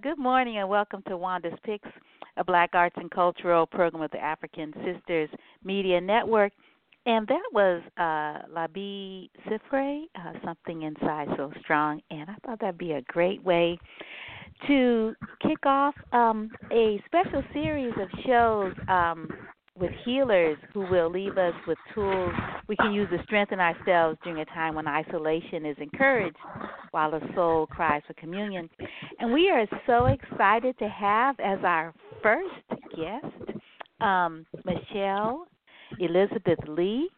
Good morning and welcome to Wanda's Picks, a Black Arts and Cultural program of the African Sisters Media Network. And that was uh, Labi Siffre, uh, Something Inside So Strong. And I thought that'd be a great way to kick off um, a special series of shows um, with healers who will leave us with tools we can use to strengthen ourselves during a time when isolation is encouraged while a soul cries for communion. And we are so excited to have as our first guest um, Michele Elizabeth Lee,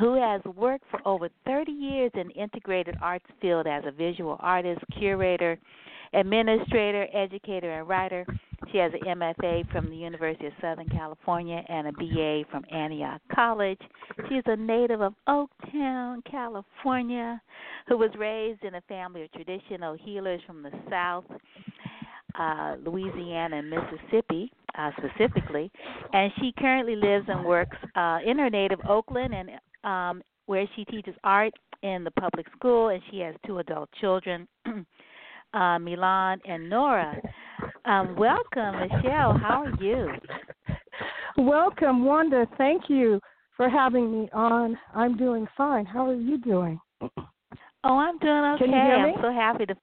who has worked for over 30 years in integrated arts field as a visual artist, curator, administrator, educator, and writer. She has an MFA from the University of Southern California and a BA from Antioch College. She is a native of Oaktown, California, who was raised in a family of traditional healers from the South, uh, Louisiana, and Mississippi. Uh, specifically, and she currently lives and works uh, in her native Oakland, and um, where she teaches art in the public school, and she has two adult children, uh, Milan and Nora. Um, welcome, Michele. How are you? Welcome, Wanda. Thank you for having me on. I'm doing fine. How are you doing? Oh, I'm doing okay. Can you hear me? I'm so happy to.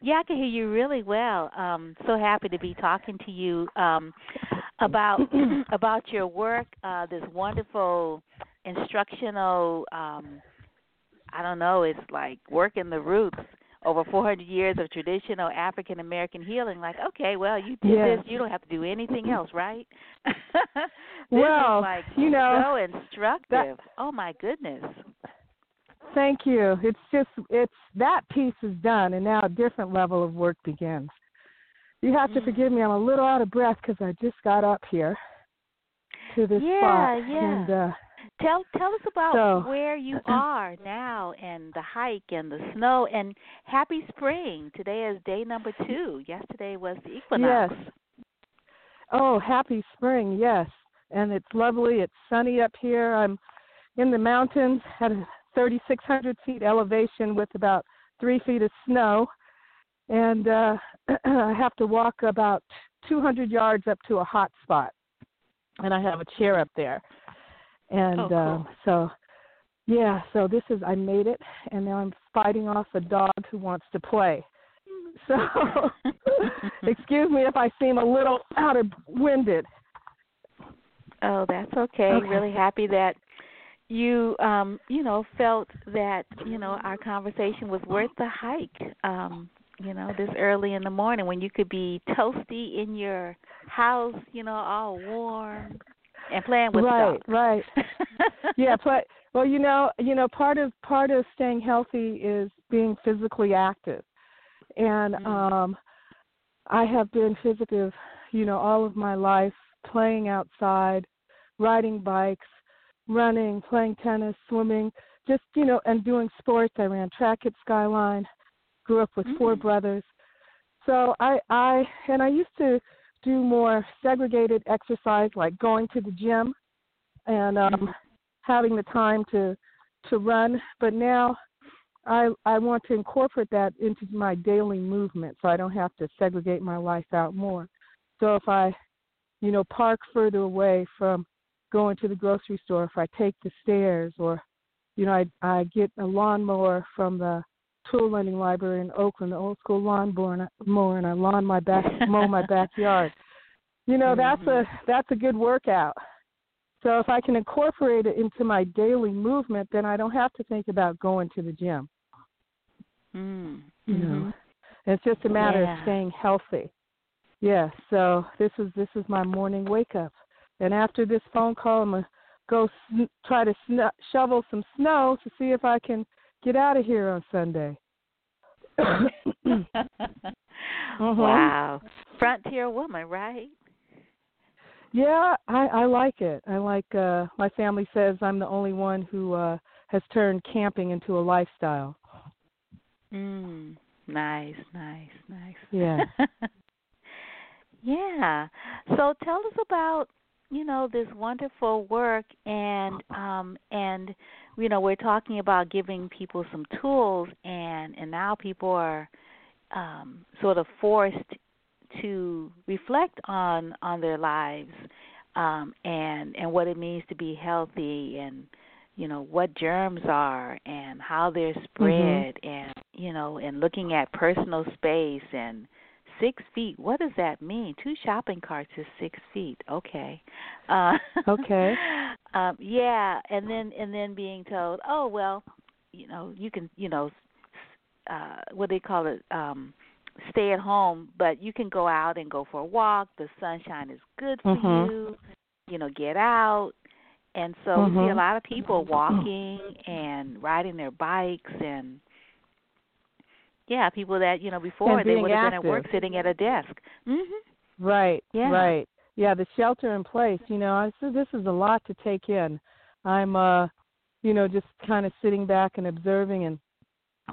Yeah, I can hear you really well. Um, so happy to be talking to you um, about about your work. Uh, this wonderful instructional. Um, I don't know. It's like working the roots over 400 years of traditional African American healing. Like, okay, well, you did this. You don't have to do anything else, right? Well, like you know, so instructive. oh my goodness. Thank you. It's just it's that piece is done, and now a different level of work begins. You have to Mm. forgive me. I'm a little out of breath because I just got up here to this Yeah, spot, yeah. and uh, Tell tell us about So- where you are now and the hike and the snow and happy spring. Today is day number two. Yesterday was the equinox. Yes. Oh, happy spring, yes. And it's lovely. It's sunny up here. I'm in the mountains at a 3,600 feet elevation with about three feet of snow. And uh, I have to walk about 200 yards up to a hot spot. And I have a chair up there. And Oh, cool. um, so, yeah, so this is, I made it. And now I'm fighting off a dog who wants to play. So, excuse me if I seem a little out of winded. Oh, that's okay. Okay. Really happy that you um, you know, felt that, you know, our conversation was worth the hike. Um, you know, this early in the morning when you could be toasty in your house, you know, all warm and playing with right, stuff. right. Yeah, but well, you know, you know, part of part of staying healthy is being physically active, and Mhm. um, I have been physically, you know, all of my life, playing outside, riding bikes, running, playing tennis, swimming, just you know, and doing sports. I ran track at Skyline, grew up with four Mm. brothers, so I I and I used to do more segregated exercise, like going to the gym, and um, Mhm. having the time to to run. But now I I want to incorporate that into my daily movement, so I don't have to segregate my life out more. So if I, you know, park further away from going to the grocery store, if I take the stairs, or you know, I I get a lawnmower from the tool lending library in Oakland, the old school I- mower, and I lawn my back, mow my backyard. You know, that's a that's a good workout. So if I can incorporate it into my daily movement, then I don't have to think about going to the gym. Mm. You know, Mhm. it's just a matter Yeah. of staying healthy. Yes. so this is this is my morning wake up, and after this phone call, I'm gonna go sn- try to sn- shovel some snow to see if I can get out of here on Sunday. Mm-hmm. Wow. Frontier woman, right? Yeah, I I like it. I like uh my family says I'm the only one who uh has turned camping into a lifestyle. Mm. Nice, nice, nice. Yeah. yeah. So tell us about, you know, this wonderful work and um and you know, we're talking about giving people some tools and and now people are um sort of forced to reflect on on their lives um and and what it means to be healthy and you know what germs are and how they're spread and you know and looking at personal space and six feet. What does that mean? Two shopping carts is six feet. Okay. Uh Okay. um yeah and then and then being told oh well you know you can you know uh what do they call it um stay at home but you can go out and go for a walk. The sunshine is good for Mhm. you. You know get out. And so we see a Mhm. lot of people walking and riding their bikes and yeah, people that, you know, before they would have been at work sitting at a desk. Mhm. Right. Yeah. Right. Yeah, the shelter in place, you know, I so this is a lot to take in. I'm uh you know, just kind of sitting back and observing and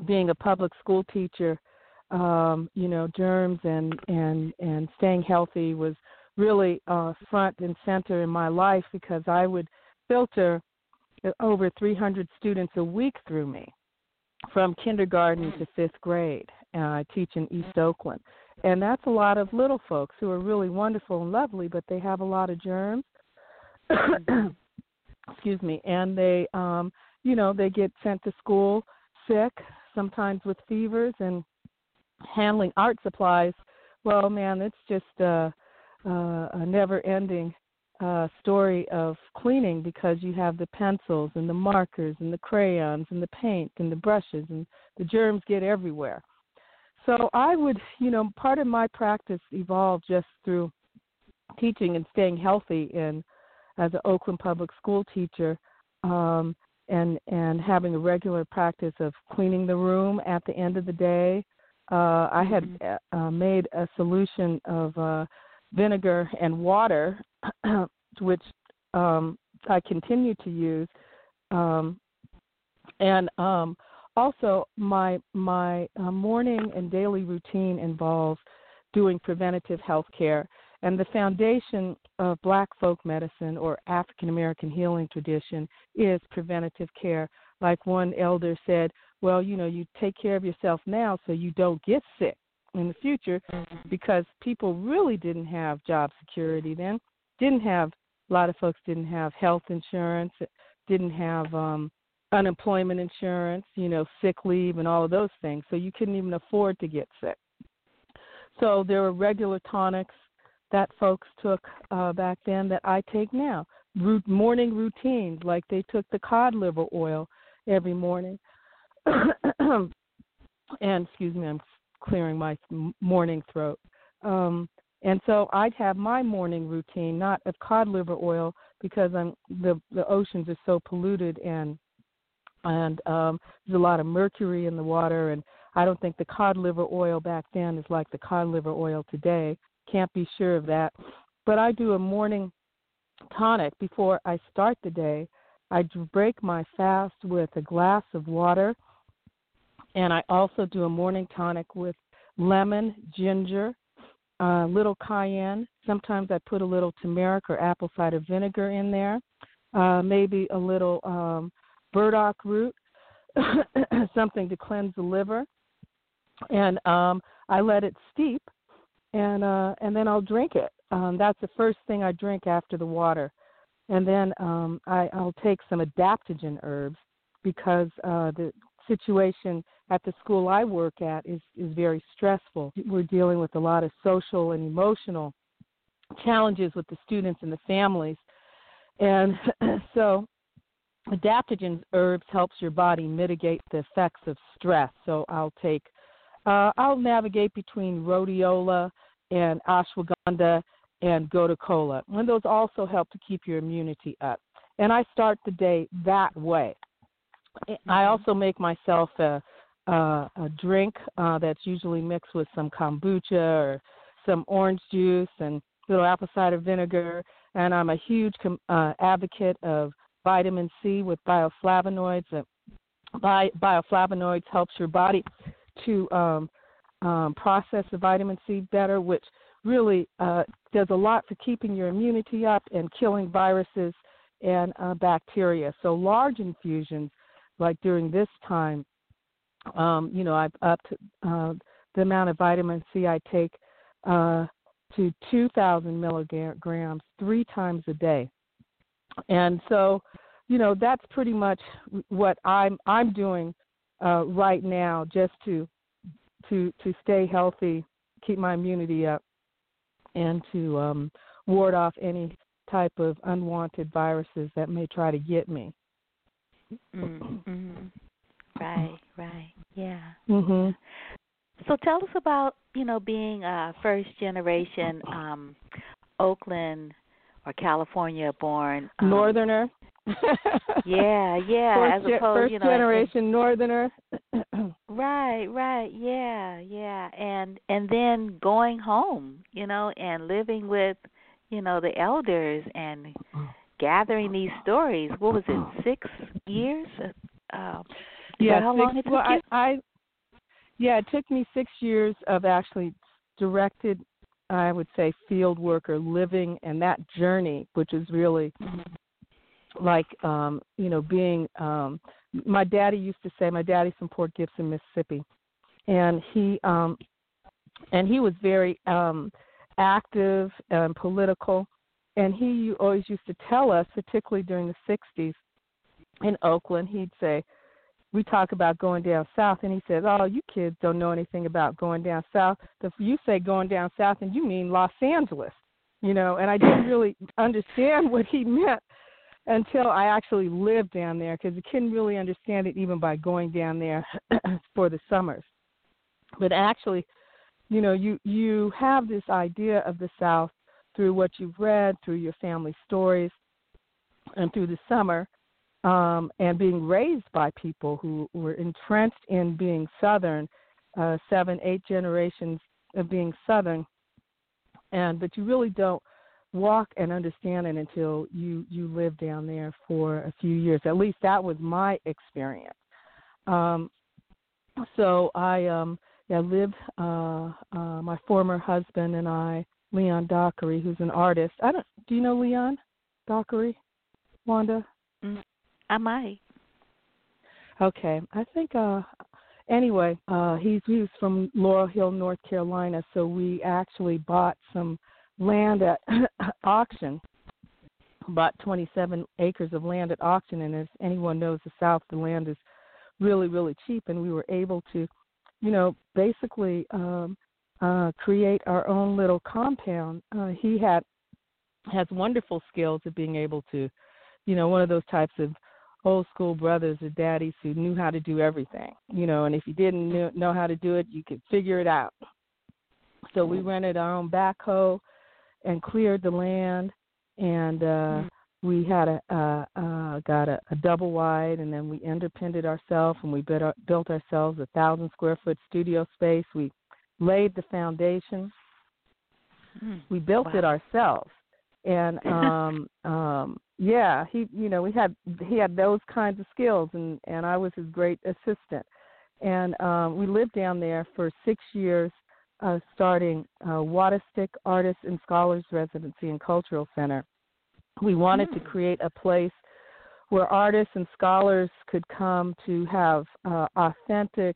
being a public school teacher, um, you know, germs and and and staying healthy was really uh front and center in my life because I would filter over 300 students a week through me from kindergarten to 5th grade. Uh, I teach in East Oakland. And that's a lot of little folks who are really wonderful and lovely, but they have a lot of germs. Excuse me. And they um, you know, they get sent to school sick, sometimes with fevers and handling art supplies. Well, man, it's just uh, uh, a never-ending uh, story of cleaning because you have the pencils and the markers and the crayons and the paint and the brushes and the germs get everywhere. So I would, you know, part of my practice evolved just through teaching and staying healthy and as an Oakland public school teacher um and and having a regular practice of cleaning the room at the end of the day. Uh I had Mhm. uh, made a solution of uh vinegar and water which um I continue to use um and um also my my uh, morning and daily routine involves doing preventative health care and the foundation of black folk medicine or African American healing tradition is preventative care. Like one elder said well you know you take care of yourself now so you don't get sick in the future because people really didn't have job security then didn't have a lot of folks didn't have health insurance didn't have um unemployment insurance, you know, sick leave and all of those things. So you couldn't even afford to get sick. So there were regular tonics that folks took uh, back then that I take now. Root, morning routines, like they took the cod liver oil every morning. and excuse me, I'm clearing my morning throat. Um, and so I'd have my morning routine, not of cod liver oil, because I'm the the oceans are so polluted and and um there's a lot of mercury in the water and I don't think the cod liver oil back then is like the cod liver oil today. Can't be sure of that. But I do a morning tonic before I start the day. I break my fast with a glass of water and I also do a morning tonic with lemon, ginger, a little cayenne. Sometimes I put a little turmeric or apple cider vinegar in there. Uh, maybe a little um, burdock root, something to cleanse the liver, and um, I let it steep, and uh, and then I'll drink it. Um, that's the first thing I drink after the water, and then um, I, I'll take some adaptogen herbs because uh, the situation at the school I work at is is very stressful. We're dealing with a lot of social and emotional challenges with the students and the families, and so adaptogen herbs helps your body mitigate the effects of stress. So I'll take, uh, I'll navigate between rhodiola and ashwagandha and gotu kola, and those also help to keep your immunity up. And I start the day that way. I also make myself a a, a drink uh, that's usually mixed with some kombucha or some orange juice and a little apple cider vinegar. And I'm a huge com- uh, advocate of vitamin C with bioflavonoids. Uh, bi- bioflavonoids helps your body to um, um, process the vitamin C better, which really uh, does a lot for keeping your immunity up and killing viruses and uh, bacteria. So large infusions, like during this time, um, you know, I've upped uh, the amount of vitamin C I take uh, to 2,000 milligrams three times a day, and so, you know, that's pretty much what I'm I'm doing uh, right now, just to to to stay healthy, keep my immunity up, and to um, ward off any type of unwanted viruses that may try to get me. Mm-hmm. Right, right. Yeah. Mhm. So tell us about, you know, being a first generation um Oakland or California born um, Northerner. yeah, yeah. First, as opposed, first you know, generation Northerner. right, right. Yeah, yeah. And and then going home, you know, and living with, you know, the elders and gathering these stories. What was it? Six years? Uh, yeah, how six, long it took well, you? I, I yeah, it took me six years of actually directed I would say field work or living and that journey, which is really like um, you know, being um my daddy used to say my daddy's from Port Gibson, Mississippi. And he um and he was very um active and political and he always used to tell us, particularly during the sixties in Oakland, he'd say, we talk about going down south, and he says, "Oh, you kids don't know anything about going down south. If you say going down south, and you mean Los Angeles, you know." And I didn't really understand what he meant until I actually lived down there, because I couldn't really understand it even by going down there for the summers. But actually, you know, you you have this idea of the South through what you've read, through your family stories, and through the summer um, and being raised by people who were entrenched in being Southern, uh, seven, eight generations of being Southern, and but you really don't walk and understand it until you you live down there for a few years. At least that was my experience. Um, so I um, yeah lived. Uh, uh, my former husband and I, Leon Dockery, who's an artist. I don't. Do you know Leon Dockery, Wanda? I might. Okay, I think. uh Anyway, uh he's he's from Laurel Hill, North Carolina, so we actually bought some land at auction. Bought 27 acres of land at auction, and as anyone knows, the South, the land is really, really cheap, and we were able to, you know, basically um uh create our own little compound. Uh he had has wonderful skills of being able to, you know, one of those types of old school brothers or daddies who knew how to do everything, you know, and if you didn't know how to do it, you could figure it out. So we rented our own backhoe and cleared the land, and uh, we had a uh, uh, got a, a double wide, and then we underpinned ourselves, and we built, our, built ourselves a thousand square foot studio space. We laid the foundation. Mm. We built Wow. it ourselves, and um um yeah he you know we had he had those kinds of skills and and i was his great assistant. And um we lived down there for six years uh starting uh Wadastick artists and scholars residency and cultural center. We wanted to create a place where artists and scholars could come to have uh, authentic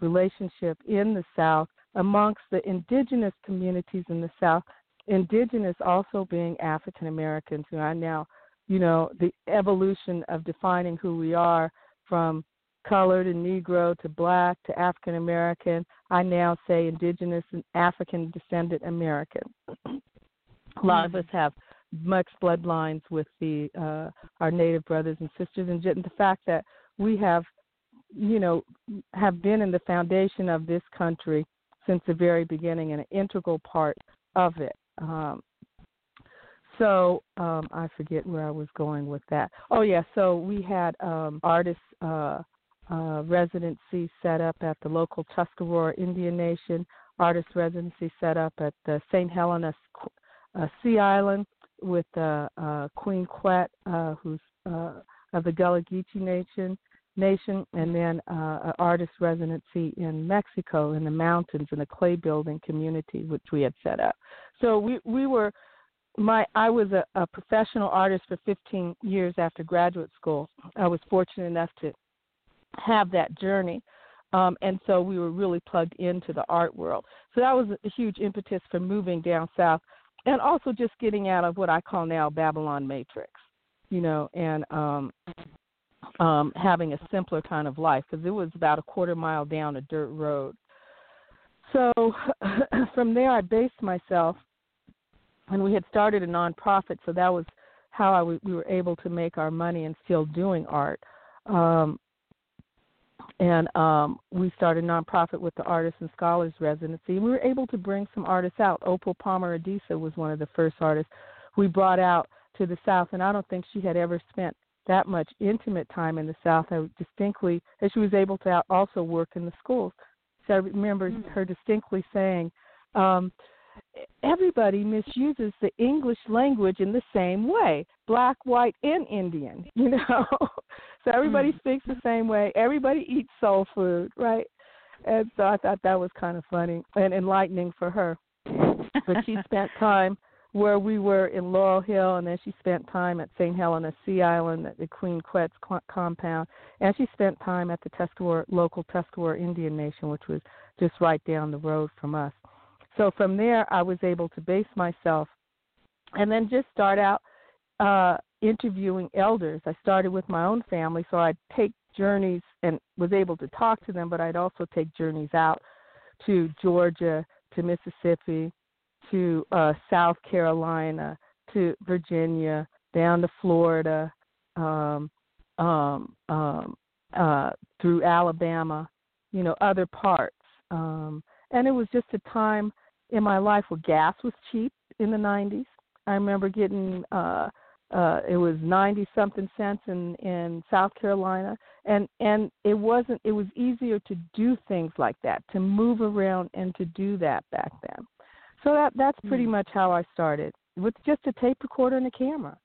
relationship in the south amongst the indigenous communities in the south indigenous also being African Americans, who I now, you know, the evolution of defining who we are from colored and Negro to black to African American. I now say indigenous and African descendant American. A lot of us have much bloodlines with the uh, our native brothers and sisters, and the fact that we have, you know, have been in the foundation of this country since the very beginning and an integral part of it. Um, so um, I forget where I was going with that. Oh yeah, so we had um, artists uh, uh, residency set up at the local Tuscarora Indian Nation, artist residency set up at the St. Helena uh, Sea Island with uh, uh, Queen Quet, uh, who's of the Gullah Geechee Nation, nation, and then uh, an artist residency in Mexico in the mountains in a clay building community, which we had set up. So we we were my I was a, a professional artist for 15 years after graduate school. I was fortunate enough to have that journey. Um, and so we were really plugged into the art world. So that was a huge impetus for moving down south and also just getting out of what I call now Babylon Matrix, you know, and um, um, having a simpler kind of life because it was about a quarter mile down a dirt road. So from there, I based myself, and we had started a nonprofit, so that was how I w- we were able to make our money and still doing art. Um, and um, we started a nonprofit with the Artists and Scholars Residency. And we were able to bring some artists out. Opal Palmer Adisa was one of the first artists we brought out to the South, and I don't think she had ever spent that much intimate time in the South. I distinctly, and she was able to also work in the schools. So I remember Mm. her distinctly saying, um, everybody misuses the English language in the same way, black, white, and Indian, you know. so everybody Mm. speaks the same way. Everybody eats soul food, right? And so I thought that was kind of funny and enlightening for her. But she spent time where we were in Laurel Hill, and then she spent time at St. Helena Sea Island at the Queen Quet's compound, and she spent time at the Tuscarora, local Tuscarora Indian Nation, which was just right down the road from us. So from there, I was able to base myself, and then just start out uh, interviewing elders. I started with my own family, so I'd take journeys and was able to talk to them, but I'd also take journeys out to Georgia, to Mississippi, to uh, South Carolina, to Virginia, down to Florida, um, um, um, uh, through Alabama, you know, other parts. Um, and it was just a time in my life where gas was cheap in the 90s. I remember getting uh, uh, it was 90 something cents in in South Carolina, and and it wasn't. It was easier to do things like that, to move around and to do that back then. So that that's pretty Mm. much how I started with just a tape recorder and a camera,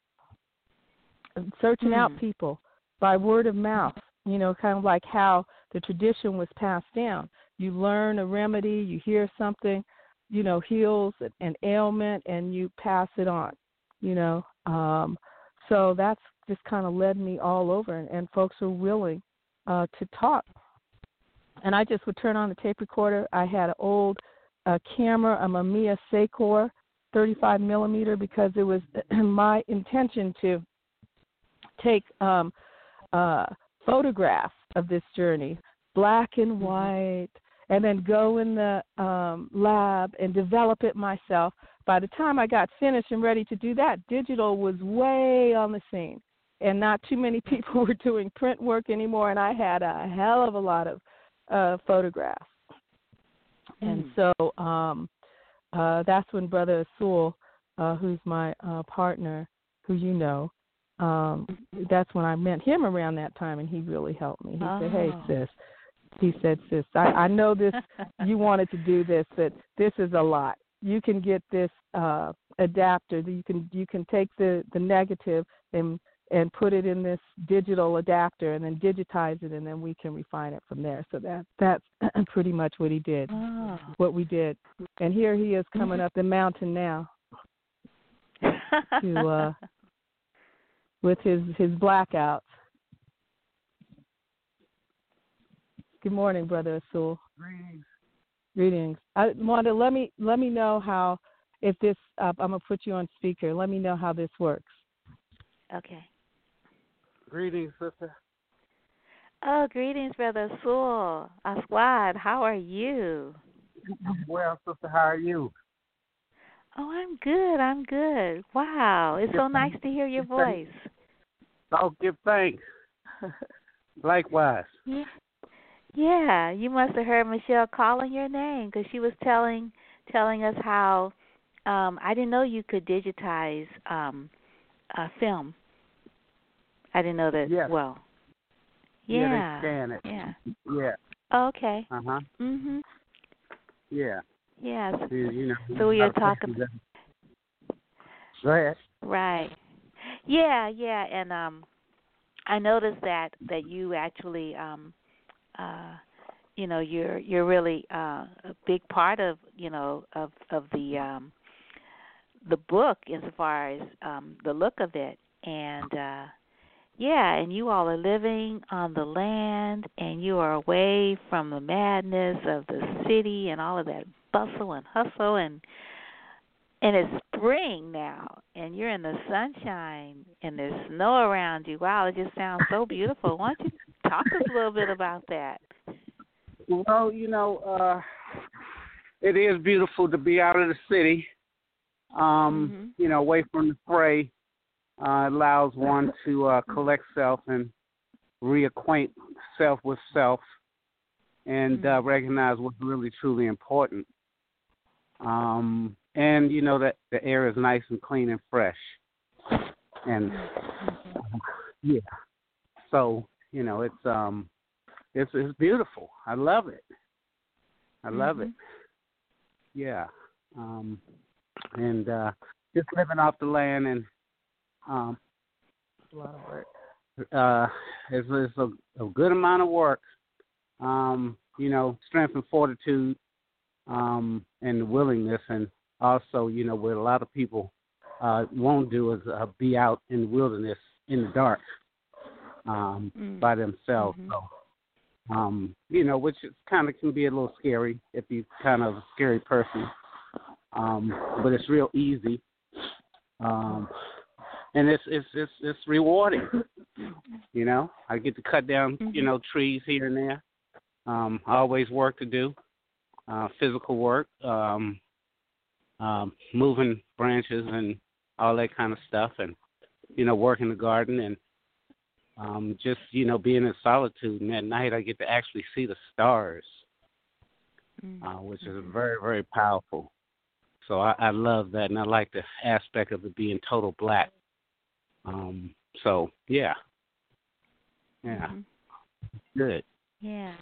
searching out Mm. people by word of mouth. You know, kind of like how the tradition was passed down. You learn a remedy, you hear something, you know, heals an- an ailment, and you pass it on. You know, um, so that's just kind of led me all over, and, and folks are willing uh, to talk. And I just would turn on the tape recorder. I had an old uh, camera, a Mamiya Sekor 35 millimeter, because it was my intention to take um, uh, photographs of this journey, black and Mhm. white, and then go in the um, lab and develop it myself. By the time I got finished and ready to do that, digital was way on the scene, and not too many people were doing print work anymore. And I had a hell of a lot of uh, photographs. And Mm. so um, uh, that's when Brother Asul, uh, who's my uh, partner, who you know, um, that's when I met him around that time, and he really helped me. He said, "Hey, Oh. sis," he said, "Sis, I, I know this. you wanted to do this, but this is a lot. You can get this uh, adapter. that You can you can take the the negative and and put it in this digital adapter, and then digitize it, and then we can refine it from there. So that that's pretty much what he did, Oh. what we did. And here he is coming up the mountain now to uh with his his blackouts. Good morning, brother Asul. Greetings. Greetings. I Wanda, let me let me know how if this uh, I'm gonna put you on speaker. Let me know how this works. okay. Greetings, sister. Oh, greetings, Brother Sewell. Aswad, how are you? Well, sister, how are you? Oh, I'm good. I'm good. Wow, it's so nice to hear your voice. Oh, give thanks. Likewise. Yeah. Yeah, you must have heard Michele calling your name because she was telling telling us how um I didn't know you could digitize um uh film. I didn't know that. Yes. Well. Yeah, Yeah. they scan it. Yeah. Yeah. Okay. Uh huh. Mhm. Yeah. Yes. You, you know. So we are talking- Go ahead. Right. Yeah, yeah, and um I noticed that that you actually um uh you know, you're you're really uh a big part of, you know, of of the um the book insofar as um the look of it and uh yeah, and you all are living on the land and you are away from the madness of the city and all of that bustle and hustle and and it's spring now and you're in the sunshine and there's snow around you. Wow, it just sounds so beautiful. Why don't you talk to us a little bit about that? Well, you know, uh it is beautiful to be out of the city. Um, Mhm. you know, away from the fray. Uh allows one to uh collect self and reacquaint self with self and uh Mhm. recognize what's really truly important. Um and you know that the air is nice and clean and fresh. And yeah. So you know, it's um, it's it's beautiful. I love it. I love Mhm. it. Yeah. Um, and uh, just living off the land and um, A lot of work. uh, it's, it's a, a good amount of work. Um, you know, strength and fortitude, um, and willingness, and also, you know, what a lot of people uh, won't do is uh, be out in the wilderness in the dark um, Mm. by themselves. Mhm. So, um, you know, which is kind of can be a little scary if you're kind of a scary person. Um, but it's real easy. Um, and it's it's it's it's rewarding. You know, I get to cut down, you Mhm. know, trees here and there. Um, always work to do, uh, physical work, um, um, moving branches and all that kind of stuff, and you know, work in the garden and um, just you know, being in solitude. And at night, I get to actually see the stars, Mm. uh, which is very very powerful. So I, I love that, and I like the aspect of it being total black. Um, so yeah, yeah, Mhm. good. Yeah.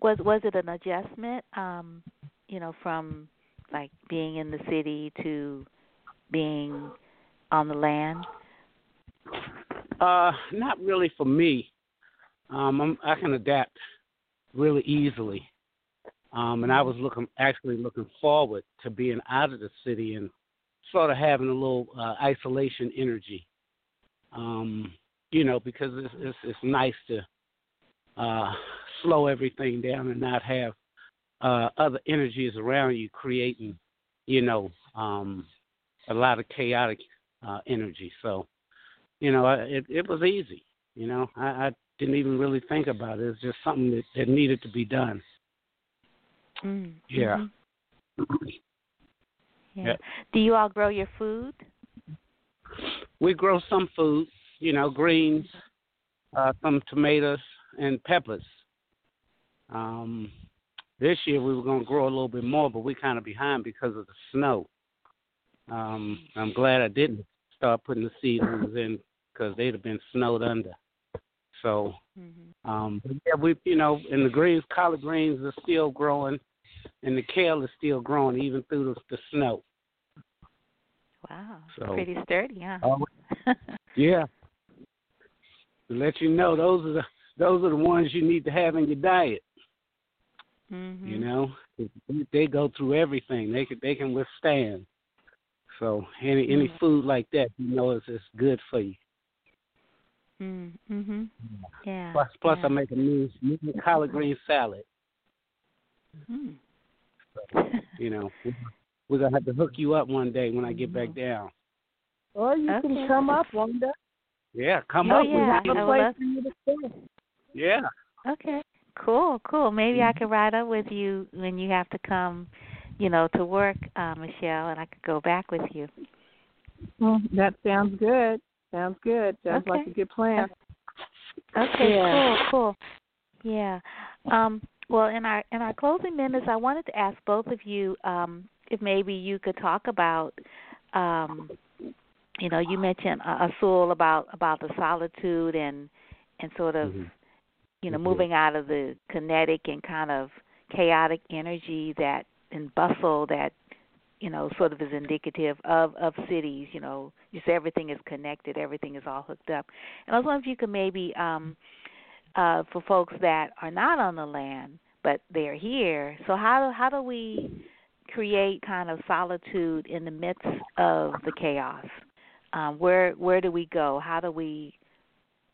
Was was it an adjustment, um, you know, from like being in the city to being on the land? Uh, not really for me. Um, I'm, I can adapt really easily. Um, and I was looking, actually looking forward to being out of the city and sort of having a little uh, isolation energy. Um, you know, because it's it's, it's nice to uh, slow everything down and not have uh, other energies around you creating, you know, um, a lot of chaotic uh, energy. So, you know, I- it it was easy. You know, I, I didn't even really think about it. It's just something that, that needed to be done. Mm. Yeah. mhm. Yeah. Yeah. Do you all grow your food? We grow some food, you know, greens, uh, some tomatoes and peppers. Um, this year we were going to grow a little bit more, but we're kind of behind because of the snow. Um, I'm glad I didn't start putting the seedlings in because they'd have been snowed under. So, Mhm. um, but yeah, we, you know, and the greens, collard greens are still growing, and the kale is still growing even through the, the snow. Wow. So- Pretty sturdy, huh? Oh, Yeah. To let you know, those are the those are the ones you need to have in your diet. mhm. You know, they go through everything. They can they can withstand. So any any Mhm. food like that, you know, is is good for you. Mm, mhm. Yeah. Plus plus yeah. I make a new, new collard green salad. Mm. You know, we're gonna have to hook you up one day when I get back Mm-hmm. down. Or you Okay. can come up, Wanda. Yeah, come Oh, up. We yeah. have a I place love- for you to stay. Yeah. Okay. Cool, cool. Maybe I could ride up with you when you have to come, you know, to work, uh, Michele, and I could go back with you. Well, that sounds good. Sounds good. Sounds like a good plan. Okay, Yeah. cool, cool. Yeah. Um, well, in our in our closing minutes, I wanted to ask both of you um, if maybe you could talk about, um, you know, you mentioned uh, Asul about about the solitude and and sort of Mhm. you know Mhm. moving out of the kinetic and kind of chaotic energy that and bustle that you know sort of is indicative of of cities you know just everything is connected everything is all hooked up and i was wondering if you could maybe um uh for folks that are not on the land but they're here so how do how do we create kind of solitude in the midst of the chaos um where where do we go how do we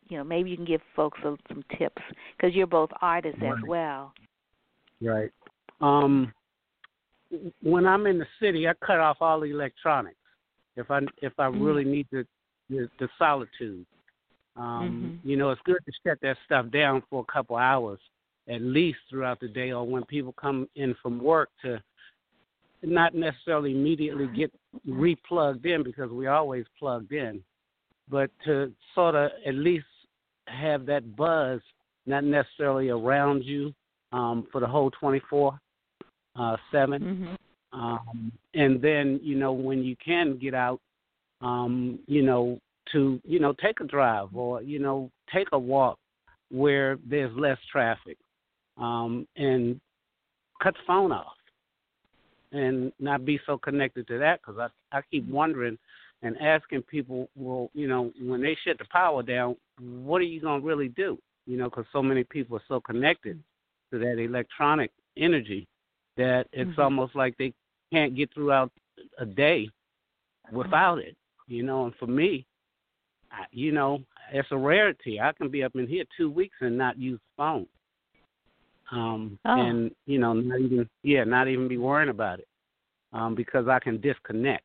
you know maybe you can give folks some, some tips because you're both artists as well Right. Um, when I'm in the city, I cut off all the electronics. If I if I Mhm. really need the the, the solitude, um, Mhm. you know, it's good to shut that stuff down for a couple hours at least throughout the day, or when people come in from work to not necessarily immediately get replugged in because we always plugged in, but to sort of at least have that buzz not necessarily around you um, for the whole 24 uh, 7. Mhm. Um, and then, you know, when you can get out, um, you know, to you know take a drive or you know take a walk where there's less traffic um, and cut the phone off and not be so connected to that because I I keep wondering and asking people, well, you know, when they shut the power down, what are you gonna really do? You know, because so many people are so connected to that electronic energy that it's Mm-hmm. almost like they can't get throughout a day without it. You know, and for me, I, you know, it's a rarity. I can be up in here two weeks and not use the phone. Um Oh. and you know, not even yeah, not even be worrying about it. Um, because I can disconnect.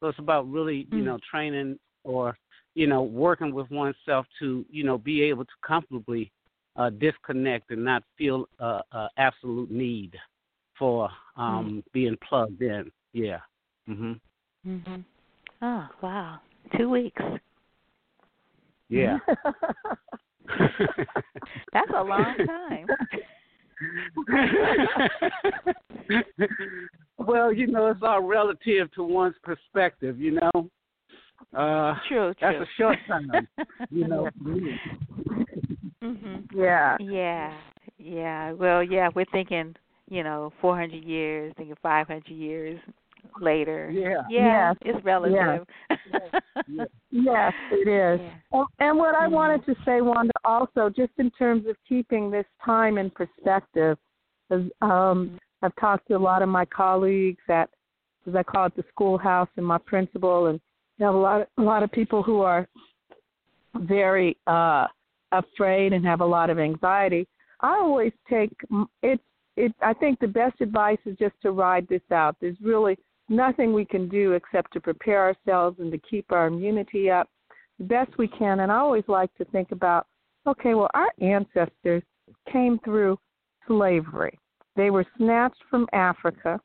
So it's about really, you Mm. know, training or, you know, working with oneself to, you know, be able to comfortably uh disconnect and not feel uh, uh absolute need for um being plugged in. Yeah. Mhm. Mhm. Oh, wow. 2 weeks. Yeah. That's a long time. well, you know, it's all relative to one's perspective, you know. Uh True, true. that's a short time, you know. for me. mhm. yeah. Yeah. Yeah. Well, yeah, we're thinking, you know, 400 years, thinking 500 years later. Yeah. Yeah, Yes. it's relative. Yes, it is. Yeah. And, and what I Mhm. wanted to say, Wanda, also, just in terms of keeping this time in perspective, is, um, I've talked to a lot of my colleagues at, as I call it, the schoolhouse, and my principal, and you have a lot, of, a lot of people who are very uh, afraid and have a lot of anxiety. I always take it. It. I think the best advice is just to ride this out. There's really nothing we can do except to prepare ourselves and to keep our immunity up the best we can. And I always like to think about, okay, well, our ancestors came through slavery. They were snatched from Africa,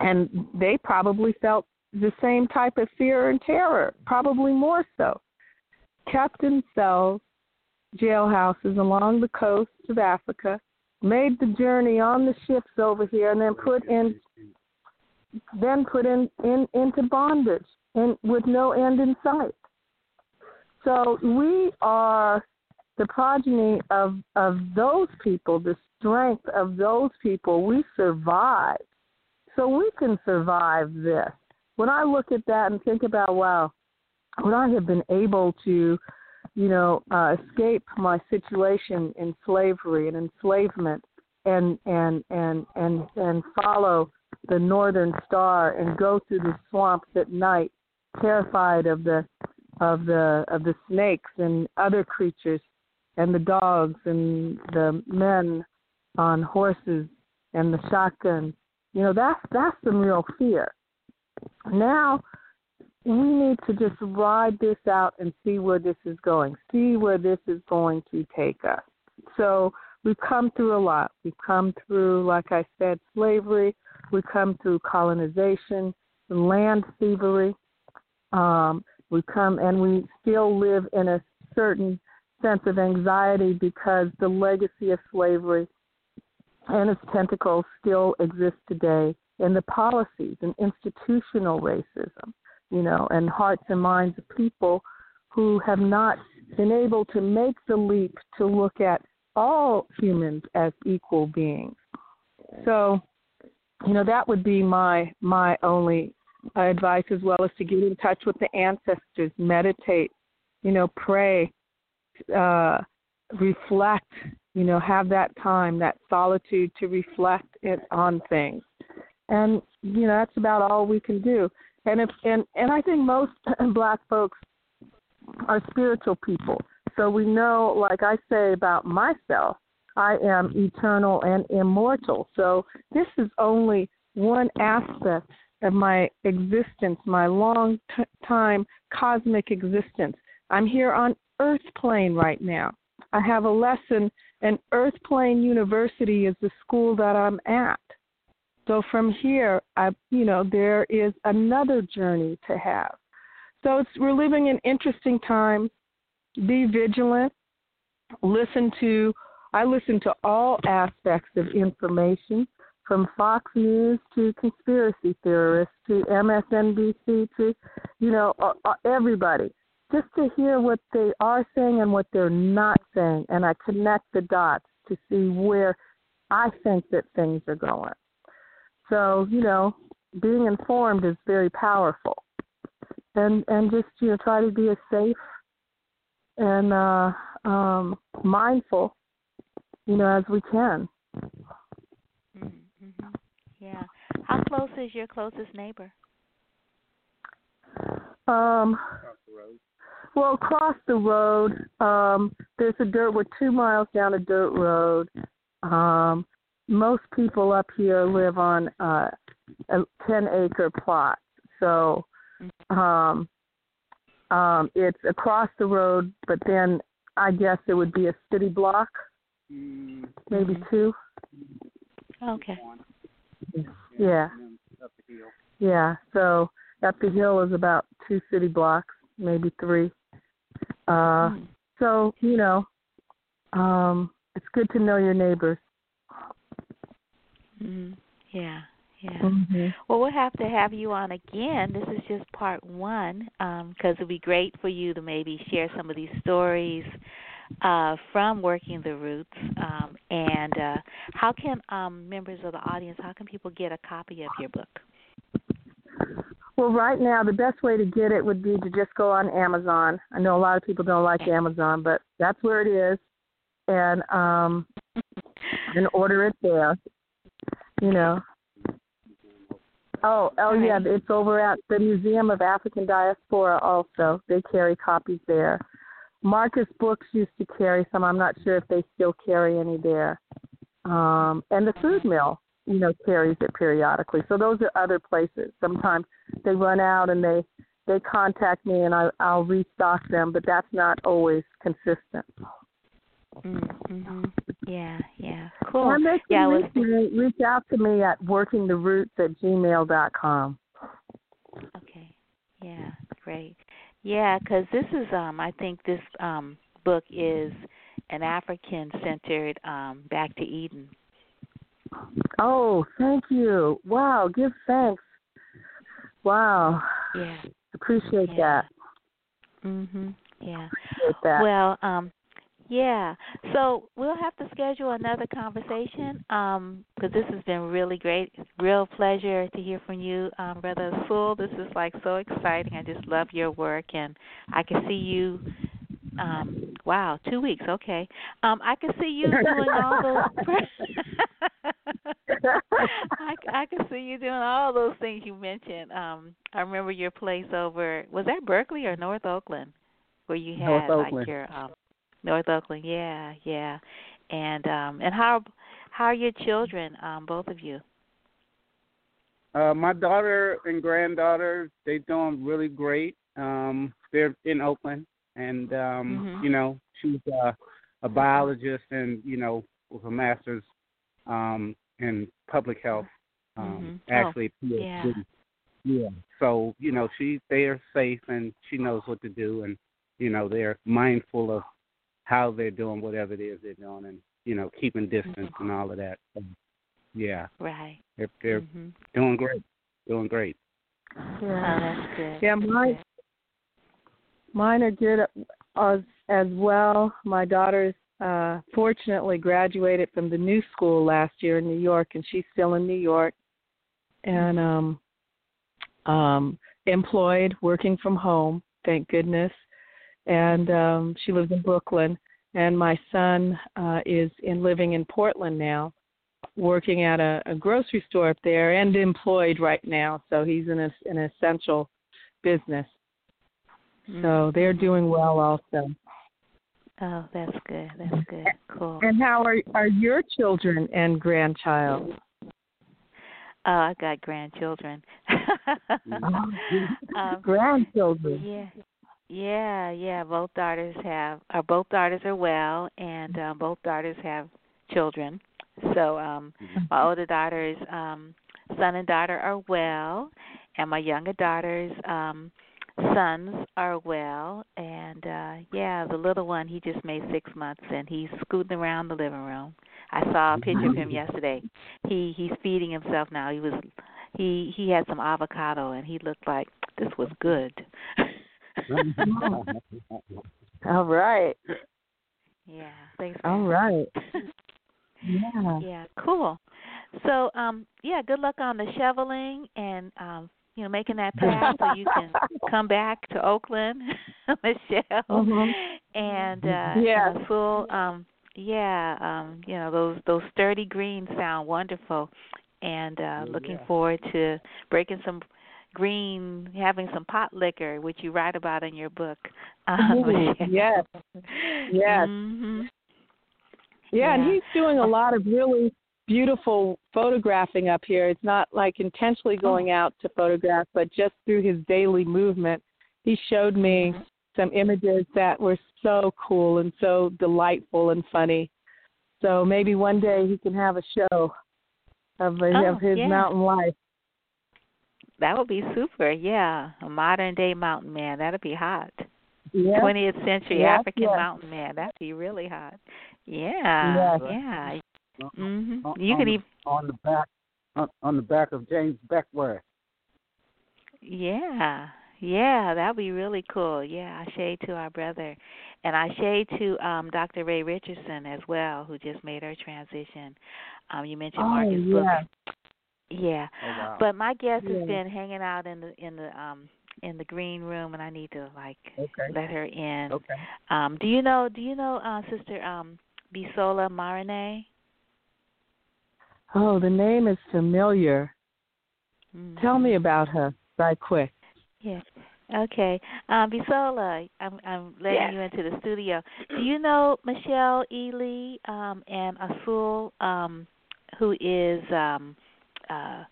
and they probably felt the same type of fear and terror, probably more so. Kept in cells, jailhouses along the coast of Africa, made the journey on the ships over here, and then put in then put in, in into bondage and with no end in sight. So we are the progeny of of those people, the strength of those people. We survive. so we can survive this. When I look at that and think about, wow, would I have been able to, you know, uh, escape my situation in slavery and enslavement, and and and and and follow the northern star and go through the swamps at night, terrified of the of the of the snakes and other creatures and the dogs and the men on horses and the shotgun. You know, that's that's some real fear. Now we need to just ride this out and see where this is going, see where this is going to take us. So we've come through a lot. We've come through, like I said, slavery. We've come through colonization, land thievery. Um, we come and we still live in a certain sense of anxiety because the legacy of slavery and its tentacles still exist today in the policies and institutional racism, you know, and hearts and minds of people who have not been able to make the leap to look at all humans as equal beings. So, you know, that would be my my only advice as well as to get in touch with the ancestors, meditate, you know, pray, uh, reflect, you know, have that time, that solitude to reflect it on things. And, you know, that's about all we can do. And if and, and I think most black folks are spiritual people. So we know, like I say about myself, I am eternal and immortal. So this is only one aspect of my existence, my long t- time cosmic existence. I'm here on Earth plane right now. I have a lesson, and Earth Plane University is the school that I'm at. So from here, I, you know, there is another journey to have. So it's we're living in interesting times. Be vigilant. Listen to. I listen to all aspects of information, from Fox News to conspiracy theorists to MSNBC to, you know, everybody. just to hear what they are saying and what they're not saying, and I connect the dots to see where I think that things are going. So you know, being informed is very powerful, and and just you know try to be as safe and uh, um, mindful, you know, as we can. Mm-hmm. Yeah. How close is your closest neighbor? Um, well, across the road, um, there's a dirt. We're two miles down a dirt road. Um, most people up here live on uh, a ten acre plot, so um, um, it's across the road. But then I guess it would be a city block, maybe two. Okay. Yeah. Yeah, so up the hill is about two city blocks, maybe three. Uh, Mm. so you know, um, it's good to know your neighbors. Mhm. Yeah. Yeah. Mm-hmm. Well, we'll have to have you on again. This is just part one because it'd be great for you to maybe share some of these stories uh, from working the roots. Um, and uh, how can um, members of the audience, how can people get a copy of your book? Well, right now the best way to get it would be to just go on Amazon. I know a lot of people don't like Amazon, but that's where it is, and um, and order it there. You know. Oh, oh yeah, it's over at the Museum of African Diaspora. Also, they carry copies there. Marcus Books used to carry some. I'm not sure if they still carry any there. Um, and the Food Mill, you know, carries it periodically. So those are other places. Sometimes they run out and they they contact me and I I'll restock them, but that's not always consistent. Mm-hmm. Yeah, yeah. Cool. And they Yeah, reach, me, reach out to me at workingtheroots at gmail dot com. Okay. Yeah, great. Yeah, because this is um I think this um book is an African centered um back to Eden. Oh, thank you. Wow, give thanks. Wow, Yeah. appreciate Yeah. that. Mhm. Yeah. Appreciate that. Well, um yeah. So we'll have to schedule another conversation um because this has been really great. Real pleasure to hear from you, um Brother Sewell. This is like so exciting. I just love your work and I can see you um wow, 2 weeks. Okay. Um I can see you doing all those I, I can see you doing all those things you mentioned. Um, I remember your place over was that Berkeley or North Oakland, where you had North like Oakland. your um, North Oakland. Yeah, yeah. And um, and how how are your children? Um, both of you. Uh, my daughter and granddaughter, they doing really great. Um, they're in Oakland, and um, Mhm. you know, she's uh, a biologist, and you know, with a master's um, in public health. Um, Mhm. Oh, Actually, PhD. yeah. Yeah. So you know, she they are safe, and she knows what to do, and you know, they're mindful of how they're doing whatever it is they're doing, and you know, keeping distance and all of that. So, yeah, Right. they're they're Mhm. doing great, doing great. Oh, yeah. that's good. Yeah, mine mine are good as as well. My daughter's uh fortunately graduated from the new school last year in New York and she's still in New York and um um employed working from home, thank goodness. And um she lives in Brooklyn and my son uh is in living in Portland now working at a, a grocery store up there and employed right now so he's in a, an essential business so they're doing well also. Oh, that's good. That's good. Cool. And how are are your children and grandchild? Oh, I got grandchildren. um, Grandchildren. Yeah, yeah, yeah. Both daughters have, or both daughters are well, and uh, both daughters have children. So, um, my older daughter's um, son and daughter are well, and my younger daughter's um, sons are well. And uh, yeah, the little one, he just made six months, and he's scooting around the living room. I saw a picture of him yesterday. He he's feeding himself now. He was he he had some avocado, and he looked like this was good. All right. Yeah. Thanks. All man. right. Yeah. Yeah, cool. So, um, yeah, good luck on the shoveling and um, you know, making that path so you can come back to Oakland, Michele. Mhm. And uh Yes. uh, full um yeah, um, you know, those those sturdy greens sound wonderful. And uh looking yeah. forward to breaking some green having some pot liquor, which you write about in your book. Michele. yes. Yes. Mhm. Yeah, and Yeah. he's doing a lot of really beautiful photographing up here. It's not like intentionally going out to photograph, but just through his daily movement, he showed me some images that were so cool and so delightful and funny. So maybe one day he can have a show of, Oh, of his yeah. mountain life. That would be super. Yeah, a modern day mountain man. That'd be hot. Yeah. 20th century Yes, African yes. mountain man. That'd be really hot. Yeah. Yes. Yeah. Mhm. on, You on could the- even on the back on, on the back of James Beckwourth. Yeah. Yeah, that'd be really cool. Yeah, I shade to our brother. And I shade to um Dr. Ray Richardson as well, who just made her transition. Um you mentioned Oh, Marcus yeah. Book. Yeah. Oh wow. But my guest Yeah. has been hanging out in the in the um in the green room and I need to like okay. let her in. Okay. Um do you know do you know uh sister um Bisola Marignay? Oh, the name is familiar. Mm. Tell me about her, right quick. Yeah. Okay. Um Bisola, I'm I'm letting Yes. you into the studio. Do you know Michele Ely um and Asul um who is um uh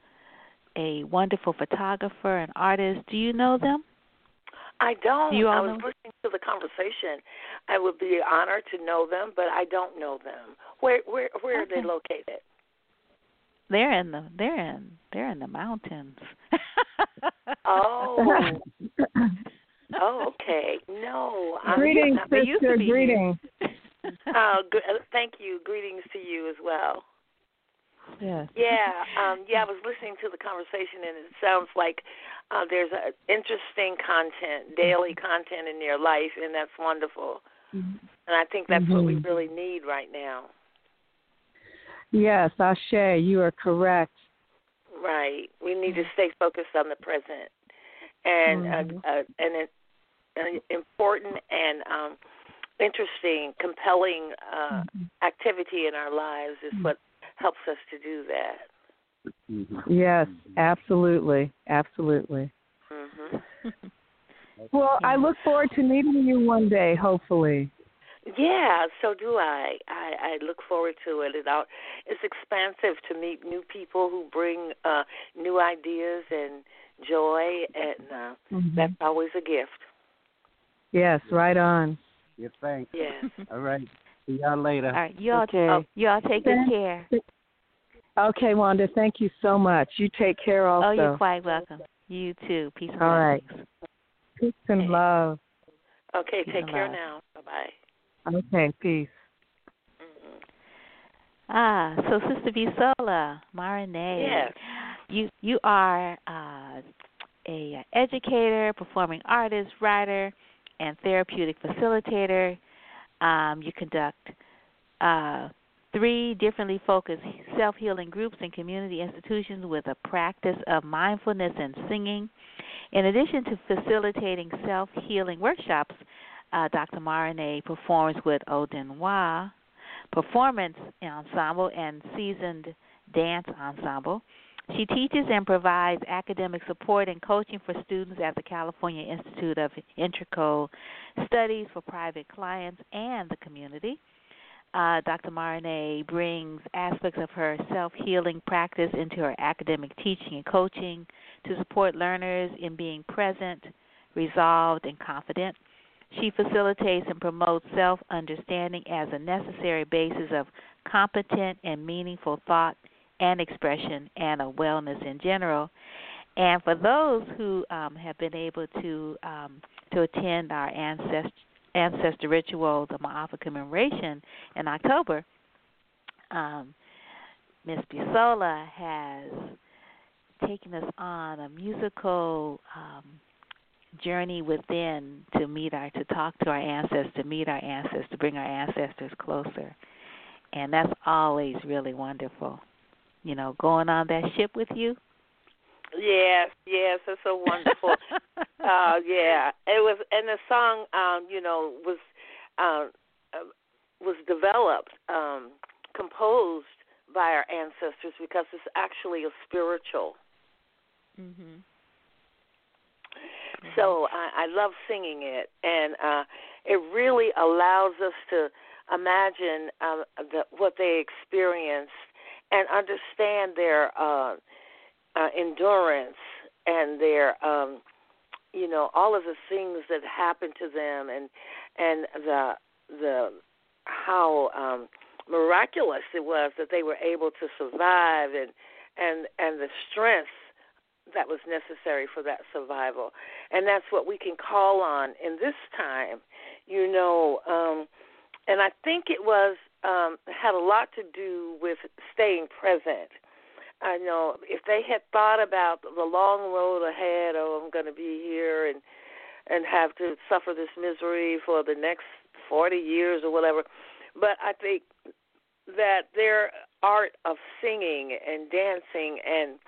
a wonderful photographer and artist. Do you know them? I don't. You all I was know? listening to the conversation. I would be honored to know them, but I don't know them. Where where where are they located? They're in the they're in they're in the mountains. Oh. Oh, okay. No. I'm greetings, they sister. Greetings. Oh, good. uh, thank you. Greetings to you as well. Yes. Yeah, um, yeah. I was listening to the conversation, and it sounds like uh, there's a interesting content, daily content in your life, and that's wonderful. And I think that's what we Mhm. really need right now. Yes, Ashe, you are correct. Right. We need to stay focused on the present, and uh, uh, and it, an important and um, interesting, compelling uh, activity in our lives is what helps us to do that. Mhm. Yes, absolutely, absolutely. hmm Well, I look forward to meeting you one day, hopefully. Yeah, so do I. I, I look forward to it. it all, it's expansive to meet new people who bring uh, new ideas and joy, and uh, Mhm. that's always a gift. Yes, right on. Yes, thanks. Yes. All right. See y'all later. All right, you all Okay. oh, you all take good care. Okay, Wanda, thank you so much. You take care also. Oh, you're quite welcome. You too. Peace and All right. Peace and love. Okay, Peace take care love. now. Bye bye. Okay, peace. hmm Ah, so Sister Bisola Marignay. Yes. You you are uh, a educator, performing artist, writer, and therapeutic facilitator. Um, you conduct uh, three differently focused self healing groups and community institutions with a practice of mindfulness and singing. In addition to facilitating self healing workshops, uh, Dr. Marignay performs with Odinwa Performance Ensemble and Seasoned Dance Ensemble. She teaches and provides academic support and coaching for students at the California Institute of Integral Studies for private clients and the community. Uh, Dr. Marignay brings aspects of her self healing practice into her academic teaching and coaching to support learners in being present, resolved, and confident. She facilitates and promotes self understanding as a necessary basis of competent and meaningful thought and expression and of wellness in general. And for those who um, have been able to um, to attend our ancestor ancestor ritual, the Ma'afa commemoration in October, um, Miss Bisola has taken us on a musical um, journey within to meet our to talk to our ancestors, to meet our ancestors, to bring our ancestors closer. And that's always really wonderful. You know, going on that ship with you. Yes, yes, it's so wonderful. uh yeah. It was and the song um, you know, was uh, was developed, um, composed by our ancestors because it's actually a spiritual. Mhm. So I, I love singing it, and uh, it really allows us to imagine uh, the, what they experienced and understand their uh, uh, endurance and their, um, you know, all of the things that happened to them, and and the the how um, miraculous it was that they were able to survive, and and and the strength that was necessary for that survival. And that's what we can call on in this time, you know. Um, and I think it was um, had a lot to do with staying present. I know if they had thought about the long road ahead, oh, I'm going to be here and and have to suffer this misery for the next 40 years or whatever. But I think that their art of singing and dancing and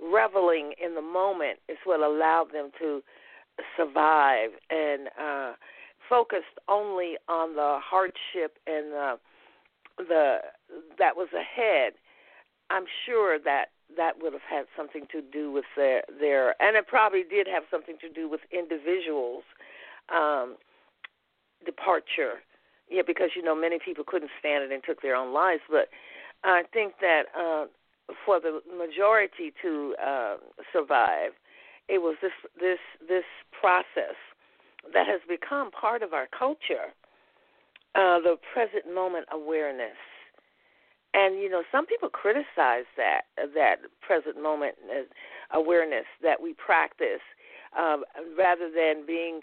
reveling in the moment is what allowed them to survive and uh focused only on the hardship and the the that was ahead i'm sure that that would have had something to do with their their and it probably did have something to do with individuals um departure. Yeah because you know many people couldn't stand it and took their own lives but i think that uh for the majority to uh, survive, it was this this this process that has become part of our culture, uh, the present moment awareness. And you know, some people criticize that that present moment awareness that we practice, um, rather than being.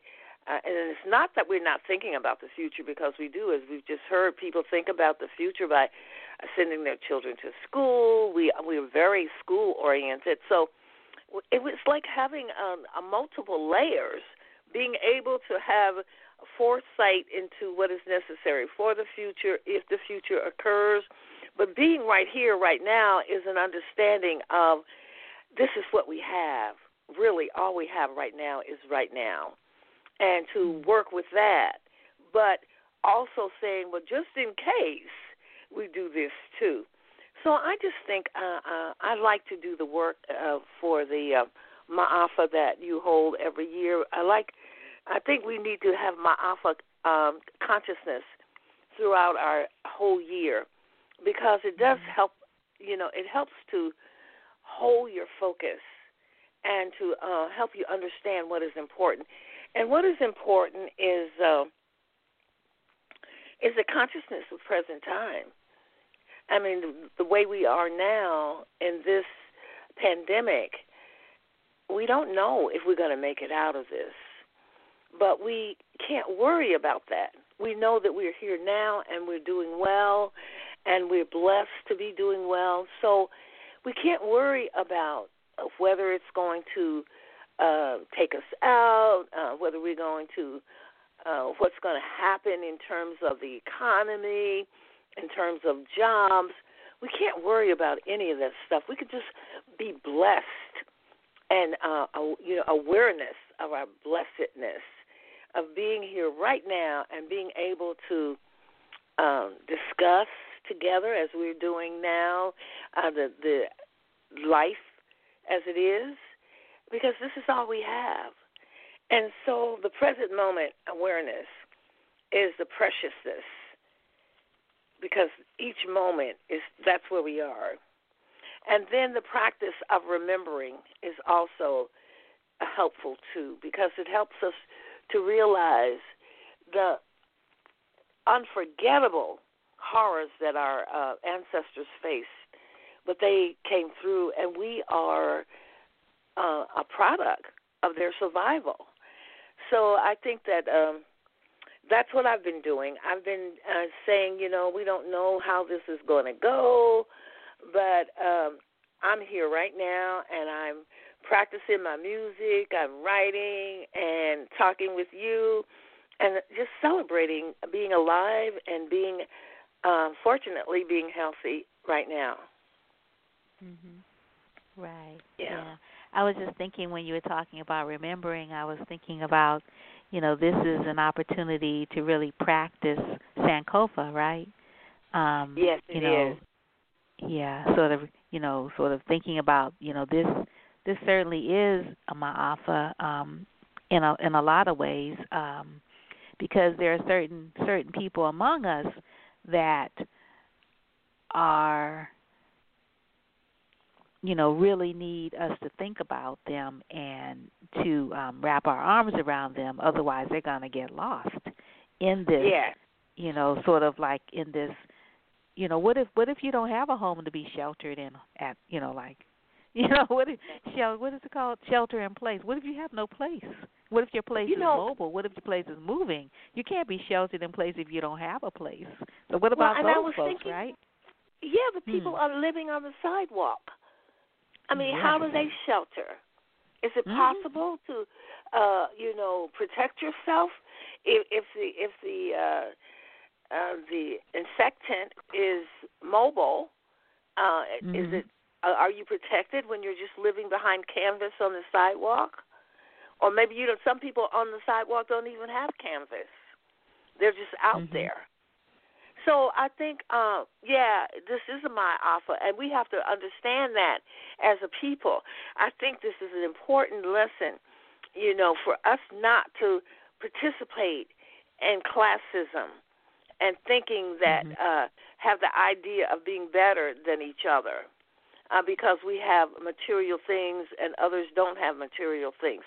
Uh, and it's not that we're not thinking about the future because we do, as we've just heard, people think about the future by sending their children to school. We we are very school oriented, so it was like having um, a multiple layers, being able to have foresight into what is necessary for the future if the future occurs. But being right here, right now, is an understanding of this is what we have. Really, all we have right now is right now, and to work with that. But also saying, well, just in case we do this too. So I just think uh, uh, I like to do the work uh, for the uh, Ma'afa that you hold every year. I like. I think we need to have Ma'afa um, consciousness throughout our whole year because it does Mm-hmm. help. You know, it helps to hold your focus and to uh, help you understand what is important. And what is important is uh, is the consciousness of present time. I mean, the, the way we are now in this pandemic, we don't know if we're going to make it out of this. But we can't worry about that. We know that we're here now and we're doing well and we're blessed to be doing well. So we can't worry about whether it's going to uh, take us out, uh, whether we're going to, uh, what's going to happen in terms of the economy, in terms of jobs. We can't worry about any of that stuff. We could just be blessed and uh, you know awareness of our blessedness of being here right now and being able to um, discuss together as we're doing now uh, the the life as it is because this is all we have. And so the present moment awareness is the preciousness because each moment is that's where we are. And then the practice of remembering is also helpful too because it helps us to realize the unforgettable horrors that our uh, ancestors faced, but they came through, and we are uh, a product of their survival. So I think that um, that's what I've been doing. I've been uh, saying, you know, we don't know how this is going to go, but um, I'm here right now, and I'm practicing my music, I'm writing and talking with you, and just celebrating being alive and being, uh, fortunately, being healthy right now. Mhm. Right. Yeah. I was just thinking when you were talking about remembering, I was thinking about, you know, this is an opportunity to really practice Sankofa, right? Um, Yes, you know, is. Yeah, sort of, you know, sort of thinking about, you know, this this certainly is a ma'afa um in a in a lot of ways um because there are certain certain people among us that are you know really need us to think about them and to um wrap our arms around them otherwise they're going to get lost in this Yeah. you know sort of like in this you know what if what if you don't have a home to be sheltered in at you know like you know what if shel what is it called shelter in place what if you have no place what if your place You is know- mobile what if your place is moving you can't be sheltered in place if you don't have a place so what Well, about I those was folks thinking- right Yeah, but people Hmm. are living on the sidewalk. I mean, Yes. how do they shelter? Is it Mhm. possible to, uh, you know, protect yourself if if the if the uh, uh, the infectant is mobile? Uh, Is Mhm. it are you protected when you're just living behind canvas on the sidewalk? Or maybe you know some people on the sidewalk don't even have canvas; they're just out Mhm. there. So I think, uh, yeah, this is a ma'afa, and we have to understand that as a people. I think this is an important lesson, you know, for us not to participate in classism and thinking that Mhm. uh, have the idea of being better than each other. Uh, because we have material things and others don't have material things.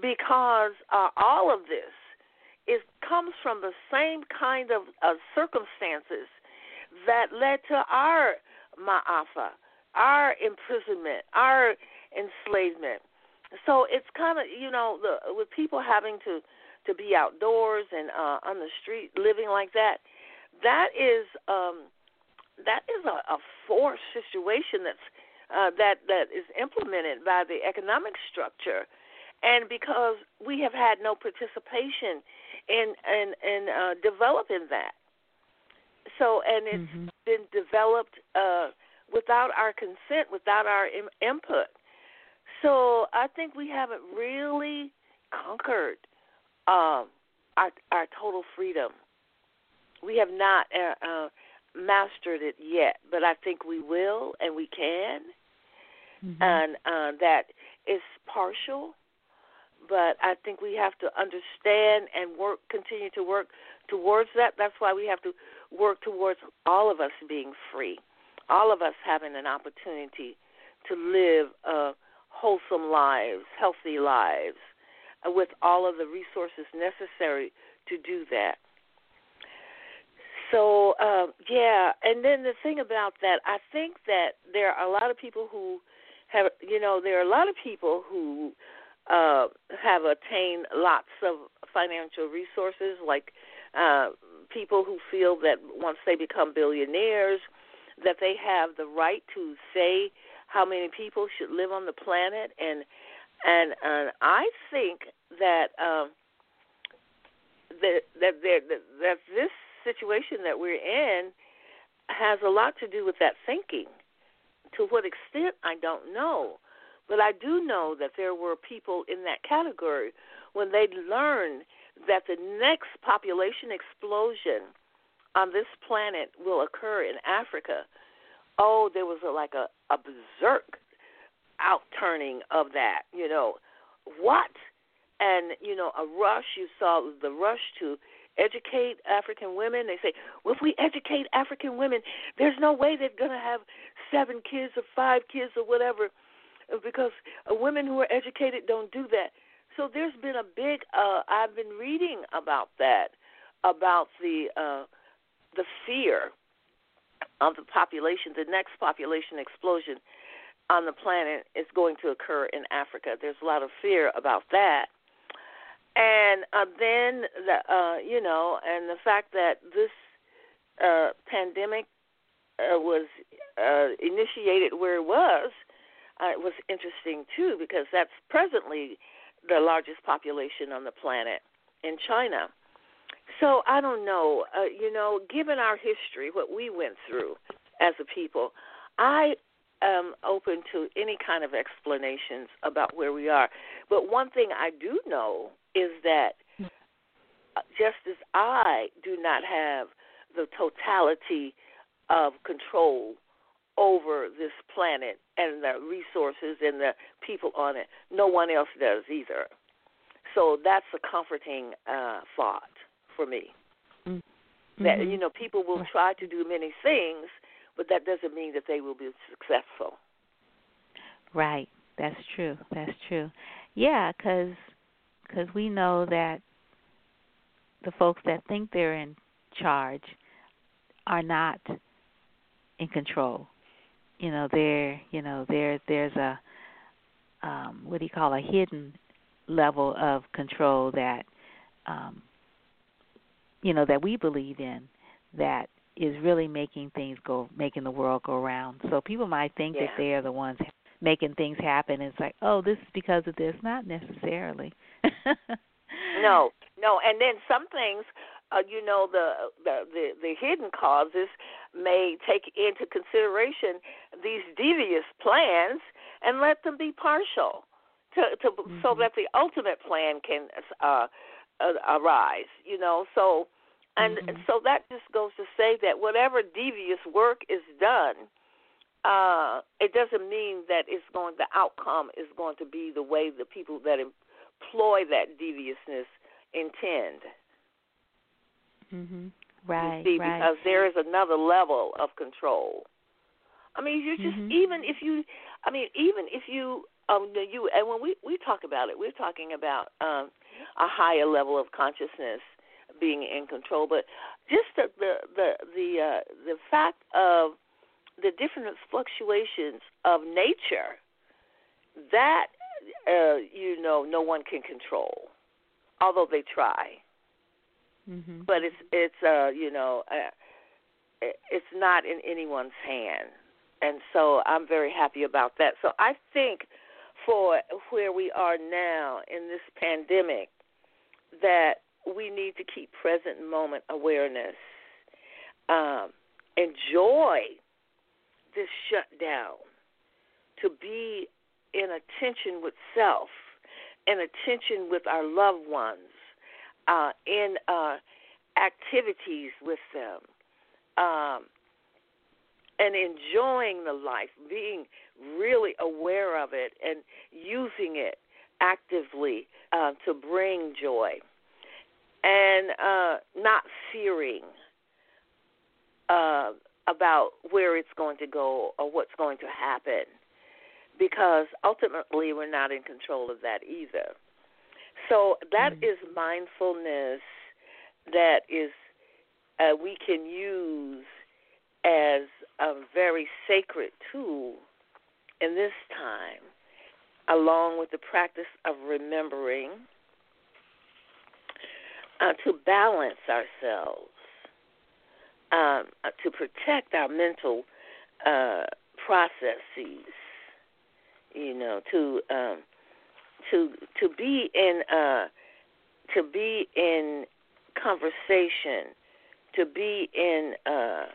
Because uh, all of this is comes from the same kind of uh, circumstances that led to our ma'afa, our imprisonment, our enslavement. So it's kind of you know the, with people having to to be outdoors and uh, on the street living like that. That is um, that is a, a forced situation that's uh, that that is implemented by the economic structure, and because we have had no participation in in in uh, developing that. So and it's Mhm. been developed uh, without our consent, without our Im- input. So I think we haven't really conquered um, our our total freedom. We have not uh, uh, mastered it yet, but I think we will and we can. Mhm. And uh, that is partial, but I think we have to understand and work, continue to work towards that. That's why we have to work towards all of us being free, all of us having an opportunity to live uh, wholesome lives, healthy lives, uh, with all of the resources necessary to do that. So um, yeah, and then the thing about that, I think that there are a lot of people who have, you know, there are a lot of people who uh, have attained lots of financial resources, like uh, people who feel that once they become billionaires, that they have the right to say how many people should live on the planet, and and and I think that um, that that there that, that this situation that we're in has a lot to do with that thinking. To what extent, I don't know. But I do know that there were people in that category when they learned that the next population explosion on this planet will occur in Africa. Oh, there was a, like a, a berserk outturning of that. You know, what? And, you know, a rush, you saw the rush to educate African women. They say, well, if we educate African women, there's no way they're going to have seven kids or five kids or whatever, because uh, women who are educated don't do that. So there's been a big. Uh, I've been reading about that, about the uh, the fear of the population. The next population explosion on the planet is going to occur in Africa. There's a lot of fear about that and uh, then the uh, you know, and the fact that this uh, pandemic uh, was uh, initiated where it was, uh, was interesting too because that's presently the largest population on the planet in China. So I don't know, uh, you know, given our history, what we went through as a people, I am open to any kind of explanations about where we are. But one thing I do know is that uh, just as I do not have the totality of control over this planet and the resources and the people on it, no one else does either. So that's a comforting uh, thought for me. Mm-hmm. That you know, people will try to do many things, but that doesn't mean that they will be successful. Right. That's true. That's true. Yeah, because cause we know that the folks that think they're in charge are not in control. You know, there you know, there there's a um what do you call a hidden level of control that um you know that we believe in that is really making things go making the world go round. So people might think Yeah. that they are the ones making things happen. It's like, oh, this is because of this. Not necessarily. No, no, and then some things, uh, you know, the, the the the hidden causes may take into consideration these devious plans and let them be partial, to to so Mhm. that the ultimate plan can uh, uh, arise. You know, so and Mhm. so that just goes to say that whatever devious work is done. Uh, it doesn't mean that it's going. The outcome is going to be the way the people that employ that deviousness intend. mhm. Right. see, right. because there is another level of control. I mean, you just Mhm. even if you, I mean, even if you, um, you and when we we talk about it, we're talking about um, a higher level of consciousness being in control, but just the the the the, uh, the fact of the different fluctuations of nature that uh, you know no one can control, although they try. Mhm. but it's it's uh you know uh, it's not in anyone's hand. And so i'm very happy about that. So i think for where we are now in this pandemic that we need to keep present moment awareness um enjoy this shutdown to be in attention with self in attention with our loved ones uh, in uh, activities with them, um, and enjoying the life, being really aware of it and using it actively uh, to bring joy, and uh, not fearing uh, about where it's going to go or what's going to happen, because ultimately we're not in control of that either. So that Mm. is mindfulness that is uh, we can use as a very sacred tool in this time, along with the practice of remembering uh, to balance ourselves, um, uh, to protect our mental uh, processes, you know, to um, to to be in uh, to be in conversation, to be in uh,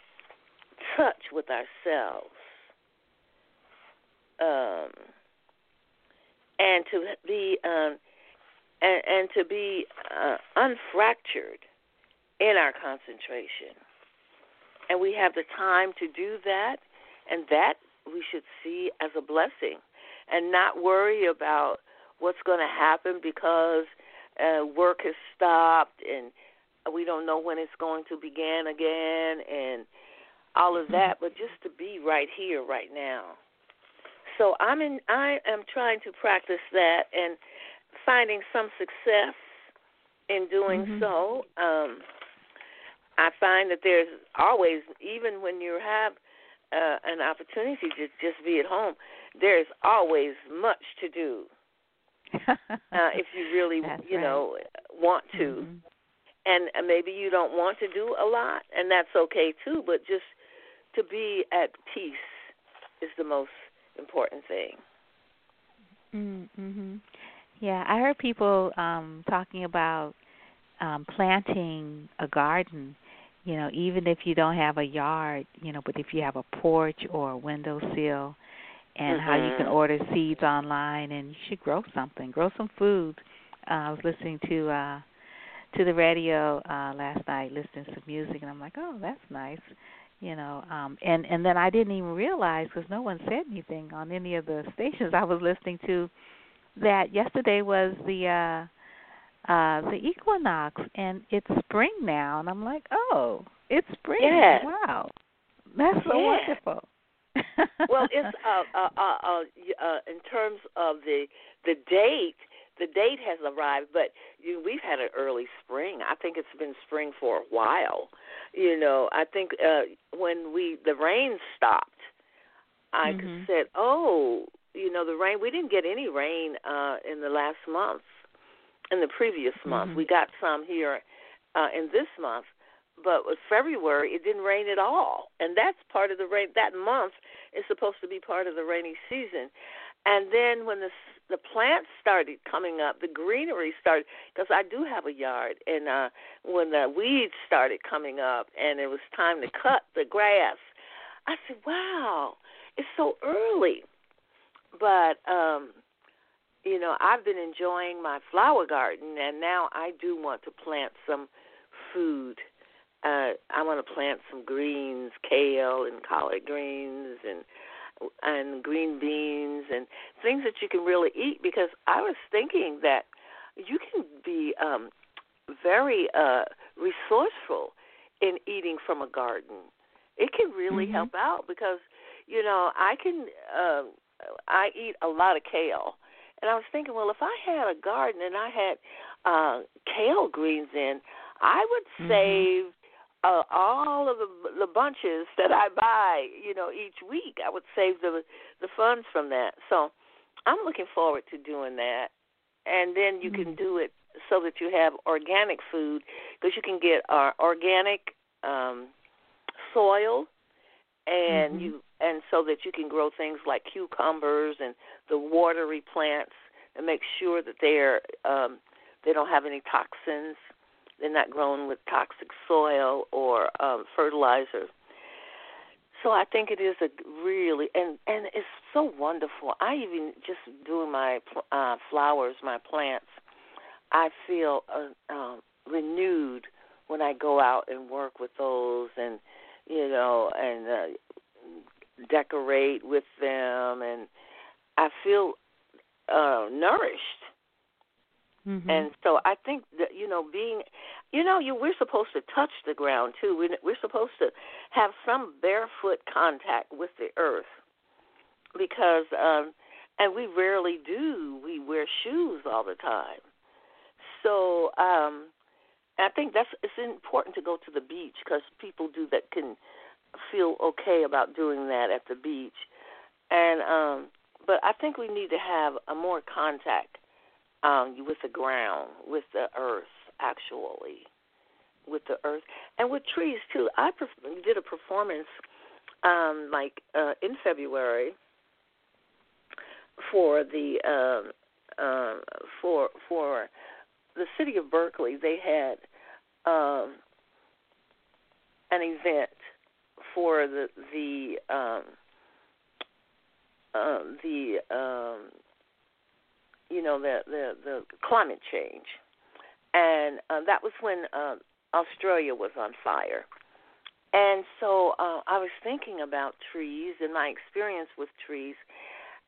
touch with ourselves, um, and to be um, and, and to be uh, unfractured in our concentration. And we have the time to do that, and that we should see as a blessing, and not worry about what's going to happen because uh, work has stopped and we don't know when it's going to begin again and all of that, but just to be right here, right now. So I'm in. I am trying to practice that and finding some success in doing Mhm. so. Um, I find that there's always, even when you have uh, an opportunity to just be at home, there's always much to do uh, if you really, you right. know, want to. Mhm. And uh, maybe you don't want to do a lot, and that's okay too. But just to be at peace is the most important thing. Mm-hmm. Yeah, I heard people um talking about um planting a garden, you know, even if you don't have a yard, you know, but if you have a porch or a windowsill and how you can Mhm. order seeds online and you should grow something, grow some food. Uh, I was listening to uh to the radio uh last night listening to some music and I'm like, "Oh, that's nice." You know, um and and then I didn't even realize cuz no one said anything on any of the stations I was listening to that yesterday was the uh uh the equinox and it's spring now and I'm like, "Oh, it's spring. Wow. That's so Yeah. wonderful." well, it's uh, uh, uh, uh, uh, in terms of the the date. The date has arrived, but you, we've had an early spring. I think it's been spring for a while. You know, I think uh, when we the rain stopped, I Mhm. said, "Oh, you know, the rain. We didn't get any rain uh, in the last month. In the previous month, Mhm. we got some here uh, in this month, but with February, it didn't rain at all, and that's part of the rain. That month is supposed to be part of the rainy season, and then when the the plants started coming up, the greenery started because I do have a yard, and uh, when the weeds started coming up, and it was time to cut the grass, I said, "Wow, it's so early," but um you know, I've been enjoying my flower garden, and now I do want to plant some food. Uh, I want to plant some greens, kale and collard greens, and and green beans, and things that you can really eat. Because I was thinking that you can be um, very uh, resourceful in eating from a garden. It can really Mhm. help out because you know I can. Uh, I eat a lot of kale and I was thinking, well, if I had a garden and I had uh kale greens in, I would Mhm. save uh, all of the the bunches that I buy, you know, each week. I would save the the funds from that. So I'm looking forward to doing that. And then you can Mhm. do it so that you have organic food because you can get uh, organic um soil and Mhm. you and so that you can grow things like cucumbers and the watery plants and make sure that they're um they don't have any toxins. They're not grown with toxic soil or um fertilizer. So i think it is a really and and it's so wonderful. I even just doing my uh flowers my plants i feel uh, um renewed when i go out and work with those and you know and uh decorate with them and I feel uh nourished. Mhm. And so I think that you know being you know you we're supposed to touch the ground too. We're we're supposed to have some barefoot contact with the earth because um and we rarely do. We wear shoes all the time. So um I think that's it's important to go to the beach because people do that can feel okay about doing that at the beach. And um but I think we need to have a more contact um with the ground, with the earth actually. With the earth and with trees too. I perf- did a performance um like uh in February for the um uh, for for the city of Berkeley. They had um an event for the the um, um, the um, you know the, the the climate change, and uh, that was when uh, Australia was on fire. And so uh, I was thinking about trees and my experience with trees,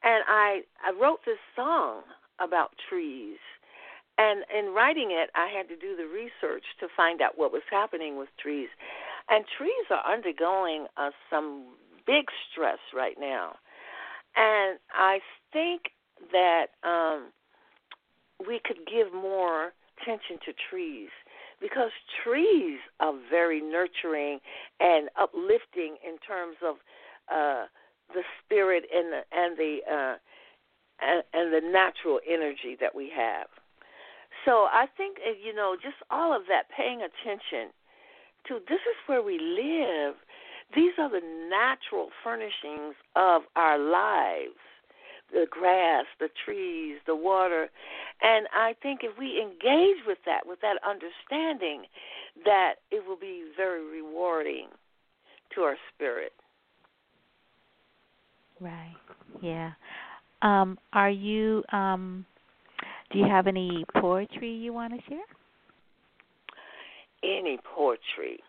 and I I wrote this song about trees. And in writing it, I had to do the research to find out what was happening with trees. And trees are undergoing uh, some big stress right now. And I think that um, we could give more attention to trees because trees are very nurturing and uplifting in terms of uh, the spirit and the and the uh, and, and the natural energy that we have. So I think uh, you know just all of that, paying attention to this is where we live. These are the natural furnishings of our lives. the grass, the trees, the water. And I think if we engage with that, with that understanding, that it will be very rewarding to our spirit. Right. Yeah. Um, are you um do you have any poetry you want to share? Any poetry.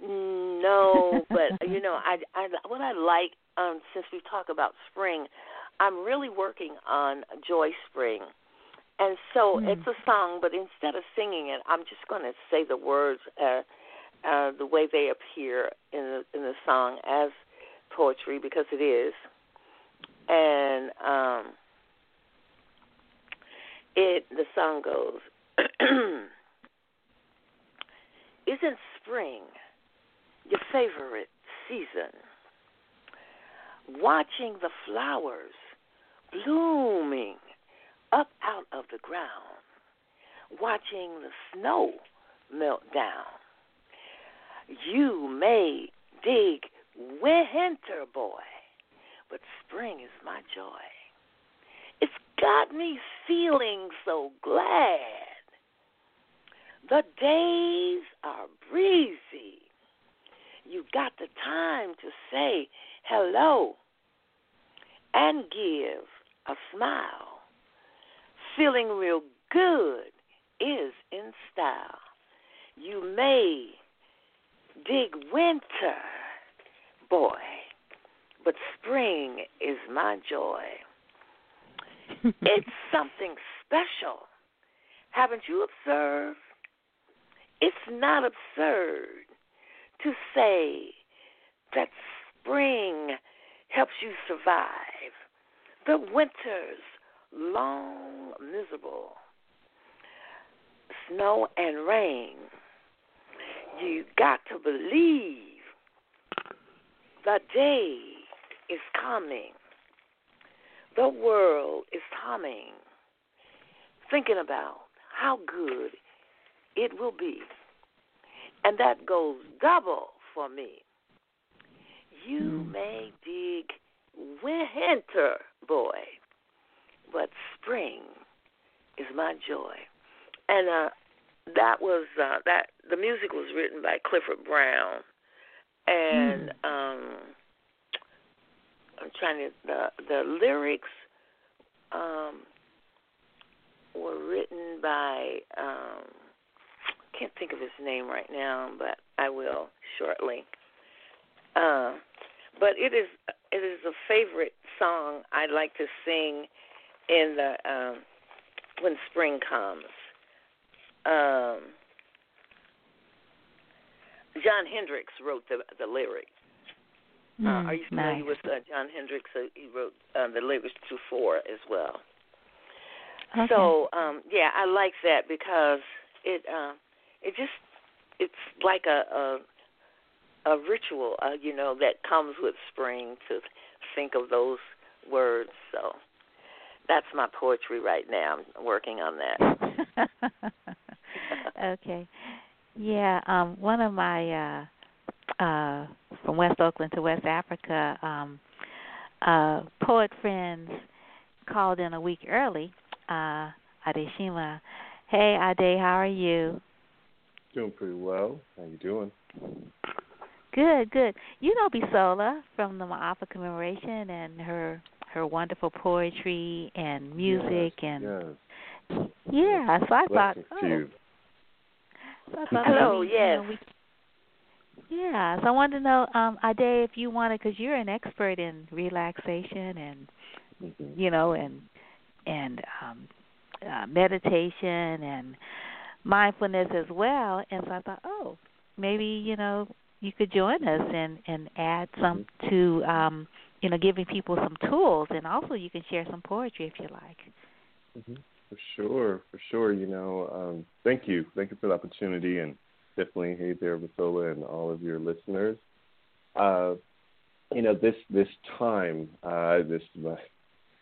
No, but you know, I, I what I like um since we talk about spring, I'm really working on Joy Spring. And so Mm. it's a song, but instead of singing it, I'm just going to say the words uh, uh, the way they appear in the, in the song as poetry because it is. And um, it the song goes, "Isn't spring your favorite season? Watching the flowers blooming up out of the ground, watching the snow melt down. You may dig winter, boy, but spring is my joy. Got me feeling so glad. The days are breezy. You got the time to say hello and give a smile. Feeling real good is in style. You may dig winter, boy, but spring is my joy. It's something special. Haven't you observed? It's not absurd to say that spring helps you survive the winter's long, miserable snow and rain. You got to believe the day is coming. The world is humming, thinking about how good it will be. And that goes double for me. You Mm. may dig winter, boy, but spring is my joy. And uh that was uh that the music was written by Clifford Brown and um I'm trying to the the lyrics um were written by um can't think of his name right now, but I will shortly. Uh but it is it is a favorite song I like to sing in the um when spring comes. Um Jon Hendricks wrote the the lyrics. Uh, Mm, are you familiar nice. with uh, Jon Hendricks? Uh, he wrote uh, the lyrics to Four as well. Okay. So um, yeah, I like that because it uh, it just it's like a a, a ritual, uh, you know, that comes with spring to think of those words. So that's my poetry right now. I'm working on that. okay. Yeah, um one of my uh uh from West Oakland to West Africa, um uh poet friends called in a week early, uh Adeshima. Hey Ade, how are you? Doing pretty well. How you doing? Good, good. You know Bisola from the Ma'afa commemoration and her her wonderful poetry and music yes, and yes. yeah, so I thought Blessings oh, to you. So I thought Hello, maybe, you yes. know, we, yeah, so I wanted to know, um, Ade, if you wanted, because you're an expert in relaxation and Mhm. you know, and and um, uh, meditation and mindfulness as well. And so I thought, oh, maybe you know you could join us and and add some to um, you know giving people some tools, and also you can share some poetry if you like. Mhm. For sure, for sure. You know, um, thank you, thank you for the opportunity, and definitely, hey there, Bisola, and all of your listeners. Uh, you know, this this time, uh, this my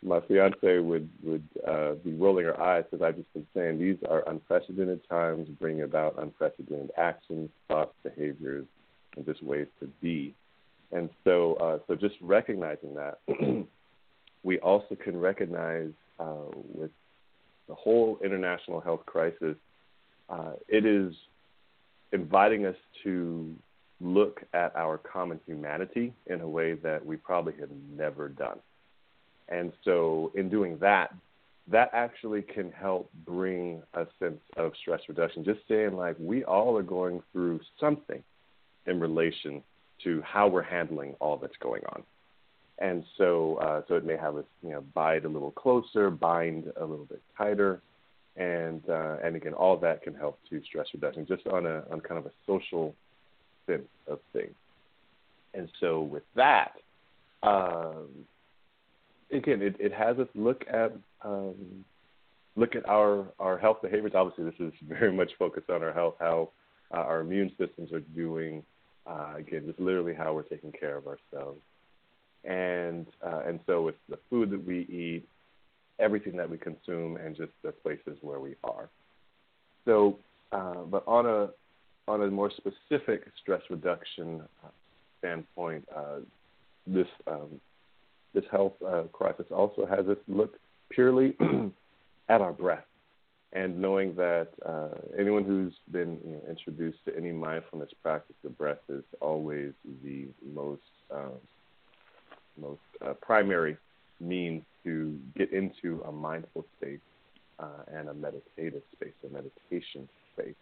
my fiance would would uh, be rolling her eyes because I've just been saying these are unprecedented times, bring about unprecedented actions, thoughts, behaviors, and just ways to be. And so, uh, so just recognizing that, we also can recognize uh, with the whole international health crisis, uh, it is inviting us to look at our common humanity in a way that we probably have never done. And so, in doing that, that actually can help bring a sense of stress reduction. Just saying, like, we all are going through something in relation to how we're handling all that's going on. And so, uh, so it may have us, you know, bite a little closer, bind a little bit tighter, and uh, and again, all that can help to stress reduction, just on a on kind of a social sense of things. And so, with that, um, again, it, it has us look at um, look at our our health behaviors. Obviously, this is very much focused on our health, how uh, our immune systems are doing. Uh, again, just literally how we're taking care of ourselves, and uh, and so with the food that we eat, everything that we consume, and just the places where we are. So, uh, but on a on a more specific stress reduction uh, standpoint, uh, this um, this health uh, crisis also has us look purely at our breath, and knowing that uh, anyone who's been you know, introduced to any mindfulness practice, the breath is always the most um, most uh, primary means to get into a mindful state uh, and a meditative space, a meditation space,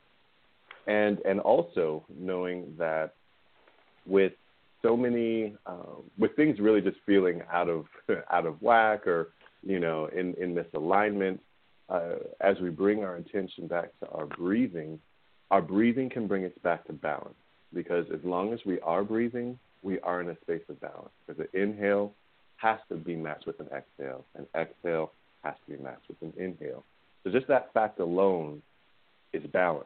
and and also knowing that with so many uh, with things really just feeling out of out of whack or you know in in misalignment uh, as we bring our attention back to our breathing our breathing can bring us back to balance. Because as long as we are breathing we are in a space of balance. Because an inhale has to be matched with an exhale and exhale has to be matched with an inhale so just that fact alone is balance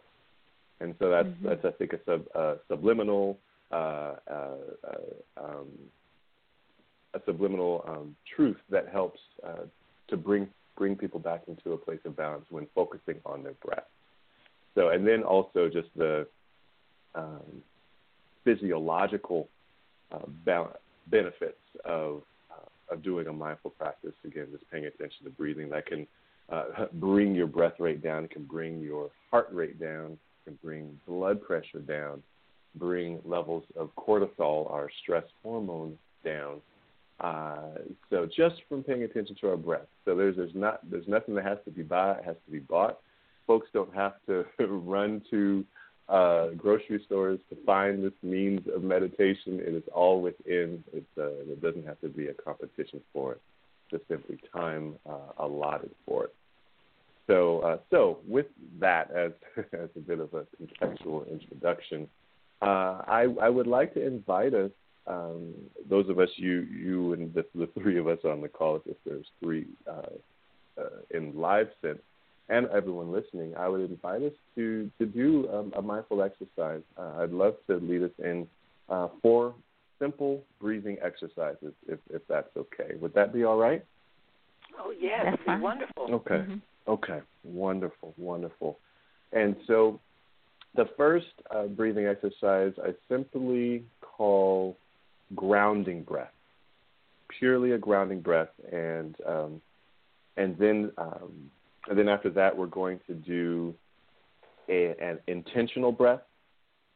and so that's mm-hmm. that's I think a sub, uh, subliminal uh, uh, uh, um, a subliminal um, truth that helps to bring bring people back into a place of balance when focusing on their breath. So, and then also just the um, physiological uh, balance, benefits of uh, of doing a mindful practice. Again, just paying attention to breathing. That can uh, bring your breath rate down. Can bring your heart rate down. Can bring blood pressure down bring levels of cortisol, our stress hormone, down. Uh, so just from paying attention to our breath. So there's there's not there's nothing that has to be bought, has to be bought. Folks don't have to run to uh, grocery stores to find this means of meditation. It is all within. Uh, it doesn't have to be a competition for it. Just simply time uh, allotted for it. So uh, so with that as as a bit of a contextual introduction. Uh, I, I would like to invite us, um, those of us, you, you, and the, the three of us on the call, if there's three uh, uh, in live sense, and everyone listening, I would invite us to to do um, a mindful exercise. Uh, I'd love to lead us in uh, four simple breathing exercises, if if that's okay. Would that be all right? Oh yes, that'd be wonderful. Okay, mm-hmm. okay, wonderful, wonderful. And so the first uh, breathing exercise I simply call grounding breath, purely a grounding breath, and um, and then um, and then after that we're going to do a, an intentional breath,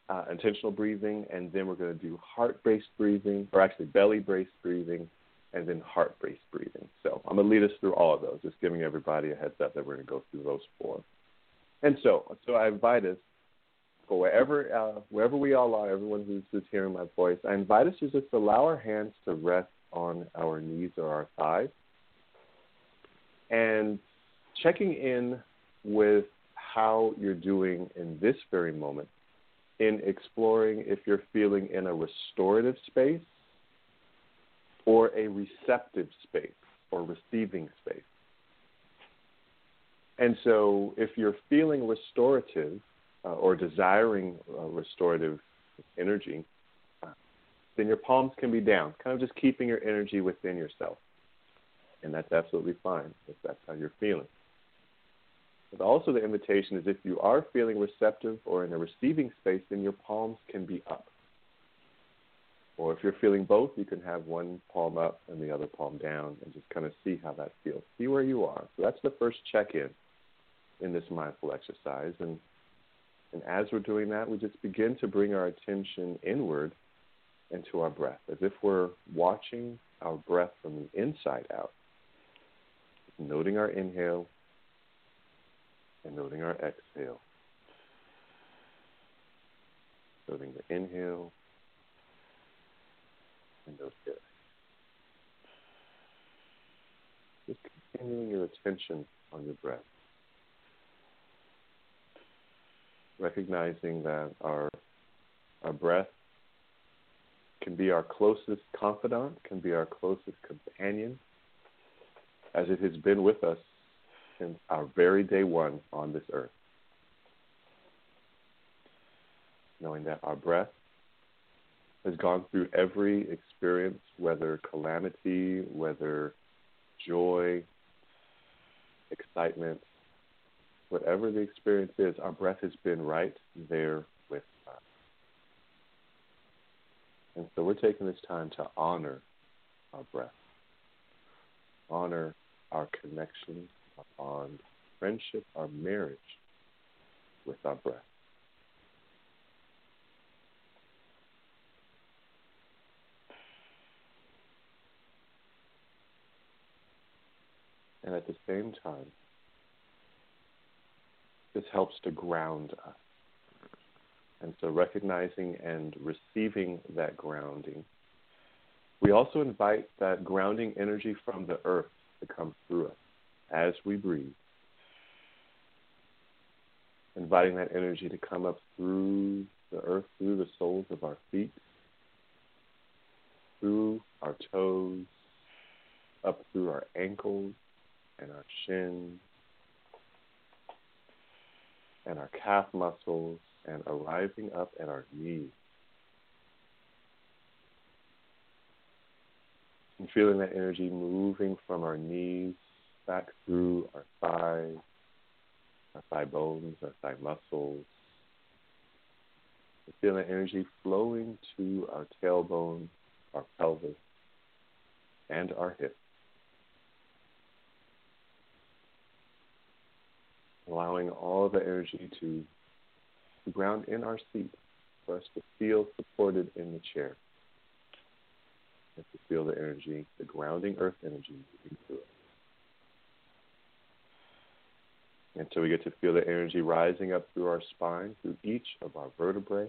uh, intentional breathing, and then we're going to do heart-based breathing, or actually belly-based breathing, and then heart-based breathing. So I'm going to lead us through all of those, just giving everybody a heads up that we're going to go through those four. And so, so I invite us for wherever uh, wherever we all are, everyone who's, who's hearing my voice, I invite us to just allow our hands to rest on our knees or our thighs, and checking in with how you're doing in this very moment, in exploring if you're feeling in a restorative space or a receptive space or receiving space. And so, if you're feeling restorative, uh, or desiring uh, restorative energy, then your palms can be down, kind of just keeping your energy within yourself. And that's absolutely fine if that's how you're feeling. But also, the invitation is if you are feeling receptive or in a receiving space, then your palms can be up. Or if you're feeling both, you can have one palm up and the other palm down and just kind of see how that feels. See where you are. So that's the first check in in this mindful exercise. And, and as we're doing that, we just begin to bring our attention inward into our breath, as if we're watching our breath from the inside out, noting our inhale and noting our exhale. Noting the inhale and note the Just continuing your attention on your breath. Recognizing that our our breath can be our closest confidant, can be our closest companion, as it has been with us our very day one on this earth. Knowing that our breath has gone through every experience, whether calamity, whether joy, excitement, whatever the experience is, our breath has been right there with us. And so we're taking this time to honor our breath, honor our connection, our bond, friendship, our marriage with our breath. And at the same time, this helps to ground us. And so recognizing and receiving that grounding, we also invite that grounding energy from the earth to come through us as we breathe. Inviting that energy to come up through the earth, through the soles of our feet, through our toes, up through our ankles and our shins and our calf muscles and arriving up at our knees. And feeling that energy moving from our knees back through our thighs, our thigh bones, our thigh muscles. And feeling that energy flowing to our tailbone, our pelvis, and our hips. Allowing all the energy to ground in our seat for us to feel supported in the chair and to feel the energy, the grounding earth energy moving through it. And so we get to feel the energy rising up through our spine, through each of our vertebrae.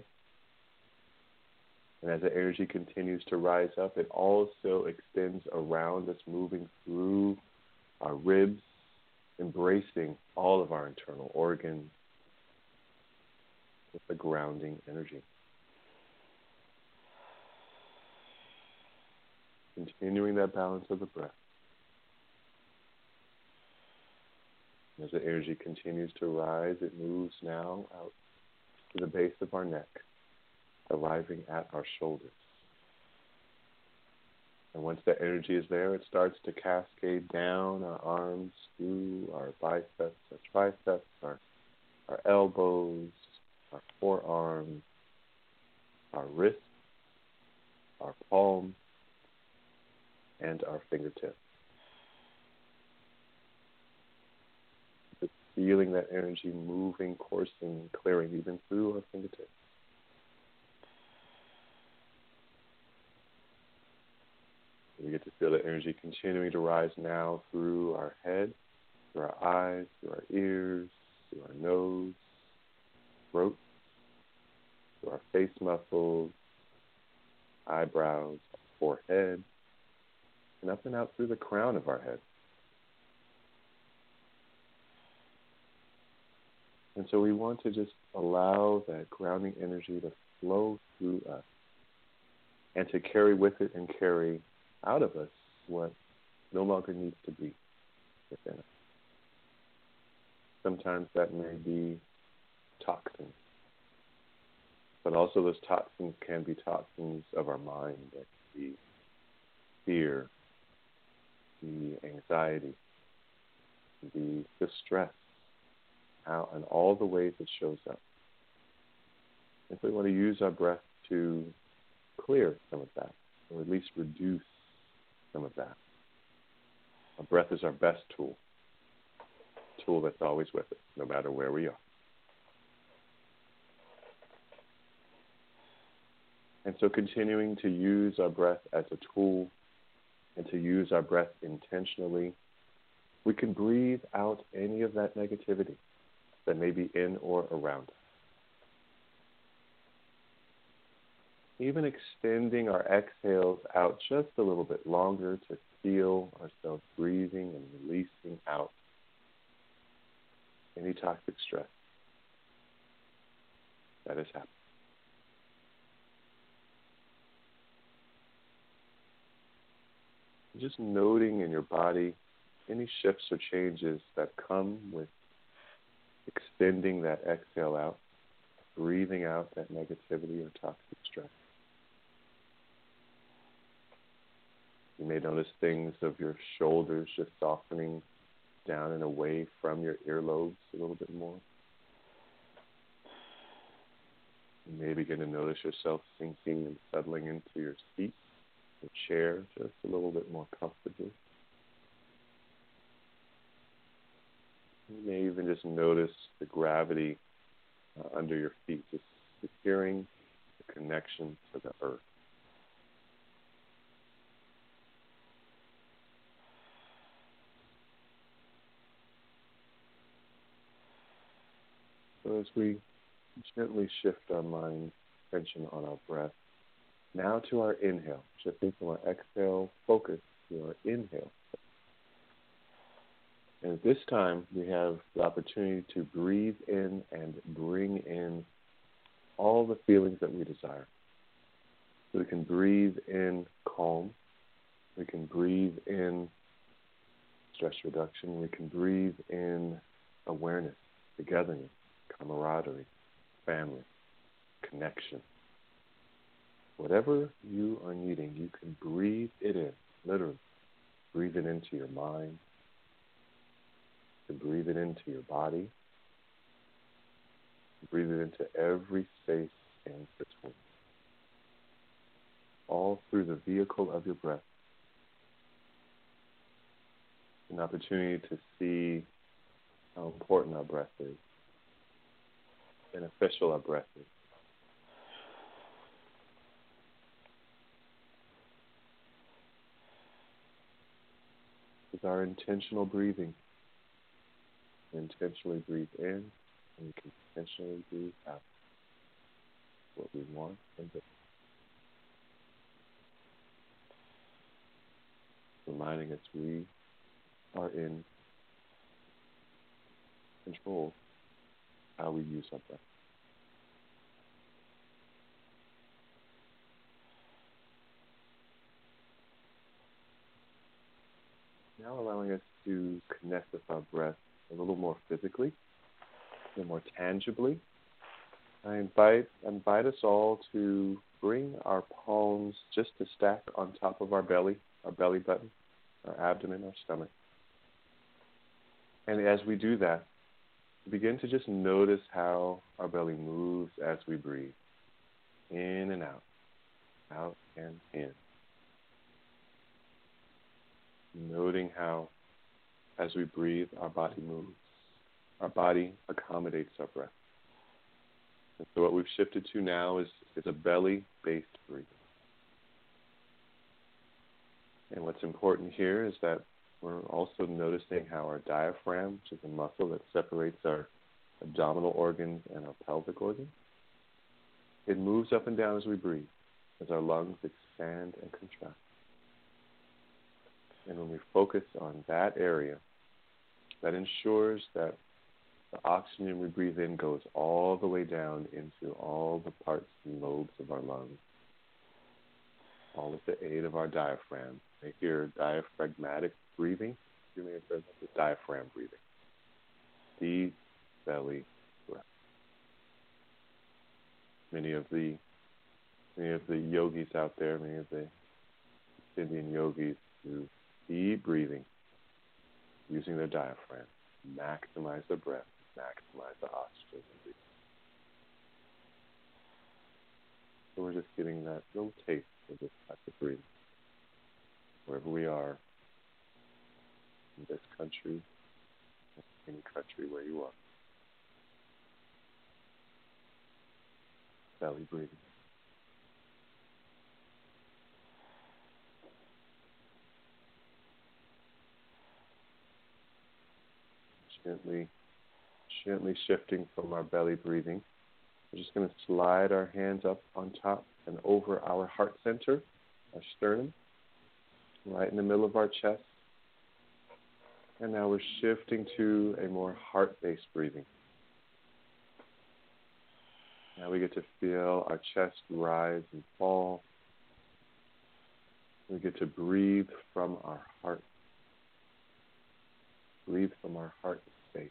And as the energy continues to rise up, it also extends around us, moving through our ribs, embracing all of our internal organs with the grounding energy. Continuing that balance of the breath. As the energy continues to rise, it moves now out to the base of our neck, arriving at our shoulders. And once that energy is there, it starts to cascade down our arms through our biceps, our triceps, our, our elbows, our forearms, our wrists, our palms, and our fingertips. Feeling that energy moving, coursing, clearing even through our fingertips. We get to feel the energy continuing to rise now through our head, through our eyes, through our ears, through our nose, throat, through our face muscles, eyebrows, forehead, and up and out through the crown of our head. And so we want to just allow that grounding energy to flow through us and to carry with it and carry out of us what no longer needs to be within us. Sometimes that may be toxins, but also those toxins can be toxins of our mind, that can be fear, the anxiety, the distress, how, and all the ways it shows up. If we want to use our breath to clear some of that, or at least reduce some of that. Our breath is our best tool, tool that's always with us, no matter where we are. And so continuing to use our breath as a tool and to use our breath intentionally, we can breathe out any of that negativity that may be in or around us. Even extending our exhales out just a little bit longer to feel ourselves breathing and releasing out any toxic stress that is happening. Just noting in your body any shifts or changes that come with extending that exhale out, breathing out that negativity or toxic stress. You may notice things of your shoulders just softening down and away from your earlobes a little bit more. You may begin to notice yourself sinking and settling into your seat or chair just a little bit more comfortably. You may even just notice the gravity uh, under your feet, just securing the connection to the earth. So as we gently shift our mind attention on our breath, now to our inhale, shifting from our exhale focus to our inhale. And at this time, we have the opportunity to breathe in and bring in all the feelings that we desire. We can breathe in calm. We can breathe in stress reduction. We can breathe in awareness, togetherness, camaraderie, family, connection. Whatever you are needing, you can breathe it in, literally. Breathe it into your mind. Can breathe it into your body. Breathe it into every space in between. All through the vehicle of your breath. An opportunity to see how important our breath is beneficial our breath is. With our intentional breathing, intentionally breathe in and intentionally breathe out what we want and do. Reminding us we are in control how we use our breath. Now allowing us to connect with our breath a little more physically, a little more tangibly. I invite invite us all to bring our palms just to stack on top of our belly, our belly button, our abdomen, our stomach. And as we do that, begin to just notice how our belly moves as we breathe in and out, out and in. Noting how, as we breathe, our body moves. Our body accommodates our breath. And so, what we've shifted to now is, is a belly based breathing. And what's important here is that we're also noticing how our diaphragm, which is a muscle that separates our abdominal organs and our pelvic organs, it moves up and down as we breathe, as our lungs expand and contract. And when we focus on that area, that ensures that the oxygen we breathe in goes all the way down into all the parts and lobes of our lungs, all with the aid of our diaphragm. Make your diaphragmatic breathing. Heard of the diaphragm breathing. Deep belly breath. Many of the many of the yogis out there, many of the Indian yogis do deep breathing using their diaphragm, maximize the breath, maximize the oxygen. So we're just getting that little taste of this type of breathing. Wherever we are in this country, any country where you are. Belly breathing. Gently, gently shifting from our belly breathing. We're just going to slide our hands up on top and over our heart center, our sternum, right in the middle of our chest. And now we're shifting to a more heart based breathing. Now we get to feel our chest rise and fall. We get to breathe from our heart. Breathe from our heart space.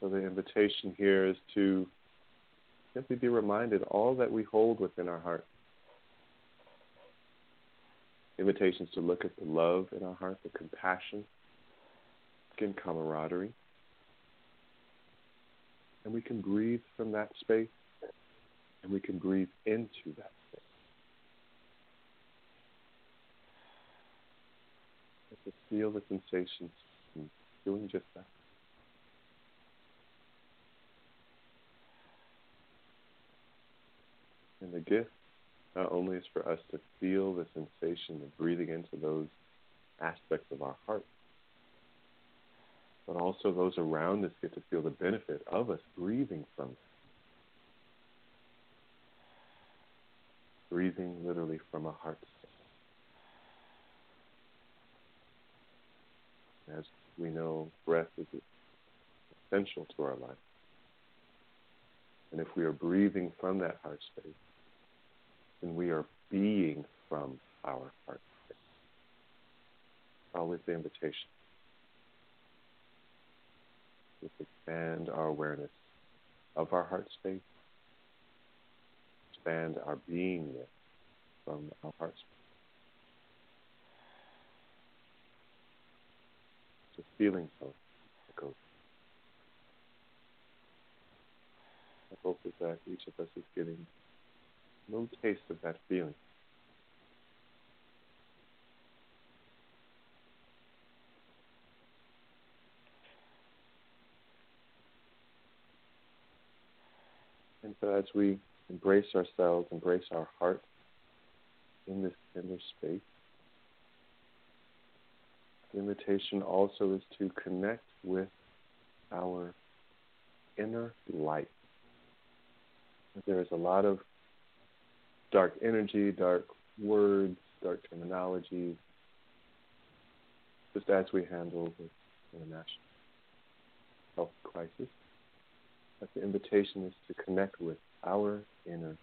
So the invitation here is to simply be reminded all that we hold within our heart. Invitations to look at the love in our heart, the compassion, again, camaraderie. And we can breathe from that space and we can breathe into that space. to feel the sensations and doing just that. And the gift not only is for us to feel the sensation of breathing into those aspects of our heart, but also those around us get to feel the benefit of us breathing from it. Breathing literally from a heart As we know, breath is essential to our life. And if we are breathing from that heart space, then we are being from our heart space. Always the invitation. To expand our awareness of our heart space, expand our beingness from our heart space. Feeling so it goes. I hope is that each of us is getting a little taste of that feeling. And so as we embrace ourselves, embrace our heart in this tender space, the invitation also is to connect with our inner light. There is a lot of dark energy, dark words, dark terminology, just as we handle the international health crisis. But the invitation is to connect with our inner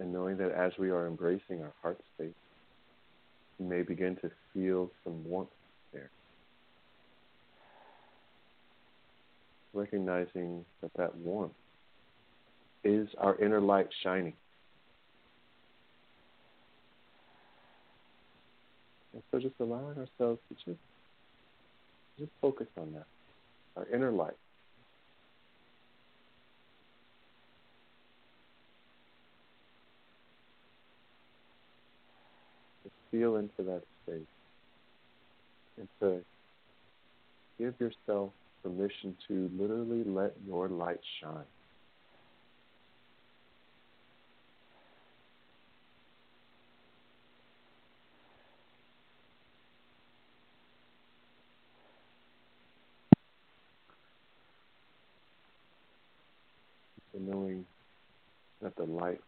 and knowing that as we are embracing our heart space, we may begin to feel some warmth there. Recognizing that that warmth is our inner light shining. And so just allowing ourselves to just, just focus on that, our inner light. Feel into that space and to give yourself permission to literally let your light shine. And knowing that the light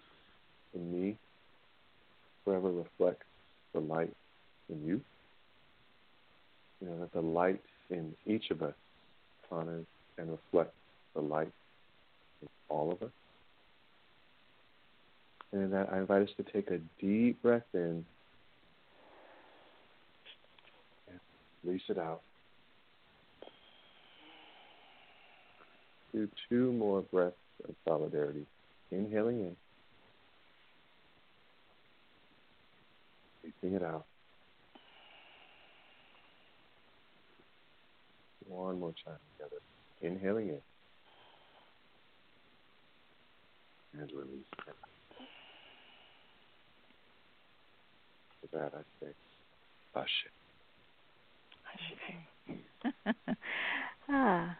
in me forever reflects the light in you. You know, that the light in each of us honors and reflects the light in all of us. And in that I invite us to take a deep breath in and release it out. Do two more breaths of solidarity. Inhaling in. Breathing it out. One more time together. inhaling in. And release. For that, I say, Ashe. ah,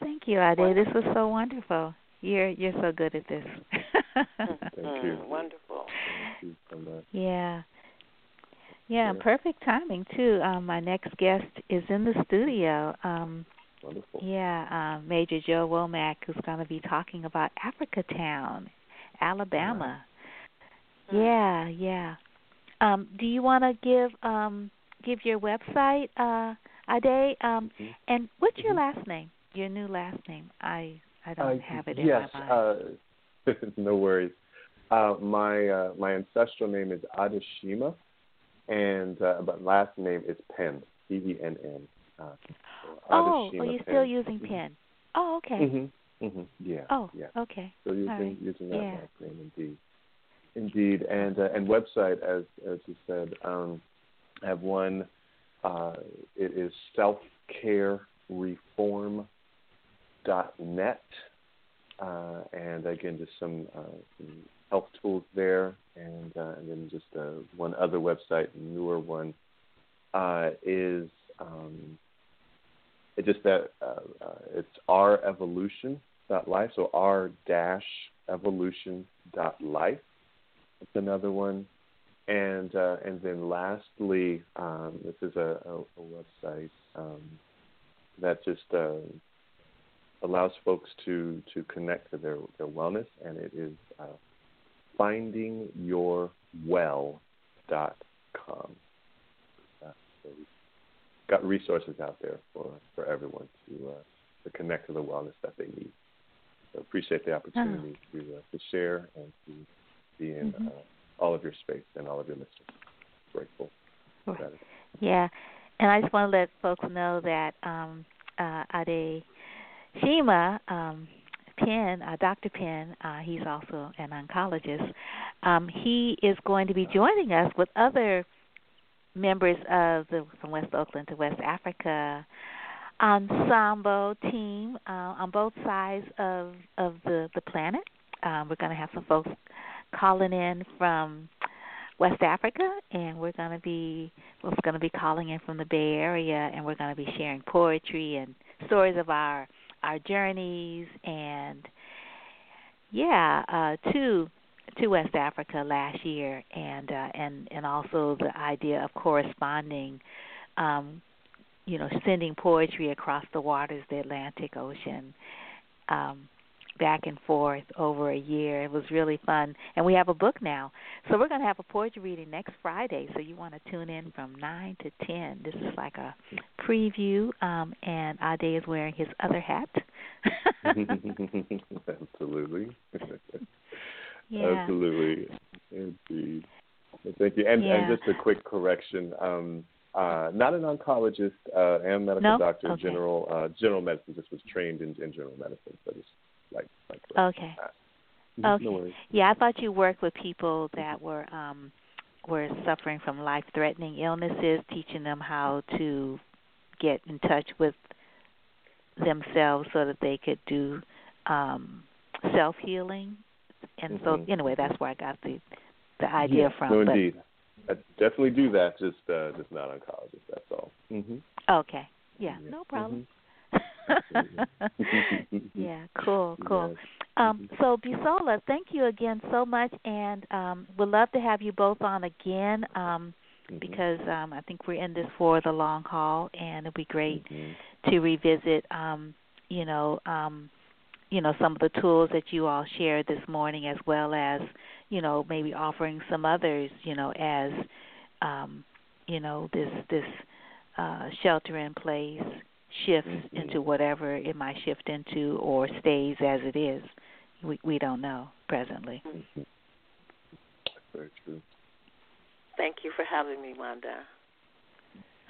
thank you, Ade. This was so wonderful. You're you're so good at this. Thank you. Mm, wonderful. Thank you so much. Yeah. Yeah, perfect timing too. Um my next guest is in the studio. Um Wonderful. yeah, um Major Joe Womack who's going to be talking about Africa Town, Alabama. Yeah, yeah. Um do you want to give um give your website uh Ade um Mhm. and what's your Mhm. last name? Your new last name. I I Uh, don't have it in yes, my mind. uh, no worries. Uh, my uh, my ancestral name is Adeshima, and uh, but last name is Penn. P E N N. Uh, oh, you're Penn. still using Mhm. pen. Oh, okay. Mhm. Mhm. Yeah. Oh, Yeah. okay. So using right. using that Yeah. last name indeed. Indeed, and uh, and website as as you said, um, I have one. Uh, it is selfcarereform dot net, uh, and again just some, uh, some health tools there, and uh, and then just uh, one other website, newer one, uh, is um, it just that uh, uh, it's our evolution dot life, so r dash evolution dot life. That's another one, and uh, and then lastly, um, this is a, a, a website um, that just allows folks to to connect to their their wellness, and it is findingyourwell.com. So we've got resources out there for for everyone to uh, to connect to the wellness that they need. So appreciate the opportunity to uh, to share and to be in Mhm. uh, all of your space and all of your listeners. Grateful that. Yeah, and I just want to let folks know that um, uh, Ade Shima um, Penn, uh, Dr. Penn, uh, he's also an oncologist. Um, he is going to be joining us with other members of the from West Oakland to West Africa ensemble team uh, on both sides of of the the planet. Um, we're going to have some folks calling in from West Africa, and we're going to be we're going to be calling in from the Bay Area, and we're going to be sharing poetry and stories of our our journeys, and yeah, uh, to to West Africa last year, and uh, and and also the idea of corresponding. Um, you know, sending poetry across the waters, the Atlantic Ocean, um, back and forth over a year. It was really fun, and we have a book now. So we're going to have a poetry reading next Friday. So you want to tune in from nine to ten. This is like a preview, um, and Ade is wearing his other hat. Absolutely. yeah. Absolutely. Indeed. Well, Thank you. And, Yeah. and just a quick correction. Um, uh, not an oncologist. Uh, am medical No? doctor. Okay. General uh, general medicine. Just was trained in, in general medicine. So just like like. Okay. Mhm, Okay. No. Yeah, I thought you worked with people that were um were suffering from life threatening illnesses, teaching them how to get in touch with themselves so that they could do um self healing. And so Mhm. anyway, that's where I got the the idea Yeah, from. No, but indeed. I definitely do that. Just uh, just not oncologist. That's all. hmm okay. Yeah, Yeah. no problem. Mhm. yeah, cool, cool. Um, so Bisola, thank you again so much, and um, would love to have you both on again um, Mhm. because um, I think we're in this for the long haul, and it'd be great Mhm. to revisit, um, you know, um, you know, some of the tools that you all shared this morning, as well as, you know, maybe offering some others, you know, as, um, you know, this this uh, shelter in place shifts Mhm. into whatever it might shift into, or stays as it is. We we don't know presently. Mhm. Very true. Thank you for having me, Wanda.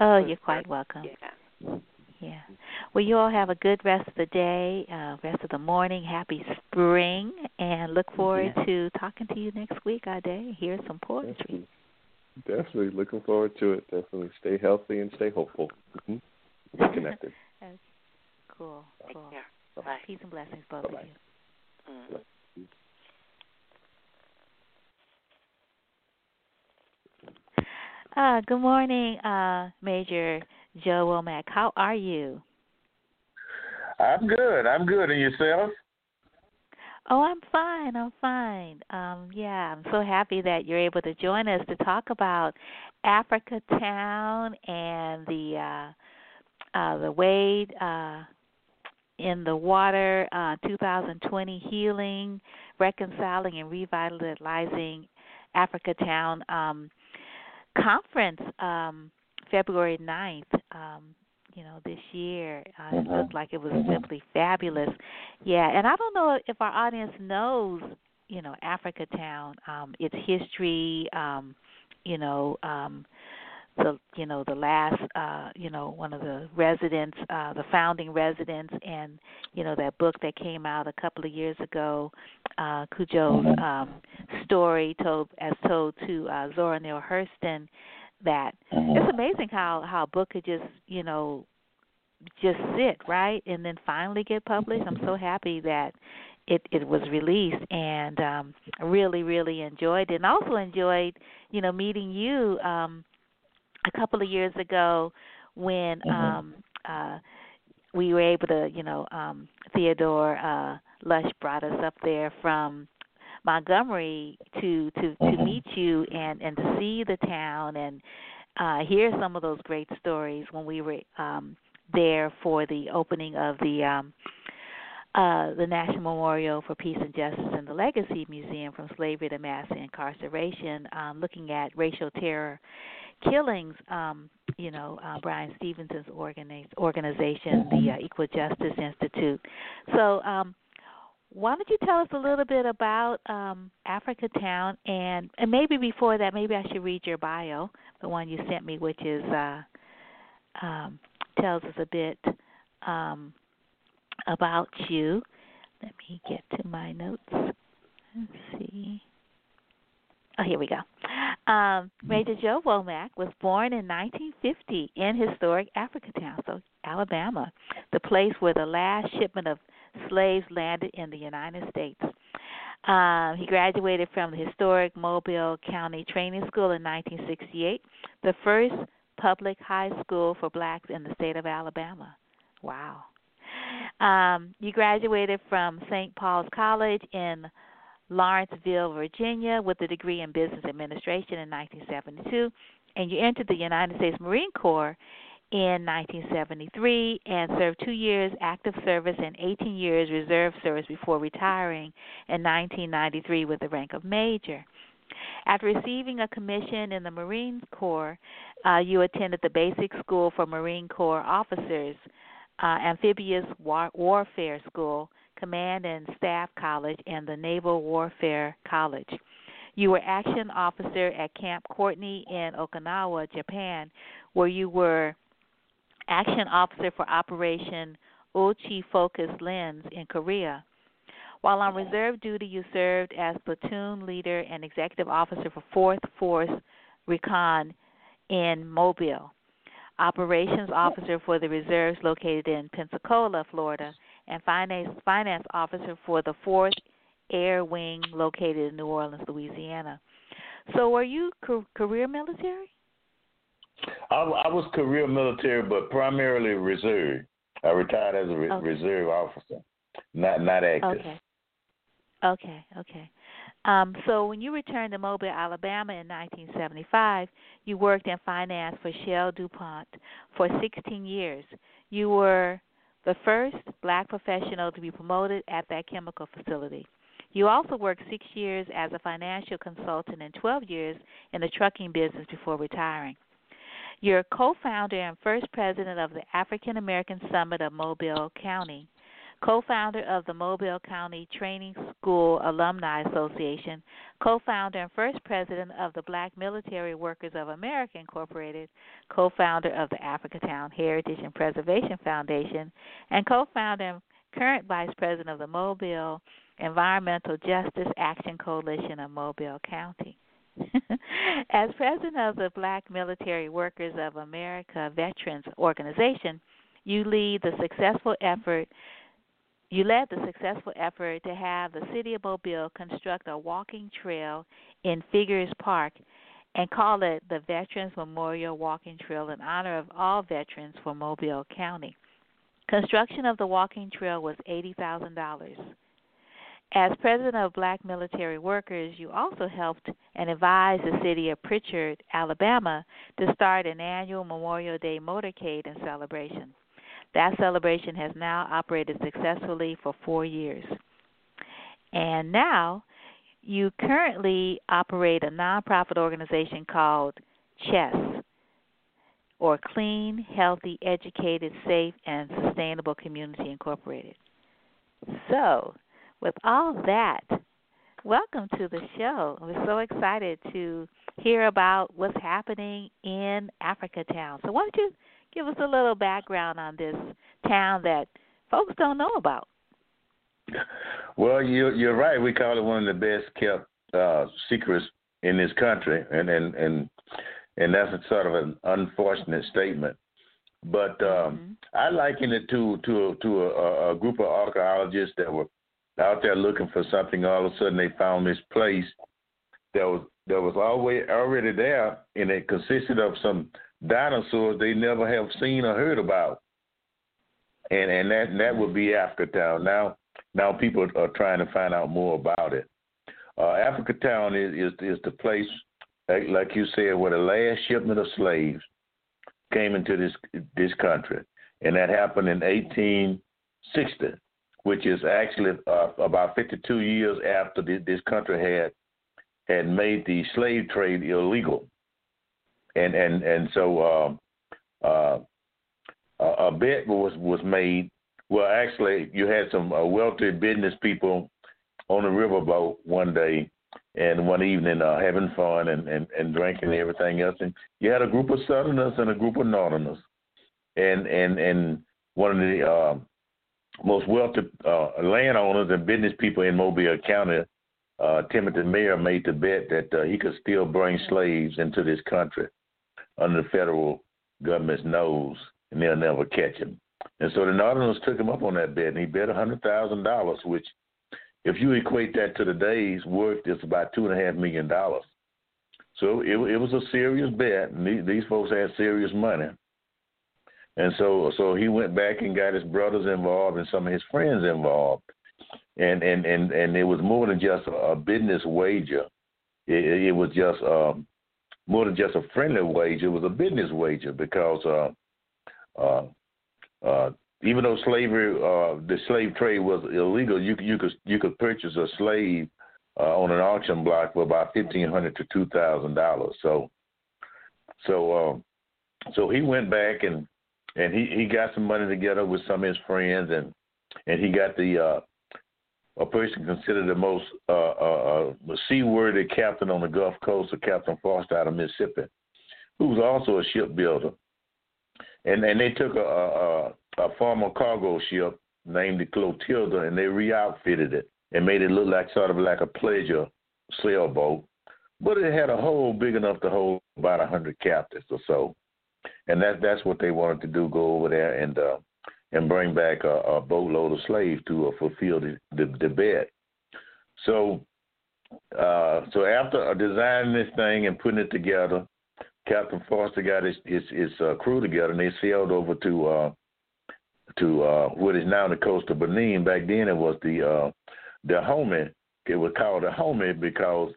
Oh, you're quite welcome. Yeah. Yeah. Well, you all have a good rest of the day, uh, rest of the morning. Happy spring, and look forward to talking to you next week, Ade. Hear some poetry. Definitely. Definitely looking forward to it. Definitely stay healthy and stay hopeful. hmm Stay connected. Cool. Take cool. care. Bye. Peace and blessings, both Bye-bye. of you. Mm. Uh, good morning, uh, Major Joe Womack. How are you? I'm good. I'm good. And yourself? Oh, I'm fine. I'm fine. Um, yeah, I'm so happy that you're able to join us to talk about Africa Town and the uh, uh, the Wade uh, in the Water uh, 2020 Healing, Reconciling, and Revitalizing Africa Town um, conference, um, February 9th. Um, you know, this year. Uh, It Mhm. looked like it was Mhm. simply fabulous. Yeah, and I don't know if our audience knows, you know, Africa Town, um, its history, um, you know, um the you know, the last uh, you know, one of the residents, uh the founding residents and, you know, that book that came out a couple of years ago, uh Cudjo's Mhm. um story told as told to uh Zora Neale Hurston that Mhm. it's amazing how how a book could just you know just sit right and then finally get published i'm so happy that it it was released and um I really really enjoyed it and also enjoyed you know meeting you um a couple of years ago when Mhm. um uh we were able to you know um theodore uh lush brought us up there from Montgomery to to to Mhm. meet you and and to see the town and uh hear some of those great stories when we were um there for the opening of the um uh the National Memorial for Peace and Justice and the Legacy Museum from Slavery to Mass Incarceration um looking at racial terror killings um you know uh, Bryan Stevenson's organize, organization the uh, Equal Justice Institute so um why don't you tell us a little bit about um, Africa Town and and maybe before that, maybe I should read your bio, the one you sent me, which is uh, um, tells us a bit um, about you. Let me get to my notes. Let's see. Oh, here we go. Um, Major Joe Womack was born in 1950 in historic Africa Town, so Alabama, the place where the last shipment of slaves landed in the United States. Um, he graduated from the historic Mobile County Training School in 1968, the first public high school for blacks in the state of Alabama. Wow. Um, you graduated from St. Paul's College in Lawrenceville, Virginia, with a degree in business administration in 1972, and you entered the United States Marine Corps in 1973 and served two years active service and 18 years reserve service before retiring in 1993 with the rank of major. After receiving a commission in the Marine Corps, uh, you attended the Basic School for Marine Corps Officers, uh, Amphibious War- Warfare School, Command and Staff College, and the Naval Warfare College. You were action officer at Camp Courtney in Okinawa, Japan, where you were action officer for Operation Ulchi Focus Lens in Korea. While on reserve duty, you served as platoon leader and executive officer for 4th Force Recon in Mobile, operations officer for the reserves located in Pensacola, Florida, and finance finance officer for the 4th Air Wing located in New Orleans, Louisiana. So, were you ca- career military? I, I was career military, but primarily reserve. I retired as a re- Okay. reserve officer, not not active. Okay. Okay, okay. Um, so when you returned to Mobile, Alabama in 1975, you worked in finance for Shell DuPont for 16 years. You were the first black professional to be promoted at that chemical facility. You also worked six years as a financial consultant and 12 years in the trucking business before retiring. You're co founder and first president of the African American Summit of Mobile County, co founder of the Mobile County Training School Alumni Association, co founder and first president of the Black Military Workers of America Incorporated, co founder of the Africatown Heritage and Preservation Foundation, and co founder and current vice president of the Mobile Environmental Justice Action Coalition of Mobile County. As president of the Black Military Workers of America Veterans Organization, you lead the successful effort. You led the successful effort to have the city of Mobile construct a walking trail in Figures Park and call it the Veterans Memorial Walking Trail in honor of all veterans for Mobile County. Construction of the walking trail was $80,000. As president of Black Military Workers, you also helped and advised the city of Prichard, Alabama, to start an annual Memorial Day motorcade and celebration. That celebration has now operated successfully for four years. And now you currently operate a nonprofit organization called CHESS, or Clean, Healthy, Educated, Safe, and Sustainable Community Incorporated. So, with all that, welcome to the show. We're so excited to hear about what's happening in Africa Town. So, why don't you give us a little background on this town that folks don't know about? Well, you, you're right. We call it one of the best kept uh, secrets in this country, and and and and that's a sort of an unfortunate statement. But um, mm-hmm. I liken it to to to a, a group of archaeologists that were out there looking for something. All of a sudden, they found this place that was that was always already there, and it consisted of some dinosaurs they never have seen or heard about. And and that that would be Africatown. Now now people are trying to find out more about it. Uh, Africa Town is, is is the place, like, you said, where the last shipment of slaves came into this this country, and that happened in 1860 which is actually uh, about 52 years after this country had had made the slave trade illegal, and and and so uh, uh, a bet was was made. Well, actually, you had some uh, wealthy business people on a riverboat one day and one evening uh, having fun and, and, and drinking and everything else. And you had a group of Southerners and a group of Northerners. And and and one of the uh, most wealthy uh, landowners and business people in Mobile County, uh, Timothy Meaher, made the bet that uh, he could still bring slaves into this country under the federal government's nose, and they'll never catch him. And so the Northerners took him up on that bet, and he bet a hundred thousand dollars, which, if you equate that to today's worth, is about two and a half million dollars. So it, it was a serious bet, and these, these folks had serious money. And so so he went back and got his brothers involved and some of his friends involved. And and and, and it was more than just a business wager. It, it was just um, more than just a friendly wager. It was a business wager because uh, uh, uh, even though slavery, uh, the slave trade was illegal, you you could you could purchase a slave uh, on an auction block for about fifteen hundred to two thousand dollars. So, so, um, so he went back and and he he got some money together with some of his friends, and and he got the uh, a person considered the most uh, uh, uh, seaworthy captain on the Gulf Coast, of Captain Foster out of Mississippi, who was also a shipbuilder, and and they took a, a, a former cargo ship named the Clotilda, and they re-outfitted it and made it look like sort of like a pleasure sailboat, but it had a hole big enough to hold about a hundred captives or so. And that that's what they wanted to do: go over there and uh, and bring back a, a boatload of slaves to uh, fulfill the, the the bet. So uh, so after designing this thing and putting it together, Captain Foster got his his, his uh, crew together and they sailed over to uh, to uh, what is now the coast of Benin. Back then it was the uh, Dahomey. It was called the Dahomey because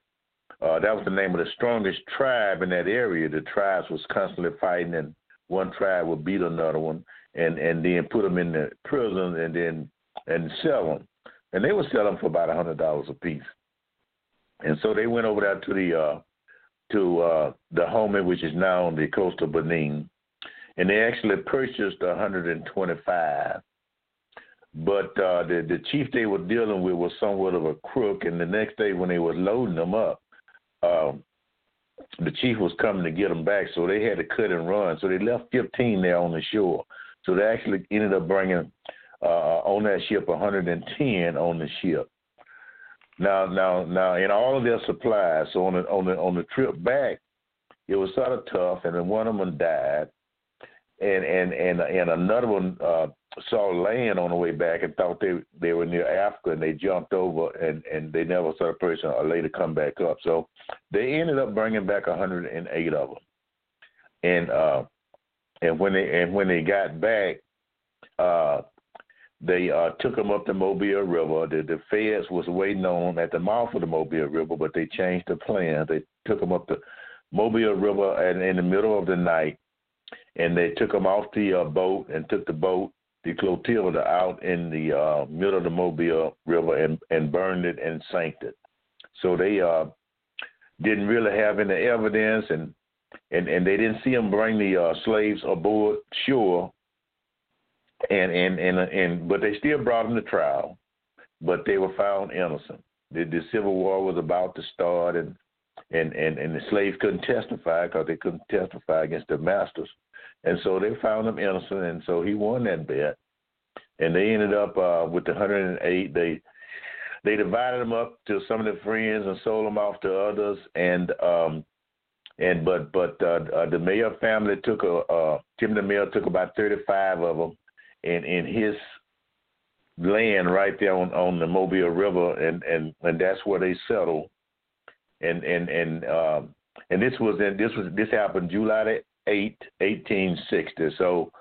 uh, that was the name of the strongest tribe in that area. The tribes was constantly fighting, and one tribe would beat another one, and and then put them in the prison, and then and sell them, and they would sell them for about a hundred dollars a piece. And so they went over there to the uh, to uh, Dahomey, which is now on the coast of Benin, and they actually purchased 125. But uh, the the chief they were dealing with was somewhat of a crook, and the next day when they were loading them up, um, the chief was coming to get them back, so they had to cut and run. So they left 15 there on the shore. So they actually ended up bringing uh, on that ship 110 on the ship. Now, now, now, in all of their supplies, so on the on the on the trip back, it was sort of tough, and then one of them died, and and and and another one uh, saw land on the way back and thought they they were near Africa, and they jumped over, and and they never saw a person or later come back up. So they ended up bringing back 108 of them, and uh, and when they and when they got back, uh, they uh, took them up the Mobile River. The, the feds was waiting on at the mouth of the Mobile River, but they changed the plan. They took them up the Mobile River and in the middle of the night, and they took them off the uh, boat and took the boat, the Clotilda, out in the uh, middle of the Mobile River and and burned it and sank it. So they uh, didn't really have any evidence, and and and they didn't see him bring the uh, slaves aboard shore and and and and but they still brought him to trial, but they were found innocent. The, the Civil War was about to start, and and and and the slaves couldn't testify because they couldn't testify against their masters, and so they found him innocent, and so he won that bet, and they ended up uh, with the 108. They they divided them up to some of their friends and sold them off to others, and um, and but but uh, uh, the Meaher family took a uh, Tim DeMille took about 35 of them and in his land right there on on the Mobile River, and and and that's where they settled. And and and um, and this was in this was this happened July 8, 1860. So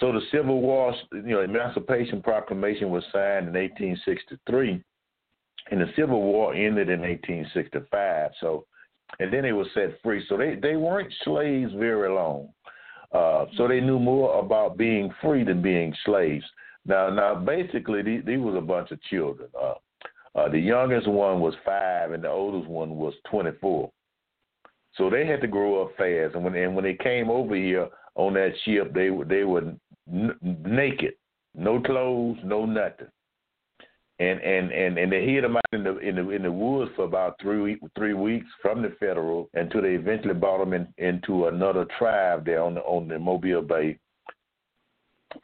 so the Civil War, you know, Emancipation Proclamation was signed in 1863, and the Civil War ended in 1865. So and then they were set free. So they they weren't slaves very long. Uh, so they knew more about being free than being slaves. Now, now, basically, these, these was a bunch of children. Uh, uh, the youngest one was five, and the oldest one was 24. So they had to grow up fast. And when and when they came over here on that ship, they were they were n- naked, no clothes, no nothing and and and and they hid them out in the in the in the woods for about three three weeks from the federal until they eventually brought them in, into another tribe there on the on the Mobile Bay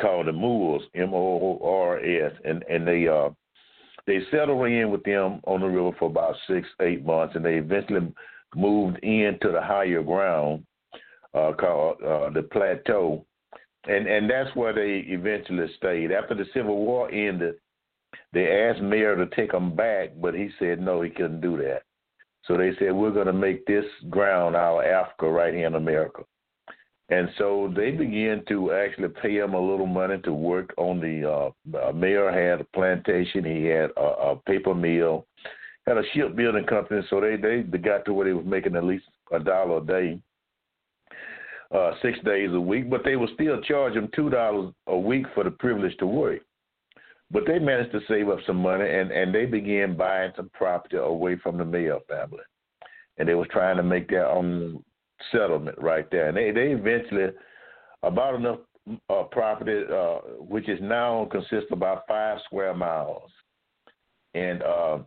called the Moors M O R S. And and they uh they settled in with them on the river for about six eight months and they eventually moved into the higher ground uh called uh the plateau. And and that's where they eventually stayed. After the Civil War ended they asked Meaher to take them back, but he said no, he couldn't do that. So they said we're going to make this ground our Africa right here in America. And so they began to actually pay him a little money to work on the. Uh, Meaher had a plantation. He had a, a paper mill, had a shipbuilding company. So they they, they got to where they was making at least a dollar a day, uh, six days a week. But they would still charge him two dollars a week for the privilege to work. But they managed to save up some money and, and they began buying some property away from the Meaher family. And they was trying to make their own settlement right there. And they, they eventually about enough uh, property, uh, which is now consists of about five square miles. And uh,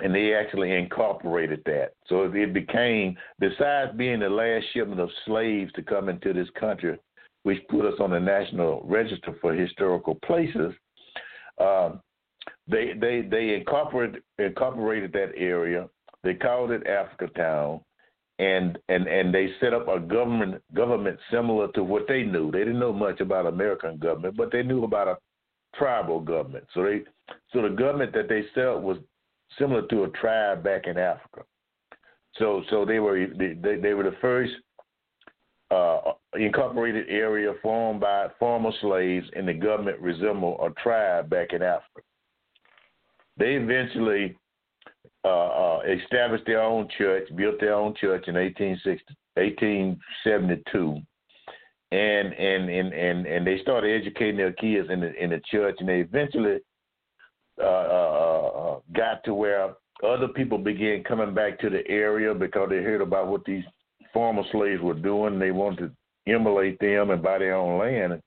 and they actually incorporated that. So it became, besides being the last shipment of slaves to come into this country, which put us on the National Register for Historical Places, um, they they they incorporated incorporated that area. They called it Africa Town, and and and they set up a government government similar to what they knew. They didn't know much about American government, but they knew about a tribal government. So they so the government that they set up was similar to a tribe back in Africa. So so they were they they were the first uh, incorporated area formed by former slaves, and the government resembled a tribe back in Africa. They eventually uh, uh, established their own church, built their own church in 1860, 1872, and and and and and they started educating their kids in the in the church, and they eventually uh, uh, uh, got to where other people began coming back to the area because they heard about what these former slaves were doing. They wanted to emulate them and buy their own land.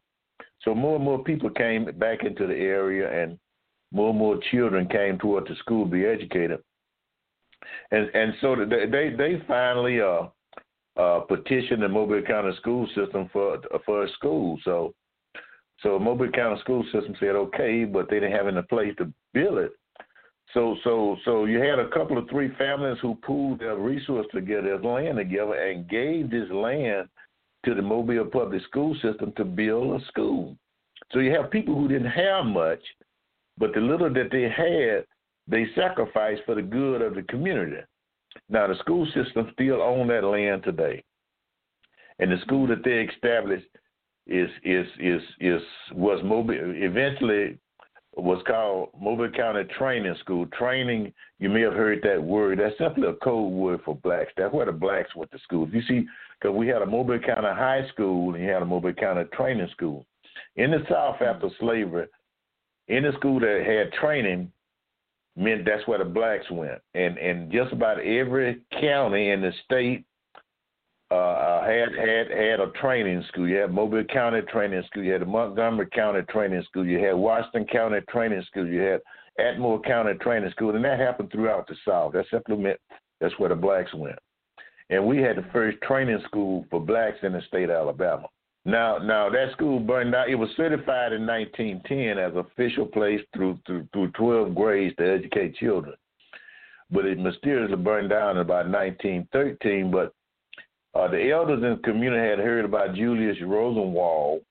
So more and more people came back into the area, and more and more children came toward the school to be educated. And and so they they, they finally uh, uh, petitioned the Mobile County school system for for a school. So so Mobile County school system said okay, but they didn't have any place to build it. So so so you had a couple of three families who pooled their resources together, their land together, and gave this land to the Mobile public school system to build a school. So you have people who didn't have much, but the little that they had, they sacrificed for the good of the community. Now the school system still own that land today, and the school that they established is is is is was Mobile eventually was called Mobile County Training School. Training, you may have heard that word. That's simply a code word for blacks. That's where the blacks went to school. You see, because we had a Mobile County High School and you had a Mobile County Training School. In the South mm-hmm. after slavery, in the school that had training meant that's where the blacks went. And and just about every county in the state uh, had had had a training school. You had Mobile County Training School. You had Montgomery County Training School. You had Washington County Training School. You had Atmore County Training School, and that happened throughout the South. That simply meant that's where the blacks went. And we had the first training school for blacks in the state of Alabama. Now, now that school burned out. It was certified in 1910 as official place through through, through 12 grades to educate children, but it mysteriously burned down in about 1913. But uh, the elders in the community had heard about Julius Rosenwald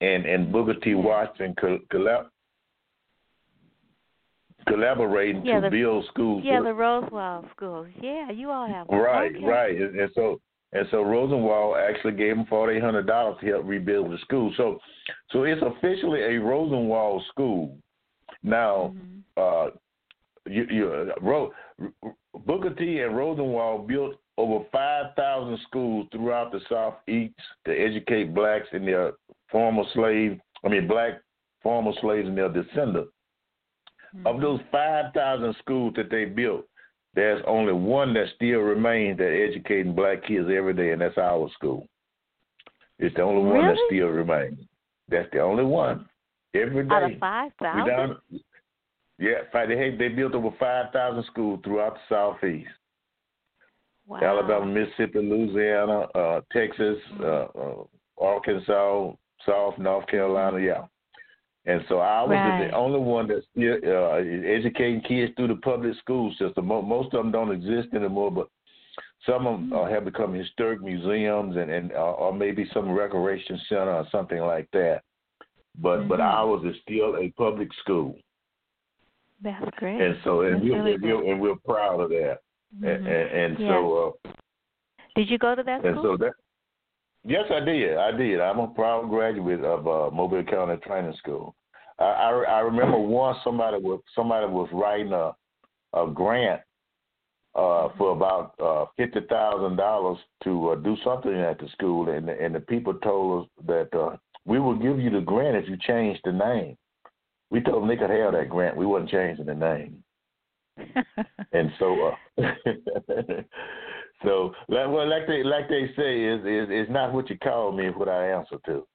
and, and Booker T. Washington collab- collaborating yeah, to the, build schools. Yeah, the Rosenwald schools. Yeah, you all have one. Right, okay. right. And, and so and so Rosenwald actually gave him forty eight hundred dollars to help rebuild the school. So so it's officially a Rosenwald school. Now Mm-hmm. uh you, you uh, Ro, Booker T and Rosenwald built over 5,000 schools throughout the Southeast to educate blacks and their former slave, I mean, black former slaves and their descendants. Mm-hmm. Of those 5,000 schools that they built, there's only one that still remains that educating black kids every day, and that's our school. It's the only one that still remains. That's the only one. Every day. Out of five We thousand. down, yeah, fi- they they built over five thousand schools throughout the southeast, Wow. Alabama, Mississippi, Louisiana, uh, Texas, uh, uh, Arkansas, South North Carolina, yeah. And so ours Right. the only one that's still uh, educating kids through the public school system. Mo- Most of them don't exist anymore, but some of them uh, have become historic museums and and uh, or maybe some recreation center or something like that. But but Mhm. ours is still a public school. That's great. and so and That's we're, really we're and we're proud of that. And, Mhm. and, and Yeah. so uh, Did you go to that and school? so that yes, I did. I did. I'm a proud graduate of uh, Mobile County Training School. I, I I remember once somebody was somebody was writing a a grant uh, for about uh, fifty thousand dollars to uh, do something at the school, and and the people told us that uh, we will give you the grant if you change the name. We told them they could have that grant. We wasn't changing the name. And so uh so like well like they like they say is is it's not what you call me what I answer to.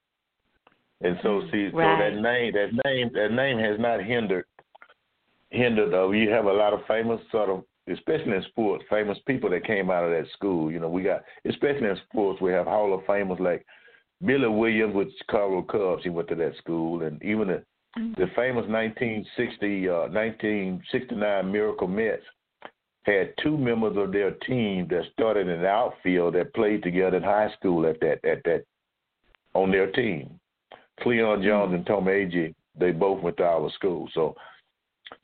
And so see so that name that name that name has not hindered hindered uh you have a lot of famous sort of especially in sports, famous people that came out of that school. You know, we got especially in sports we have Hall of Famers like Billy Williams with Chicago Cubs, he went to that school and even the the famous 1960 uh, 1969 Miracle Mets had two members of their team that started in the outfield that played together in high school at that at that on their team. Cleon Jones and Tom Agee, they both went to our school. So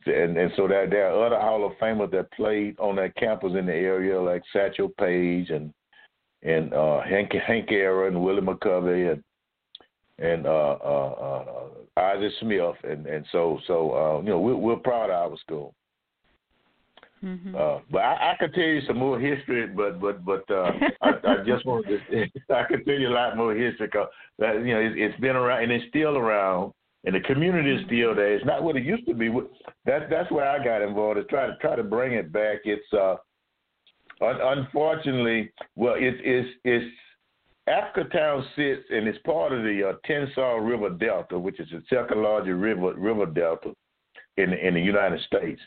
and and so that there are other Hall of Famers that played on that campus in the area like Satchel Paige and and uh Hank Hank Aaron, and Willie McCovey and and uh, uh, uh, Isaac Smith, and and so so uh, you know we're we're proud of our school. Mhm. Uh, but I, I could tell you some more history, but but but uh, I, I just want to I could tell you a lot more history because that you know it, it's been around and it's still around, and the community is still there. It's not what it used to be. That's that's where I got involved. Is try to try to bring it back. It's uh, un- unfortunately, well, it's it's it's Africa Town sits and it's part of the uh, Tensaw River Delta, which is the second largest river river delta in in the United States,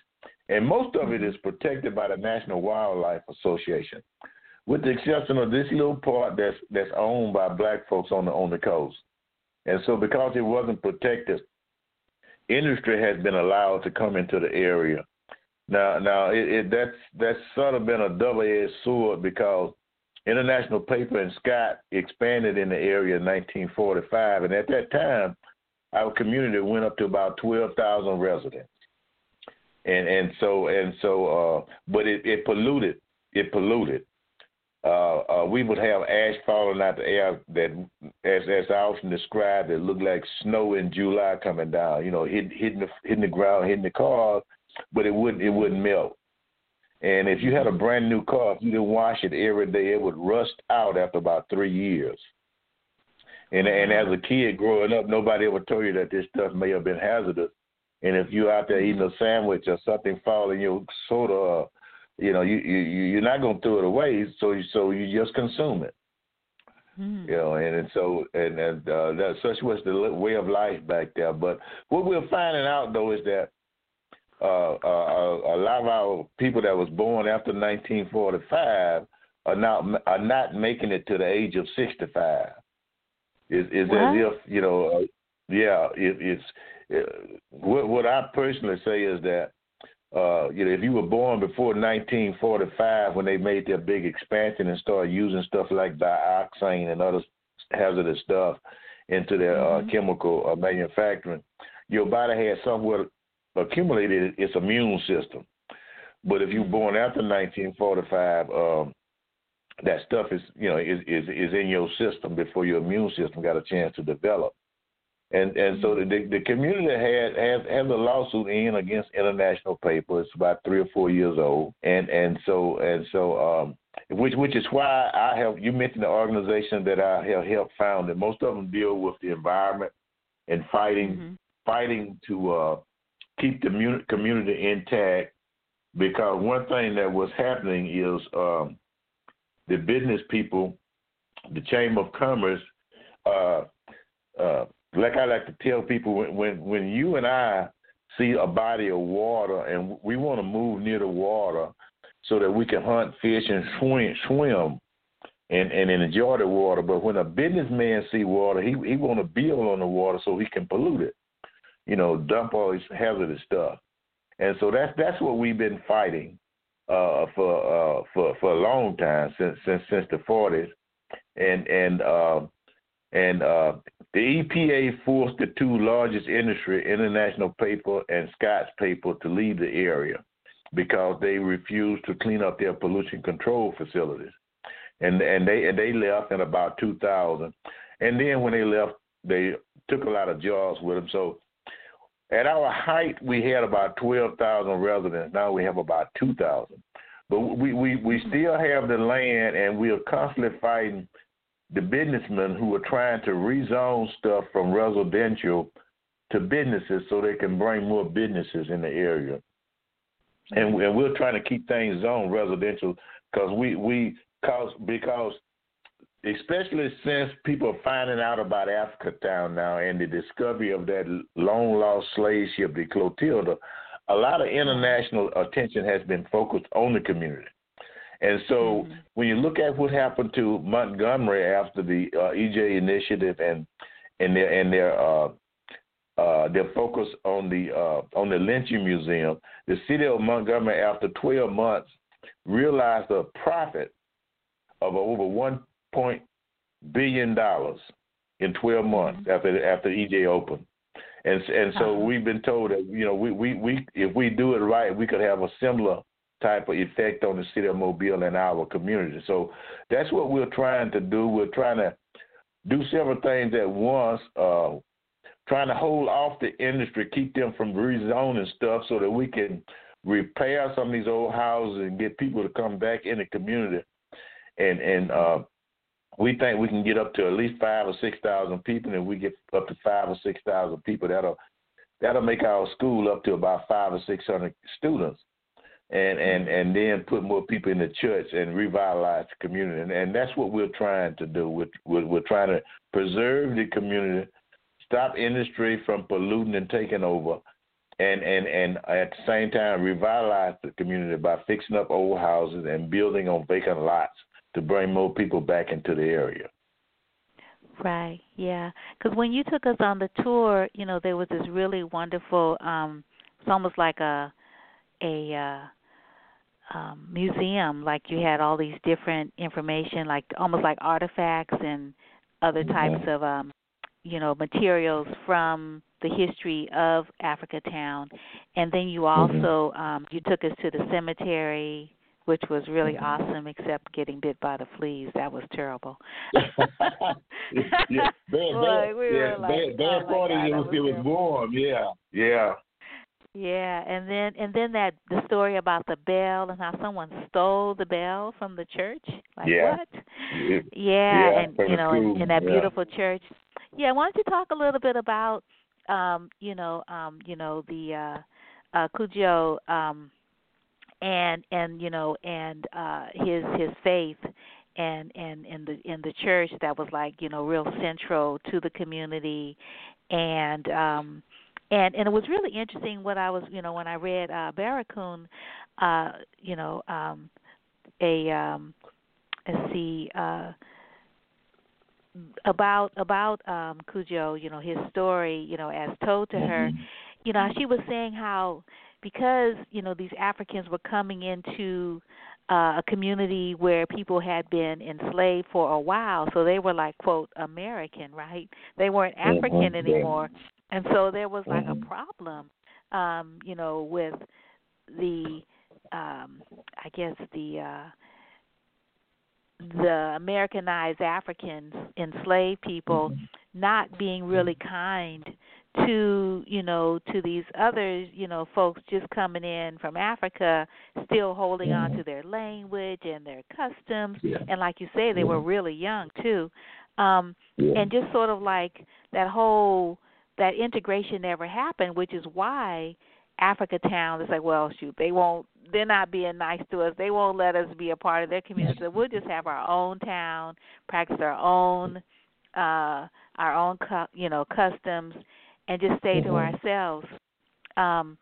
and most of it is protected by the National Wildlife Association, with the exception of this little part that's that's owned by black folks on the on the coast. And so, because it wasn't protected, industry has been allowed to come into the area. Now, now it, it, that's that's sort of been a double-edged sword because International Paper and Scott expanded in the area in 1945, and at that time, our community went up to about 12,000 residents. And and so and so, uh, but it, it polluted. It polluted. Uh, uh, we would have ash falling out the air that, as as I often described, it looked like snow in July coming down. You know, hitting hitting the hitting the ground, hitting the cars, but it wouldn't it wouldn't melt. And if you had a brand new car, if you didn't wash it every day, it would rust out after about three years. And and as a kid growing up, nobody ever told you that this stuff may have been hazardous. And if you're out there eating a sandwich or something fall in your soda, you know, you you you're not gonna throw it away, so you, so you just consume it. Mm. You know, and, and so and, and uh, that such was the way of life back there. But what we're finding out though is that uh, uh, a lot of our people that was born after 1945 are not are not making it to the age of 65. Is is as if you know, uh, yeah, it, it's uh, what what I personally say is that uh, you know if you were born before 1945 when they made their big expansion and started using stuff like dioxane and other hazardous stuff into their mm-hmm. uh, chemical uh, manufacturing, your body had somewhat accumulated its immune system. But if you're born after 1945, um, that stuff is you know is, is is in your system before your immune system got a chance to develop. And and so the the community had has has a lawsuit in against International Paper. It's about three or four years old, and and so and so um, which which is why I have you mentioned the organization that I have helped found, and most of them deal with the environment and fighting Mm-hmm. fighting to uh, keep the community intact. Because one thing that was happening is um, the business people, the Chamber of Commerce, uh, uh, like I like to tell people, when, when when you and I see a body of water and we want to move near the water so that we can hunt, fish, and swim, swim, and and enjoy the water. But when a businessman see water, he he want to build on the water so he can pollute it, you know, dump all this hazardous stuff. And so that's that's what we've been fighting uh, for uh, for for a long time since since since the 40s, and and uh, and uh, the EPA forced the two largest industry, International Paper and Scott's Paper, to leave the area because they refused to clean up their pollution control facilities, and and they and they left in about 2000, and then when they left, they took a lot of jobs with them. So at our height, we had about 12,000 residents. Now we have about 2,000. But we, we, we still have the land, and we are constantly fighting the businessmen who are trying to rezone stuff from residential to businesses so they can bring more businesses in the area. And, and we're trying to keep things zoned residential because we, we cause, because especially since people are finding out about Africa Town now and the discovery of that long lost slave ship, the Clotilda, a lot of international attention has been focused on the community. And so Mm-hmm. when you look at what happened to Montgomery after the uh, EJ initiative and and their and their uh, uh, their focus on the uh, on the lynching museum, the city of Montgomery after 12 months realized a profit of over one point billion dollars in 12 months after after EJ opened. And and so Uh-huh. we've been told that you know we, we, we if we do it right, we could have a similar type of effect on the city of Mobile and our community. So that's what we're trying to do. We're trying to do several things at once. Uh, trying to hold off the industry, keep them from rezoning stuff, so that we can repair some of these old houses and get people to come back in the community. And and uh, we think we can get up to at least five or six thousand people, and we get up to five or six thousand people. That'll that'll make our school up to about five or six hundred students, and and and then put more people in the church and revitalize the community. And, and that's what we're trying to do. We're, we're we're trying to preserve the community, stop industry from polluting and taking over. And, and and at the same time revitalize the community by fixing up old houses and building on vacant lots to bring more people back into the area. Right. Yeah. Because when you took us on the tour, you know, there was this really wonderful. um It's almost like a a uh, um museum like you had all these different information like almost like artifacts and other types of um you know materials from the history of Africa Town and then you also um you took us to the cemetery which was really awesome except getting bit by the fleas that was terrible yeah, bad, Boy, bad, we yeah, like, bad, bad oh God, it was, was it was warm. Yeah, yeah. Yeah, and then and then that the story about the bell and how someone stole the bell from the church. Like Yeah. what? Yeah, Yeah, yeah, and you know, in, in that yeah. beautiful church. Yeah, why don't you talk a little bit about um, you know, um, you know, the uh uh Cudjo um and and you know, and uh his his faith and and in the in the church that was like, you know, real central to the community. And um and and it was really interesting what I was you know when I read uh Barracoon uh you know um a um let's see uh about about um Cudjo you know his story you know as told to her. You know she was saying how because you know these Africans were coming into uh, a community where people had been enslaved for a while, so they were like quote American, right? They weren't African Mhm, anymore, and so there was like Mhm. a problem, um, you know, with the, um, I guess the uh, the Americanized Africans, enslaved people, not being really kind to you know to these others you know folks just coming in from Africa still holding on to their language and their customs. Yeah. and like you say they were really young too. Um Yeah. and just sort of like that whole that integration never happened which is why Africa Town is like well shoot they won't they're not being nice to us. They won't let us be a part of their community. So we'll just have our own town practice our own uh our own cu- you know customs and just stay to ourselves. Um,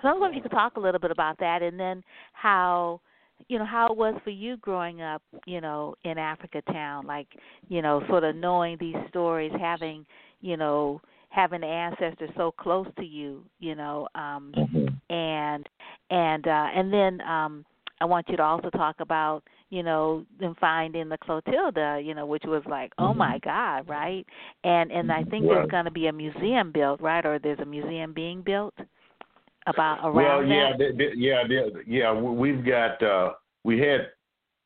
so I was wondering if you could talk a little bit about that, and then how you know how it was for you growing up, you know, in Africa Town, like you know, sort of knowing these stories, having you know, having the ancestors so close to you, you know, um, and and uh, and then um, I want you to also talk about you know them finding the Clotilda, you know, which was like, oh my God, right? And and I think there's going to be a museum built, right? Or there's a museum being built about around. Well, yeah, that. th- th- yeah, th- yeah. we- We've got uh, we had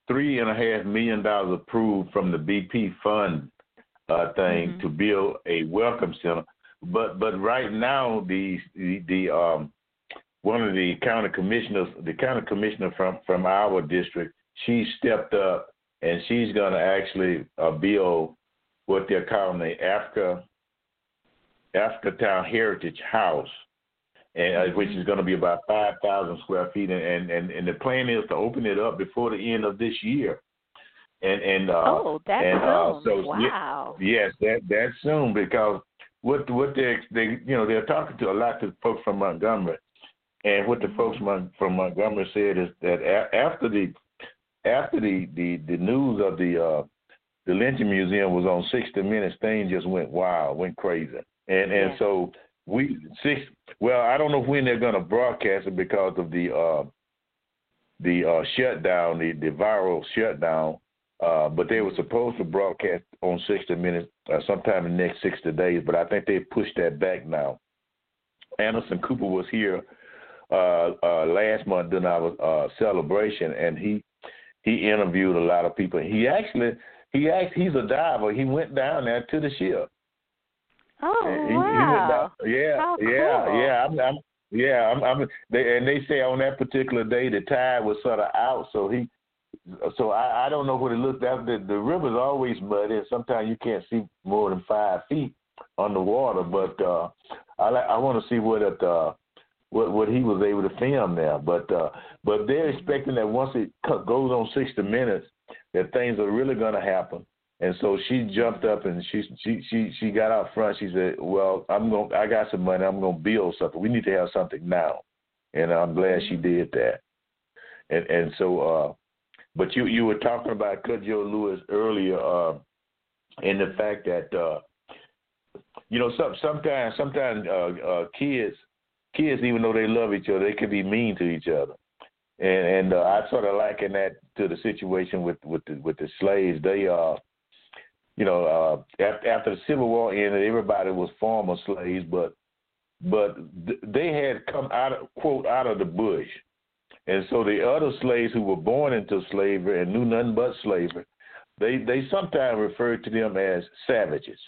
three and a half million dollars approved from the BP fund uh, thing Mhm. to build a welcome center, but but right now the the, the um, one of the county commissioners, the county commissioner from from our district, she stepped up and she's going to actually uh, build what they're calling the Africa Africa Town Heritage House and uh, which is going to be about five thousand square feet, and, and and the plan is to open it up before the end of this year. And and uh, oh, that's and, uh, so, wow. yes, that that's soon because what what they they you know they're talking to a lot of folks from Montgomery, and what the folks Mon- from Montgomery said is that a- after the after the the the news of the uh the lynching museum was on 60 Minutes, things just went wild, went crazy, and and Yeah. so we six. Well, I don't know when they're going to broadcast it because of the uh, the uh, shutdown, the the viral shutdown. Uh, but they were supposed to broadcast on 60 Minutes uh, sometime in the next 60 days, but I think they pushed that back now. Anderson Cooper was here uh, uh, last month during our uh, celebration, and he he interviewed a lot of people. He actually he act, he's a diver. He went down there to the ship. Oh He- he went wow. down- yeah, How yeah, cool. yeah. I'm, I'm, yeah, I'm, I'm. They, and they say on that particular day the tide was sort of out, so he, so I, I don't know what it looked like. The, the river's always muddy, and sometimes you can't see more than five feet underwater. But uh, I, I want to see what it, uh, what what he was able to film there. But uh, but they're expecting that once it goes on 60 minutes, that things are really going to happen. And so she jumped up and she she she she got out front. She said, "Well, I'm going. I got some money. I'm going to build something. We need to have something now." And I'm glad she did that. And and so, uh, but you you were talking about Cudjoe Lewis earlier, uh, and the fact that uh, you know some sometimes sometimes uh, uh, kids kids even though they love each other they can be mean to each other. and and uh, I sort of liken that to the situation with with the with the slaves. They uh, you know, uh, after after the Civil War ended, everybody was former slaves, but but th- they had come out of quote out of the bush, and so the other slaves who were born into slavery and knew nothing but slavery, they they sometimes referred to them as savages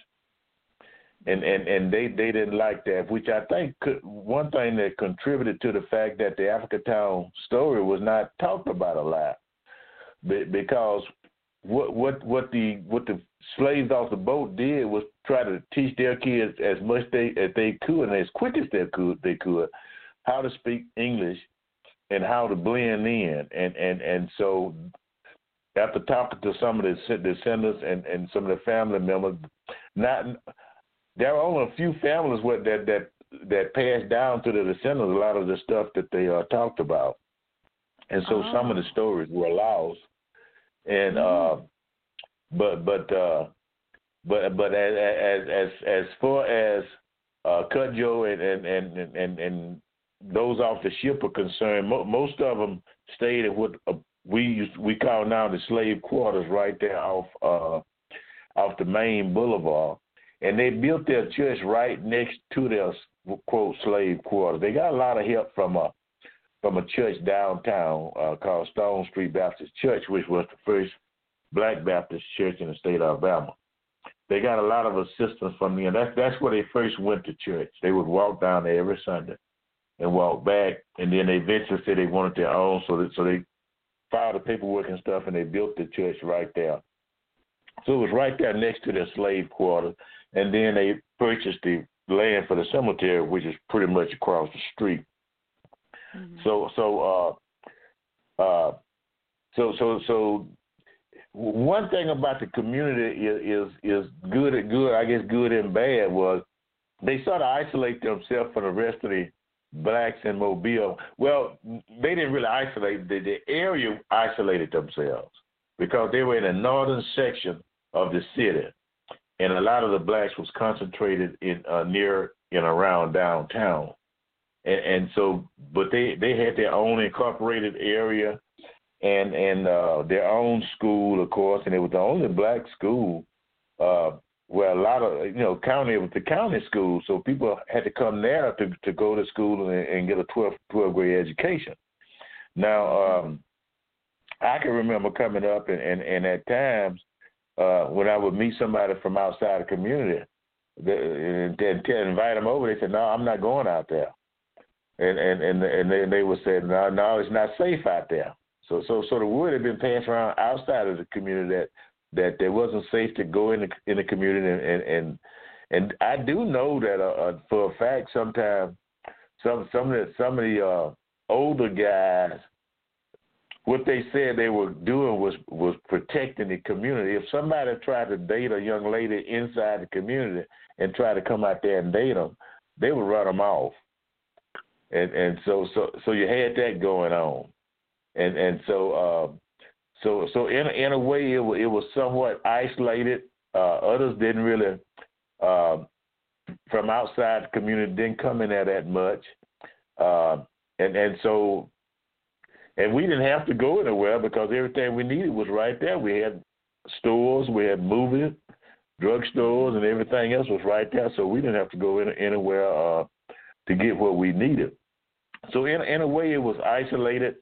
and and and they they didn't like that, which I think could, one thing that contributed to the fact that the Africa Town story was not talked about a lot, because what what what the what the slaves off the boat did was try to teach their kids as much they as they could and as quick as they could they could how to speak English and how to blend in. And and and so after talking to some of the descendants and and some of the family members not there are only a few families with, that that that passed down to the descendants a lot of the stuff that they uh, talked about, and so oh. some of the stories were lost. And mm-hmm. uh, but but uh, but but as as as as far as uh, Cudjoe and and and and, and those off the ship are concerned, mo- most of them stayed at what uh, we used, we call now the slave quarters right there off uh, off the main boulevard and they built their church right next to their quote slave quarters. They got a lot of help from a from a church downtown uh, called Stone Street Baptist Church, which was the first Black Baptist church in the state of Alabama. They got a lot of assistance from them. That's that's where they first went to church. They would walk down there every Sunday and walk back, and then they eventually said they wanted their own, so that so they filed the paperwork and stuff, and they built the church right there. So it was right there next to their slave quarters and then they purchased the land for the cemetery, which is pretty much across the street. Mm-hmm. So so uh uh so so so one thing about the community is is, is good and good, I guess good and bad was they sort of isolate themselves from the rest of the blacks in Mobile. Well, they didn't really isolate the, the area isolated themselves because they were in the northern section of the city and a lot of the blacks was concentrated in uh, near and around downtown, and, and so but they they had their own incorporated area, and and uh, their own school, of course, and it was the only black school. Uh, where a lot of you know county it was the county school, so people had to come there to to go to school and, and get a 12, 12 grade education. Now, um, I can remember coming up and, and, and at times uh, when I would meet somebody from outside the community and, and, invite them over, they said, "No, I'm not going out there," and and and and they, they would say, "No, no, it's not safe out there." So so so the word had been passed around outside of the community that that it wasn't safe to go in the in the community and and and, and I do know that uh, uh, for a fact sometimes some some of the some of the uh, older guys what they said they were doing was was protecting the community. If somebody tried to date a young lady inside the community and try to come out there and date them, they would run them off. And and so so so you had that going on, and and so uh, so so in in a way it was, it was somewhat isolated. Uh, others didn't really uh, from outside the community didn't come in there that much, uh, and and so and we didn't have to go anywhere because everything we needed was right there. We had stores, we had movies, drugstores, and everything else was right there. So we didn't have to go in, anywhere uh, to get what we needed. So in in a way, it was isolated,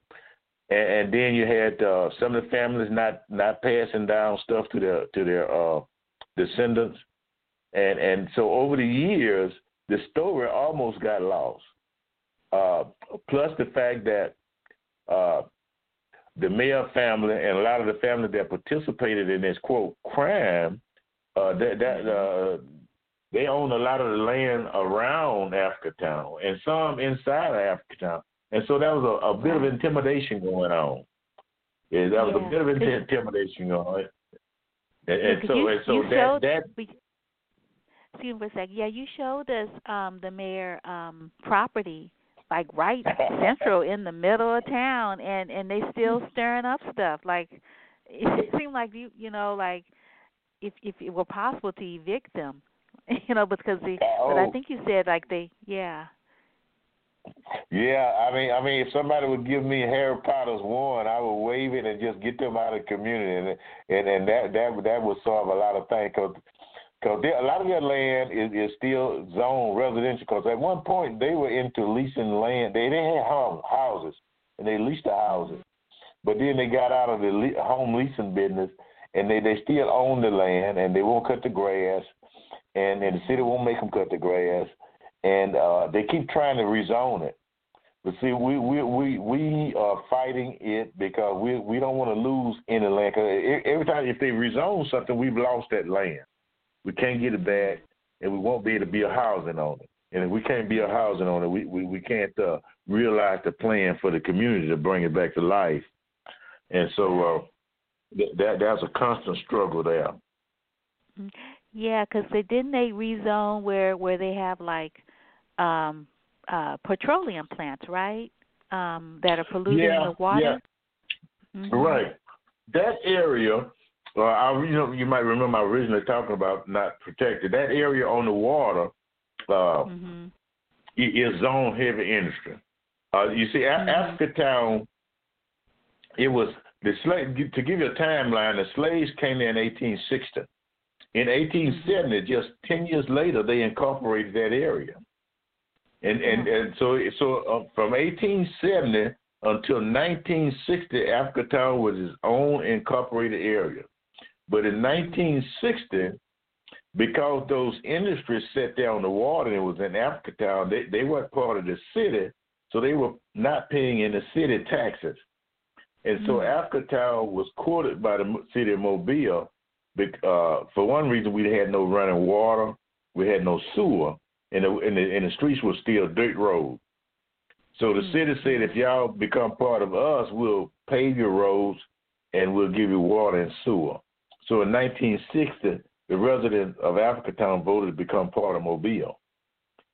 and, and then you had uh, some of the families not not passing down stuff to their to their uh, descendants, and and so over the years, the story almost got lost. Uh, plus the fact that uh, the Meaher family and a lot of the family that participated in this quote crime, uh, that that uh, they own a lot of the land around Africa Town and some inside of Africa Town, and so that was a, a bit of intimidation going on. Yeah, that was yeah. a bit of intimidation going on. And, and so you, and so that that. We, excuse me for a second. Yeah, you showed us um, the Meaher um, property like right central in the middle of town and and they still mm-hmm. stirring up stuff like it seemed like you you know like if if it were possible to evict them you know because the oh. but i oh. think you said like they yeah Yeah, I mean, I mean, if somebody would give me Harry Potter's wand, I would wave it and just get them out of the community, and and, and that that that would solve a lot of things. Cause, cause a lot of their land is, is still zone residential. Cause at one point they were into leasing land. They they had home, houses and they leased the houses, but then they got out of the le- home leasing business, and they they still own the land and they won't cut the grass, and and the city won't make them cut the grass, and uh, they keep trying to rezone it. But see, we we we we are fighting it because we we don't want to lose any land. Cause every time if they rezone something, we've lost that land. We can't get it back, and we won't be able to be a housing on it. And if we can't be a housing on it, we we, we can't uh, realize the plan for the community to bring it back to life. And so uh, that that's a constant struggle there. Yeah, because they didn't they rezone where where they have like um uh petroleum plants, right? Um that are polluting Yeah, the water. yeah. Mhm. Right. That area, uh, I, you know, you might remember I originally talking about not protected. That area on the water uh, Mhm. i- is zone heavy industry. Uh, you see, Mhm. Africa Town, it was the slave. To give you a timeline, the slaves came there in 1860. In 1870, just 10 years later, they incorporated that area. And and, and so so uh, from 1870 until 1960, Africa Town was its own incorporated area. But in 1960, because those industries sat there on the water and it was in Africa Town, they, they weren't part of the city, so they were not paying any city taxes. And so Africa Town was quoted by the city of Mobile. Uh, for one reason, we had no running water, we had no sewer, and the, and the, and the streets were still dirt roads. So the city said, if y'all become part of us, we'll pave your roads and we'll give you water and sewer. So in 1960, the residents of Africatown voted to become part of Mobile.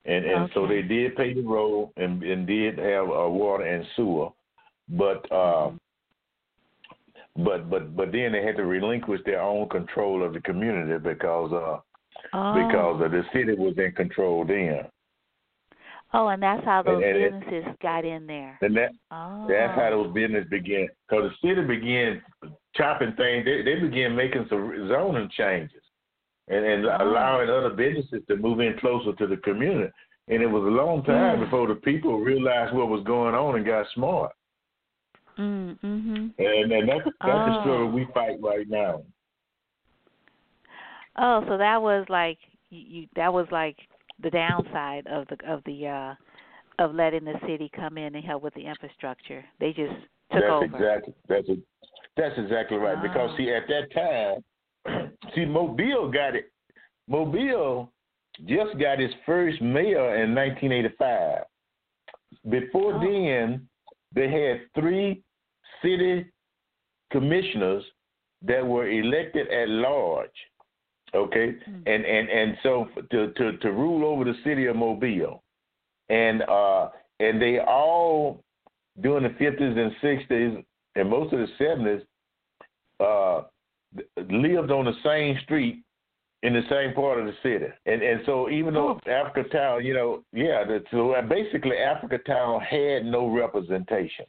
And and so they did pay the road and, and did have uh, water and sewer, but uh, but but but then they had to relinquish their own control of the community because uh Oh. because the city was in control then, Oh, and that's how those and it- businesses got in there. and that Oh. That's how those business began. Because the city began chopping things. They they began making some zoning changes, and and Oh. allowing other businesses to move in closer to the community. And it was a long time Mm. before the people realized what was going on and got smart. Mm, mhm. And and that's that's the Oh. struggle we fight right now. Oh, so that was like you, you that was like the downside of the of the uh of letting the city come in and help with the infrastructure. They just took that's over. exactly that's a, that's exactly right. Because Ah. see, at that time, see, Mobile got it. Mobile just got its first mayor in 1985. Before Oh. then, they had three city commissioners that were elected at large. Okay, Hmm. and and and so to to to rule over the city of Mobile, and uh and they all during the fifties and sixties and most of the seventies uh lived on the same street in the same part of the city. And and so even though Africa Town, you know, yeah, so basically Africa Town had no representation.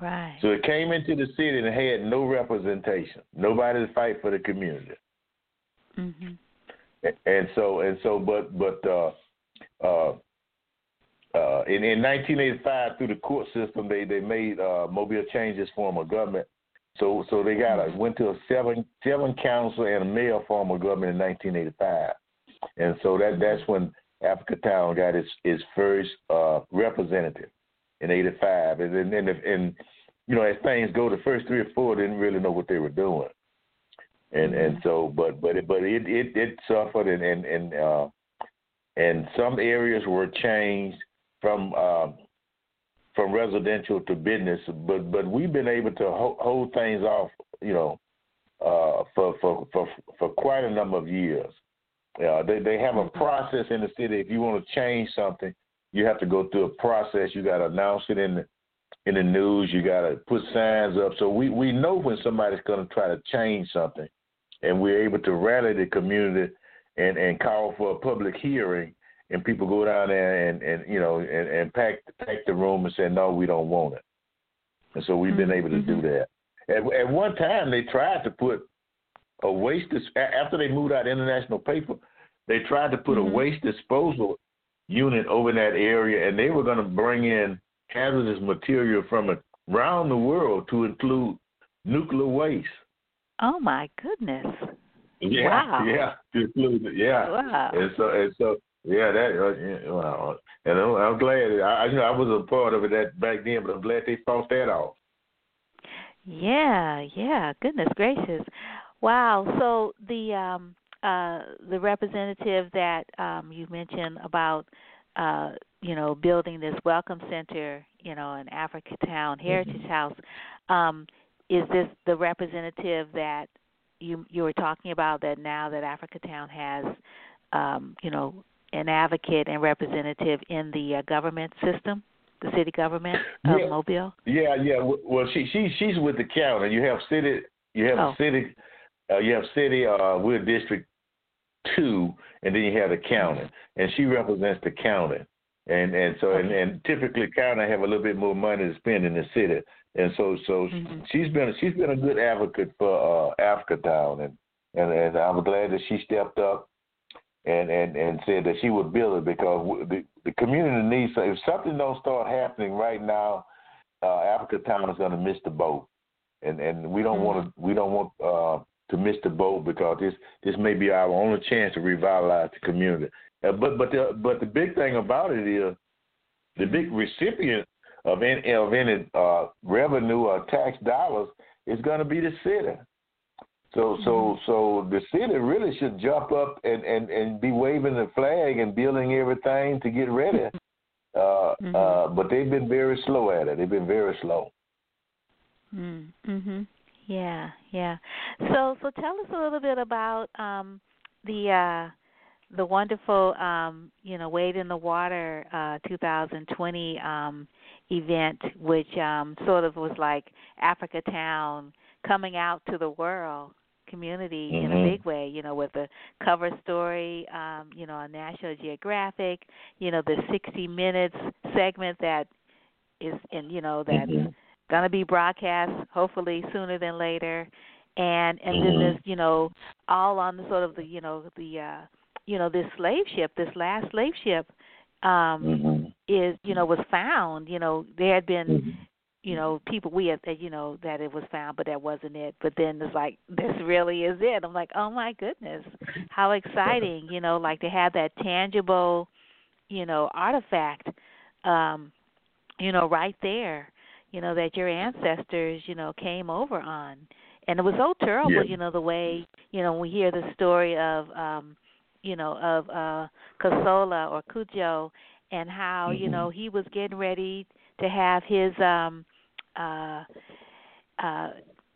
Right. So it came into the city and had no representation. Nobody to fight for the community. Mhm. and so and so but but uh uh uh in, in 1985 through the court system they they made uh mobile changes form of government so so they got a went to a seven seven council and a mayor form of government in 1985 and so that that's when Africa Town got its its first uh representative in 85 and then and, and you know as things go the first three or four didn't really know what they were doing. And and so but but it, but it it it suffered and and and uh and some areas were changed from um from residential to business but but we've been able to hold, hold things off you know uh for for for for quite a number of years. Uh they they have a process in the city. If you want to change something you have to go through a process. You got to announce it in the in the news. You got to put signs up. So we we know when somebody's going to try to change something and we're able to rally the community and, and call for a public hearing and people go down there and and you know and, and pack pack the room and say no, we don't want it. And so we've been mm-hmm, able to do mm-hmm. that. At, at one time, they tried to put a waste dis- after they moved out international paper. They tried to put a mm-hmm. waste disposal unit over in that area, and they were going to bring in hazardous material from around the world to include nuclear waste. Oh my goodness. Yeah, Wow. yeah, to include it, yeah. Wow. And so, and so, yeah, that, uh, wow. And I'm, I'm glad. I, I, you know, I was a part of it that back then, but I'm glad they fought that off. Yeah, yeah. Goodness gracious. Wow. So the um uh the representative that um you mentioned about uh you know building this welcome center, you know, in Africa Town Heritage House, um is this the representative that you you were talking about that now that Africa Town has um you know an advocate and representative in the uh, government system, the city government of Yeah. Mobile? Yeah, yeah. Well, she she she's with the county. You have city. You have Oh. city. Uh, you have city. Uh, we're district two, and then you have the county, and she represents the county. And and so and, and typically county have a little bit more money to spend in the city, and so so Mhm. she's been she's been a good advocate for uh, Africa Town, and and and I'm glad that she stepped up and and and said that she would build it because the the community needs. If something don't start happening right now, uh, Africa Town is going to miss the boat, and and we don't Mhm. want to we don't want uh, to miss the boat because this this may be our only chance to revitalize the community. Uh, but but the but the big thing about it is the big recipient of any of any uh, revenue or tax dollars is going to be the city. So so so the city really should jump up and, and, and be waving the flag and building everything to get ready. Uh, Mhm. uh, but they've been very slow at it. They've been very slow. Mm, mhm. Yeah, yeah. So so tell us a little bit about um the uh the wonderful um you know Wade in the Water uh 2020 um event which um sort of was like Africa Town coming out to the world community in a Mhm. big way, you know, with the cover story, um, you know, on National Geographic, you know, the 60 minutes segment that is in, you know, that Mhm. going to be broadcast hopefully sooner than later and and then Mhm. this you know all on the sort of the you know the uh you know this slave ship this last slave ship um Mhm. is you know was found you know there had been Mhm. You know people we had you know that it was found but that wasn't it but then it's like this really is it i'm like oh my goodness how exciting you know like to have that tangible you know artifact um you know right there you know that your ancestors you know came over on and it was so terrible Yeah. you know the way you know we hear the story of um you know of uh Kossola or Cudjo and how you Mhm. know he was getting ready to have his um uh uh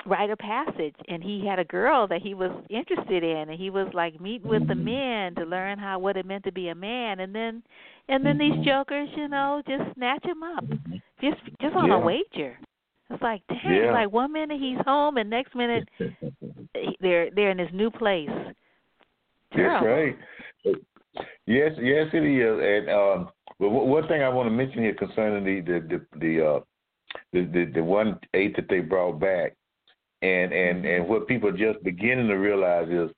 rite of passage and he had a girl that he was interested in and he was like meeting with the Mhm. men to learn how what it meant to be a man and then and then these Mhm. jokers you know just snatch him up Mhm. just just on Yeah. a wager it's like dang Yeah. like one minute he's home and next minute they're they're in this new place That's right. Yes, yes, it is. And um, but one one thing I want to mention here concerning the the the the, uh, the, the, the one eight that they brought back, and and and what people are just beginning to realize is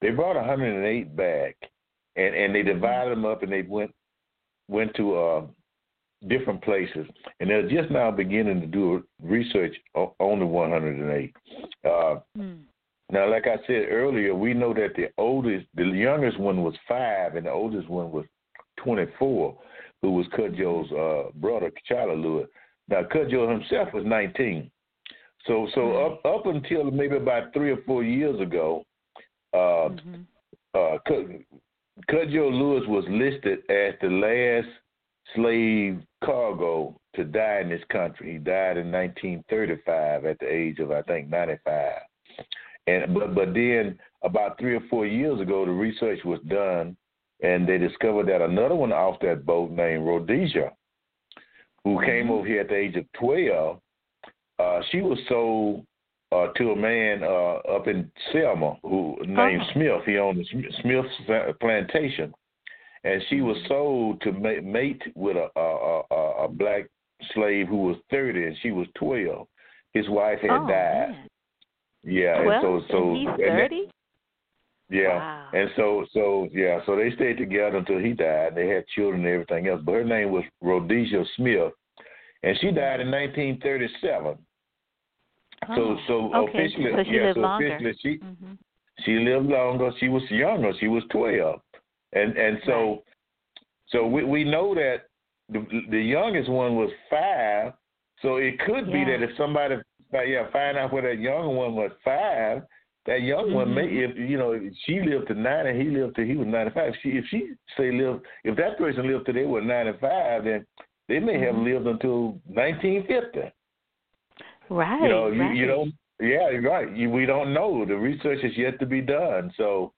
they brought 108 back, and and they divided them up and they went went to uh, different places, and they're just now beginning to do research on the 108. Uh, Hmm. now, like I said earlier, we know that the oldest, the youngest one was five, and the oldest one was 24, who was Cudjoe's uh, brother, Charlie Lewis. Now, Cudjoe himself was 19. So, so up up until maybe about three or four years ago, uh, Mhm. uh, Cud- Cudjoe Lewis was listed as the last slave cargo to die in this country. He died in 1935 at the age of I think 95. And but but then about three or four years ago, the research was done, and they discovered that another one off that boat named Redoshi, who came over here at the age of 12, uh, she was sold uh, to a man uh, up in Selma who named Oh. Smith. He owned the Sm- Smith plantation, and she was Mm-hmm. sold to mate with a, a a a black slave who was thirty, and she was twelve. His wife had oh, died. Man. Yeah, and so so and he's and that- thirty. yeah, Wow. And so so yeah, so they stayed together until he died. and They had children and everything else. But her name was Redoshi Smith, and she died in 1937. So Oh, so okay. officially, so she yeah, lived so longer. officially she hmm she lived longer. She was younger. She was 12, and and so Right. so we we know that the the youngest one was five. So it could be Yeah. that if somebody yeah find out where that younger one was five, that young one may Mhm. if you know if she lived to nine and he lived to he was ninety five. She if she say live if that person lived to they were ninety five, then they may have Mhm. lived until nineteen fifty. Right. You know, right. you don't. Yeah, right. You, we don't know. The research is yet to be done. So,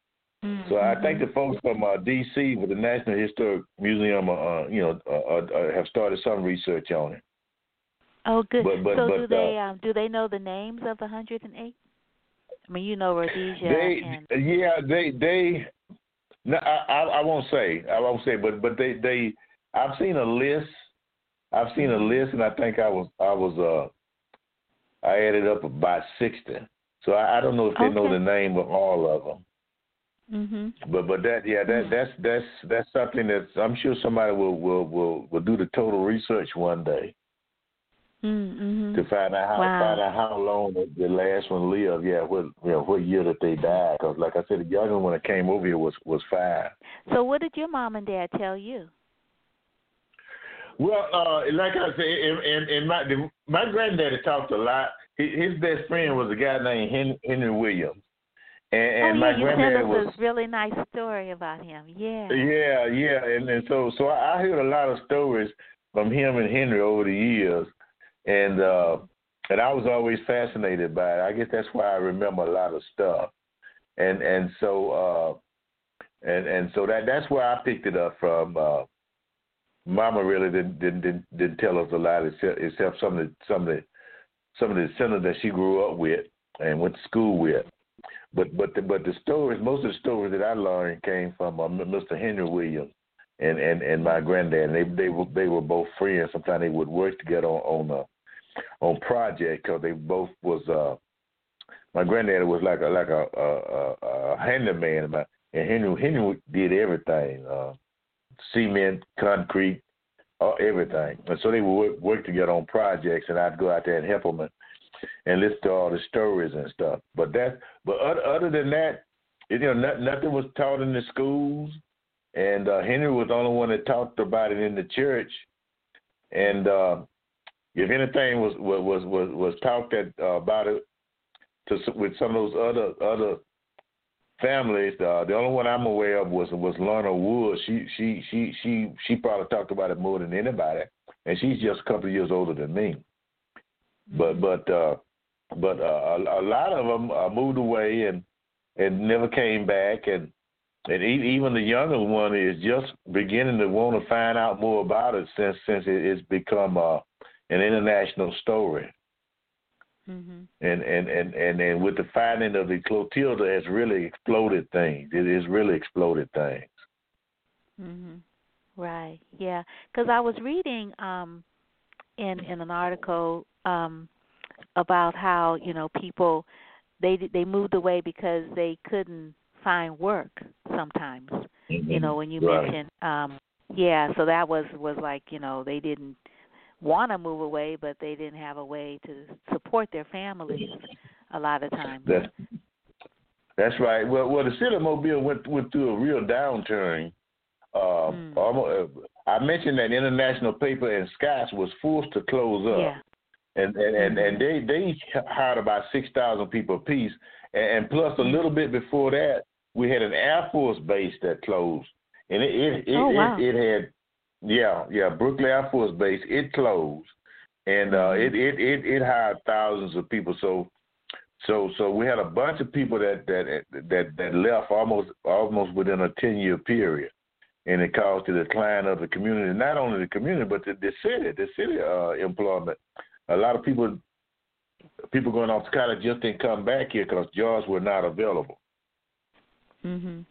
so I think Mhm. the folks from uh, D.C. with the National Historic Museum, uh, you know, uh, uh, have started some research on it. Oh, good. but- but- so but, do they uh, um do they know the names of the hundred and eight? I mean, you know Redoshi They, and yeah, they, they. No, I, I, won't say. I won't say. But, but they, they. I've seen a list. I've seen a list, and I think I was, I was, uh, I added up about sixty. So I, I don't know if they know the name of all of them. Mm-hmm. But but that yeah that that's that's that's something that I'm sure somebody will will will will do the total research one day Mhm. to find out how Wow. find out how long the, last one lived. Yeah, what you know what year that they died? Because like I said, the younger one that came over here was was five. So what did your mom and dad tell you? Well, uh, like I said, and, and, my the, my granddaddy talked a lot. His, best friend was a guy named Hen, Henry Williams, and, and oh my yeah, granddaddy us was a really nice story about him. Yeah. Yeah, yeah, and and so so I I heard a lot of stories from him and Henry over the years, and uh and I was always fascinated by it. I guess that's why I remember a lot of stuff, and and so uh and and so that that's where I picked it up from. uh Mama really didn't didn't didn't, tell us a lot except except some of the some of the some of the centers that she grew up with and went to school with. But but the, but the stories, most of the stories that I learned came from uh, Mr. Henry Williams and and and my granddad. And they they were they were both friends. Sometimes they would work together on on uh, on project because they both was uh my granddaddy was like a like a a, a, a handyman, and my- and Henry Henry did everything, uh, cement, concrete, uh, everything. And so they would work, work together on projects, and I'd go out there and help them and, and listen to all the stories and stuff. But that, but other, other than that, you know, not, nothing was taught in the schools, and uh, Henry was the only one that talked about it in the church. And uh, if anything was was was was talked at, uh, about it to with some of those other other families, uh, the only one I'm aware of was was Lorna Wood. She she she she she probably talked about it more than anybody, and she's just a couple of years older than me. But but uh, but uh, a, a lot of them uh, moved away and and never came back, and and even the younger one is just beginning to want to find out more about it since since it's become uh, an international story. Mhm. And, and and and and with the finding of the Clotilda has really exploded things. It has really exploded things. Mm-hmm. Right. Yeah. Because I was reading um in in an article um about how you know people they they moved away because they couldn't find work sometimes. You know when you Right. mentioned um yeah, so that was was like you know they didn't want to move away, but they didn't have a way to support their families a lot of times. That's that's right. Well, well, the city of Mobile went went through a real downturn. Uh, Mm. almost, uh, I mentioned that International Paper and Scotch was forced to close up. Yeah. and and and, and they they hired about six thousand people apiece, and, and plus a little bit before that, we had an Air Force base that closed, and it it it, Oh, wow. it, it had yeah yeah Brookley Air Force Base it closed, and uh, it, it it it hired thousands of people. So so so we had a bunch of people that that that that left almost almost within a ten year period. And it caused the decline of the community, not only the community, but the, the city, the city uh, employment a lot of people people going off to college just didn't come back here because jobs were not available. Mhm.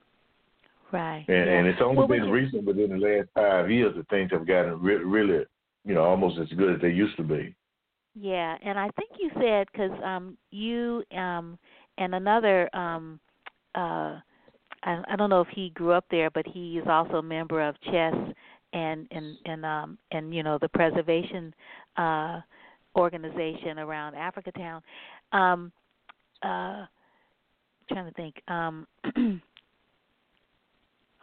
Right. And, yeah. and it's only would been recent within the last five years that things have gotten re- really, you know, almost as good as they used to be. Yeah, and I think you said because um, you um, and another um, uh, I, I don't know if he grew up there, but he is also a member of Chess and and and um and you know the preservation uh organization around Africatown. Um, uh, trying to think. Um,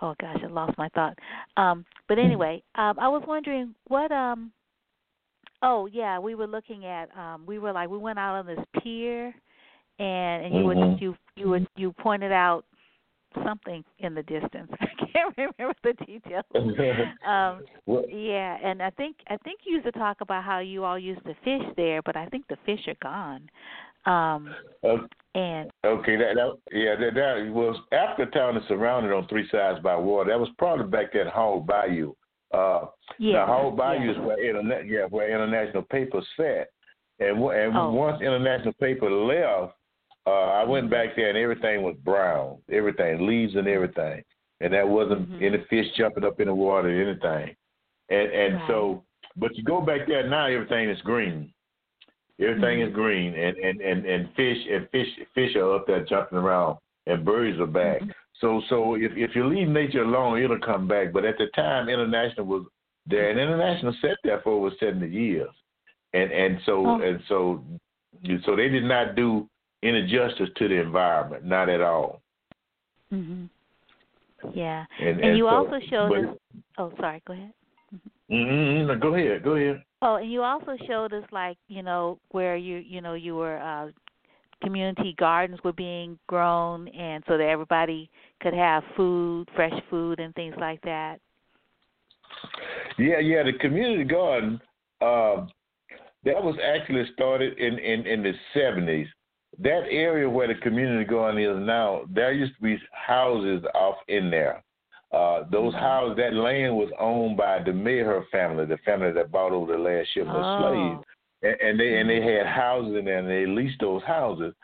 oh gosh, I lost my thought. Um, but anyway, um, I was wondering what um Oh yeah, we were looking at um we were like we went out on this pier and and you Mhm. would you you would you pointed out something in the distance. I can't remember the details. Um Well, yeah, and I think I think you used to talk about how you all used to fish there, but I think the fish are gone. Um uh, and Okay, that, that yeah, that, that was Africatown is surrounded on three sides by water. That was probably back at Hog Bayou. Uh, yeah. the Hog Bayou yeah. is where internet, yeah, where international paper sat, and w- and Oh. once international paper left, uh, I went Mm-hmm. back there and everything was brown, everything, leaves and everything, and that wasn't Mhm. any fish jumping up in the water or anything, and and Right. so, but you go back there now, everything is green. Everything Mhm. is green, and, and, and, and fish and fish fish are up there jumping around, and birds are back. Mhm. So so if if you leave nature alone, it'll come back. But at the time, international was there, and international sat there for over seventy years, and and so Oh. and so so they did not do any justice to the environment, not at all. Mhm. Yeah. And, And you so- also showed but- us Oh, sorry, go ahead. Mm-mm, no, go ahead, go ahead. Oh, and you also showed us like, you know, where you you know, you were uh community gardens were being grown and so that everybody could have food, fresh food and things like that. Yeah, yeah, the community garden um, that was actually started in, in, in the seventies. That area where the community garden is now, there used to be houses off in there. Uh, those houses, that land was owned by the Meaher family, the family that bought over the last shipment of slaves, and, and they and they had houses in there, and they leased those houses.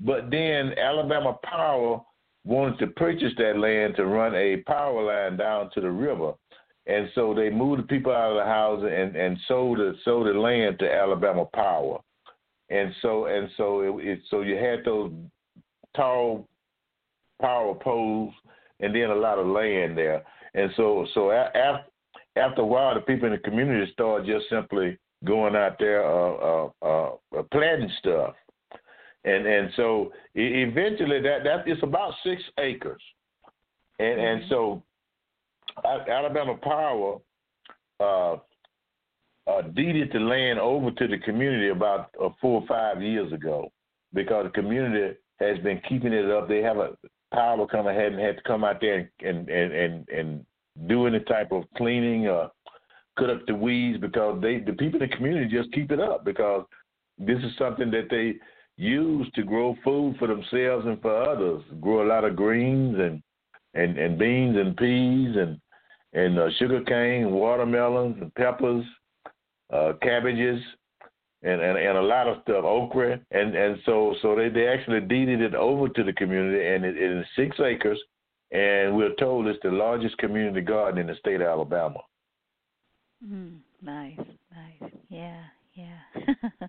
But then Alabama Power wanted to purchase that land to run a power line down to the river, and so they moved the people out of the houses and and sold the sold the land to Alabama Power, and so and so it, it so you had those tall power poles and then a lot of land there, and so so after after a while the people in the community started just simply going out there uh, uh, uh, uh, planting stuff, and and so eventually that that it's about six acres, and and so Alabama Power uh, uh, deeded the land over to the community about uh, four or five years ago because the community has been keeping it up. They have a power come ahead and had to come out there and and and and do any type of cleaning or cut up the weeds because they the people in the community just keep it up because this is something that they use to grow food for themselves and for others. Grow a lot of greens and and and beans and peas and and uh, sugar cane, watermelons and peppers, uh, cabbages, and, and and a lot of stuff, okra, and and so so they they actually deeded it over to the community, and it, it is six acres, and we're told it's the largest community garden in the state of Alabama. Mm, nice, nice. Yeah, yeah.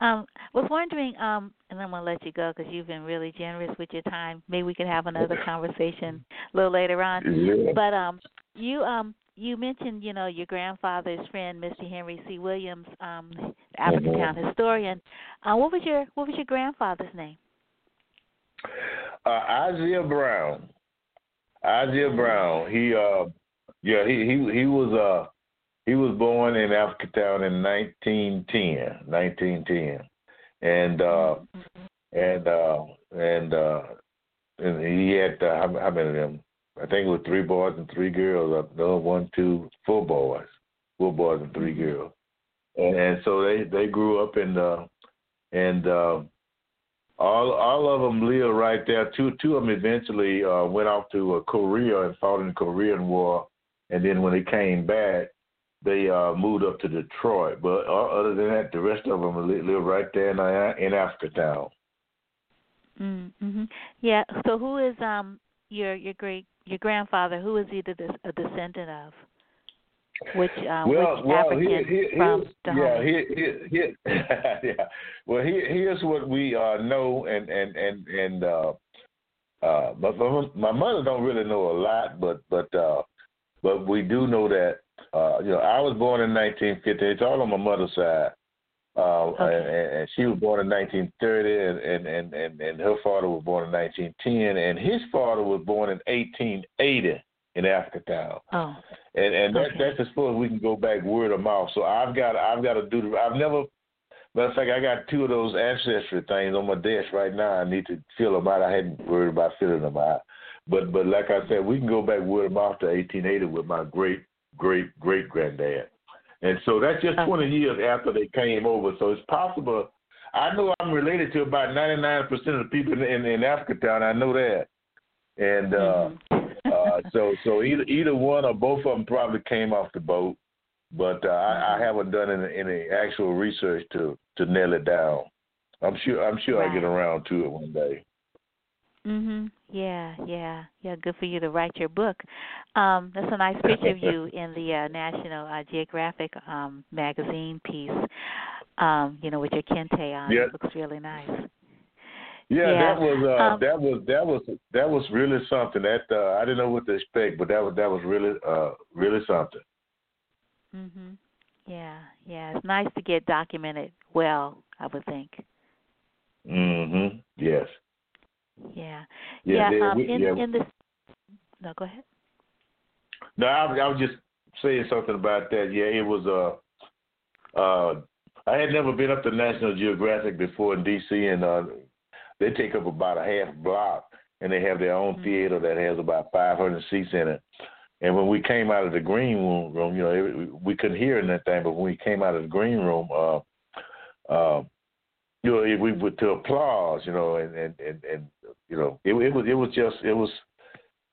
um, was wondering, um, and I'm gonna let you go because you've been really generous with your time. Maybe we can have another conversation a little later on. Yeah. But um, you um, you mentioned, you know, your grandfather's friend, Mr. Henry C. Williams, um, the Africatown historian. Uh, what was your what was your grandfather's name? Uh, Isaiah Brown. Isaiah Brown. He uh yeah, he he he was uh he was born in Africatown in 1910, 1910. And uh and uh and uh and he had uh, how, how many of them? I think it was three boys and three girls. No, one, two, four boys, four boys and 3 girls. And, and so they they grew up in uh and uh all all of them live right there. Two two of them eventually uh, went off to uh, Korea and fought in the Korean War, and then when they came back, they uh, moved up to Detroit. But uh, other than that, the rest of them live, live right there in uh, in Africatown. Mm-hmm. Yeah. So who is um your your great your grandfather, who is he the, a descendant of? Which um, well, which well, African here, here, from here's, yeah, Dahomey? here, here, here, yeah. Well, here, here's what we uh, know, and and and and uh, uh, but my, my mother don't really know a lot, but but uh, but we do know that uh, you know I was born in 1950. It's all on my mother's side. Uh, Okay. and, and she was born in 1930, and, and, and, and, her father was born in 1910, and his father was born in 1880 in Africatown Oh, and and that, Okay. that's as far as we can go back word of mouth. So I've got I've got to do the I've never matter of fact I got two of those ancestry things on my desk right now. I need to fill them out. I hadn't worried about filling them out, but but like I said, we can go back word of mouth to 1880 with my great great great granddad, and so that's just 20 years after they came over. So it's possible. I know I'm related to about 99% of the people in, in, in Africatown. I know that, and. uh mhm. uh, so so either either one or both of them probably came off the boat, but uh, I, I haven't done any, any actual research to to nail it down. I'm sure I'm sure I get around to it one day. Mhm. Yeah, yeah, yeah. Good for you to write your book. Um, that's a nice picture of you in the uh, National uh, Geographic um, magazine piece. Um, you know, with your kente on. Yeah. It looks really nice. Yeah, Yeah, that was uh, um, that was that was that was really something. That uh, I didn't know what to expect, but that was that was really uh, really something. Mhm. Yeah, yeah. It's nice to get documented well. I would think. hmm Yes. Yeah. Yeah. um, in yeah. in this. No, go ahead. No, I, was- I was just saying something about that. Yeah, it was. Uh, uh, I had never been up to National Geographic before in D.C. and uh, they take up about a half block, and they have their own Mhm. theater that has about 500 seats in it. And when we came out of the green room, room you know, it, we couldn't hear anything, but when we came out of the green room, uh, uh, you know, we would to applause, you know, and and and, and you know, it, it was it was just it was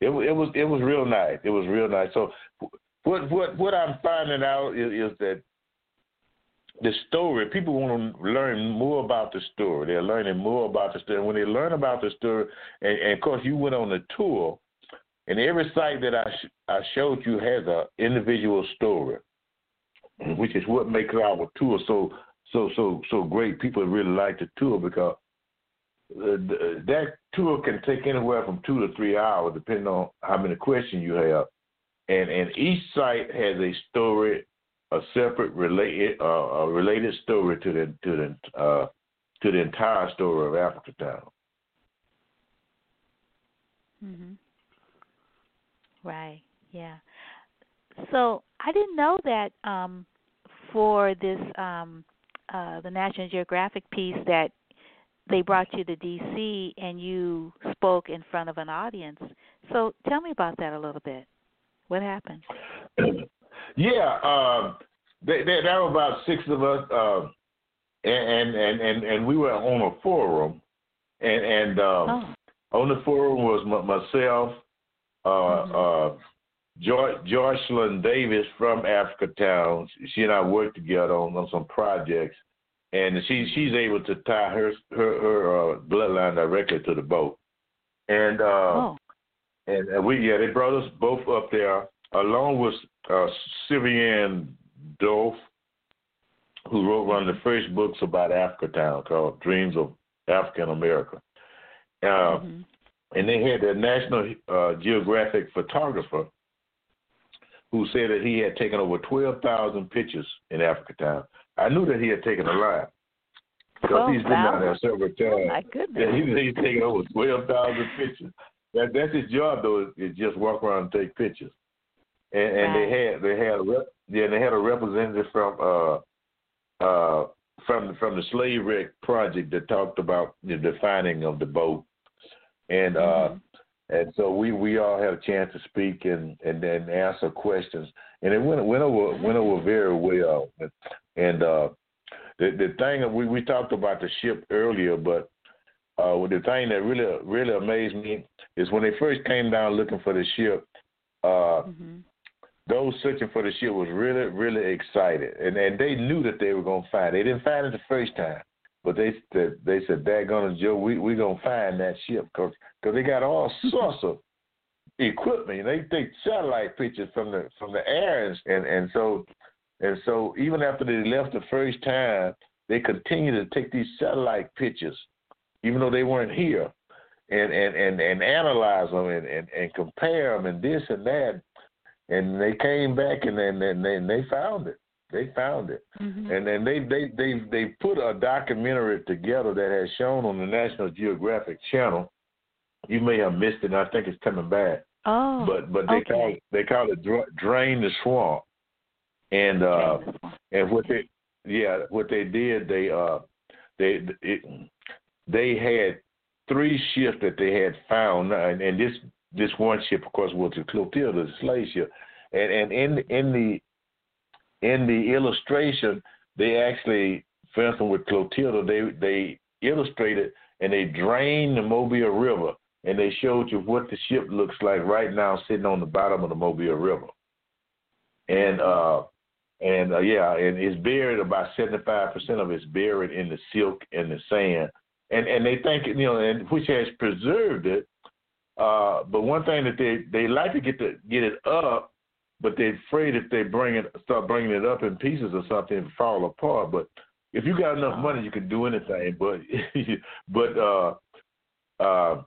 it was it was it was real nice. It was real nice. So what what what I'm finding out is, is that the story people want to learn more about the story. They're learning more about the story. When they learn about the story, and, and of course you went on a tour, and every site that I sh- I showed you has a individual story, which is what makes our tour so so so so great. People really like the tour because uh, th- that tour can take anywhere from two to three hours, depending on how many questions you have. And and each site has a story, a separate related uh, a related story to the to the uh, to the entire story of Africa Town. Mhm. Right. Yeah. So I didn't know that um, for this um, uh, the National Geographic piece that they brought you to DC and you spoke in front of an audience. So tell me about that a little bit. What happened? yeah, um, there, there, there were about six of us, uh, and, and and and we were on a forum, and and um, oh. on the forum was m- myself, uh, Mhm. Joy, Joycelyn Davis from Africa Town. She and I worked together on, on some projects, and she she's able to tie her her her uh, bloodline directly to the boat. And uh, oh. and uh, we yeah they brought us both up there along with uh, Sylviane Diouf, who wrote one of the first books about Africa Town called Dreams of Africa in Alabama. Uh, Mhm. and they had their National uh, Geographic photographer who said that he had taken over 12,000 pictures in Africa Town. I knew that he had taken a lot because he's been down there several Oh times. my Yeah, goodness. he's, he's taken over 12,000 pictures. That, that's his job, though, is, is just walk around and take pictures. And, and they had they had a rep, yeah, they had a representative from uh uh from the, from the slave wreck project that talked about the defining of the boat, and uh Mhm. And so we we all had a chance to speak and and then answer questions, and it went went over went over very well. And uh, the the thing that we we talked about the ship earlier, but uh, the thing that really really amazed me is when they first came down looking for the ship. Uh, Mhm. those searching for the ship was really, really excited, and and they knew that they were gonna find. It. They didn't find it the first time, but they said they said, "Daggone it, Joe, we we gonna find that ship because cause they got all sorts of equipment. They take satellite pictures from the from the air, and and, and so and so even after they left the first time, they continue to take these satellite pictures, even though they weren't here, and and and, and analyze them and, and and compare them and this and that, and they came back and then and, and they found it. They found it, Mhm. and then they they they they put a documentary together that has shown on the National Geographic Channel. You may have missed it. and I think it's coming back Oh, but but they okay. call it, they call it dra- drain the swamp, and uh, and what they yeah what they did they uh they it, they had three ships that they had found and, and this this one ship of course was the Clotilda the slave ship and and in in the in the illustration they actually for instance with Clotilda they they illustrated and they drained the Mobile River and they showed you what the ship looks like right now sitting on the bottom of the Mobile River and uh and uh, yeah, and it's buried about seventy five percent of it's buried in the silk and the sand, and and they think you know, and which has preserved it. Uh, but one thing that they they like to get the get it up, but they're afraid if they bring it start bringing it up in pieces or something, it fall apart. But if you got enough money, you can do anything. But but uh, uh,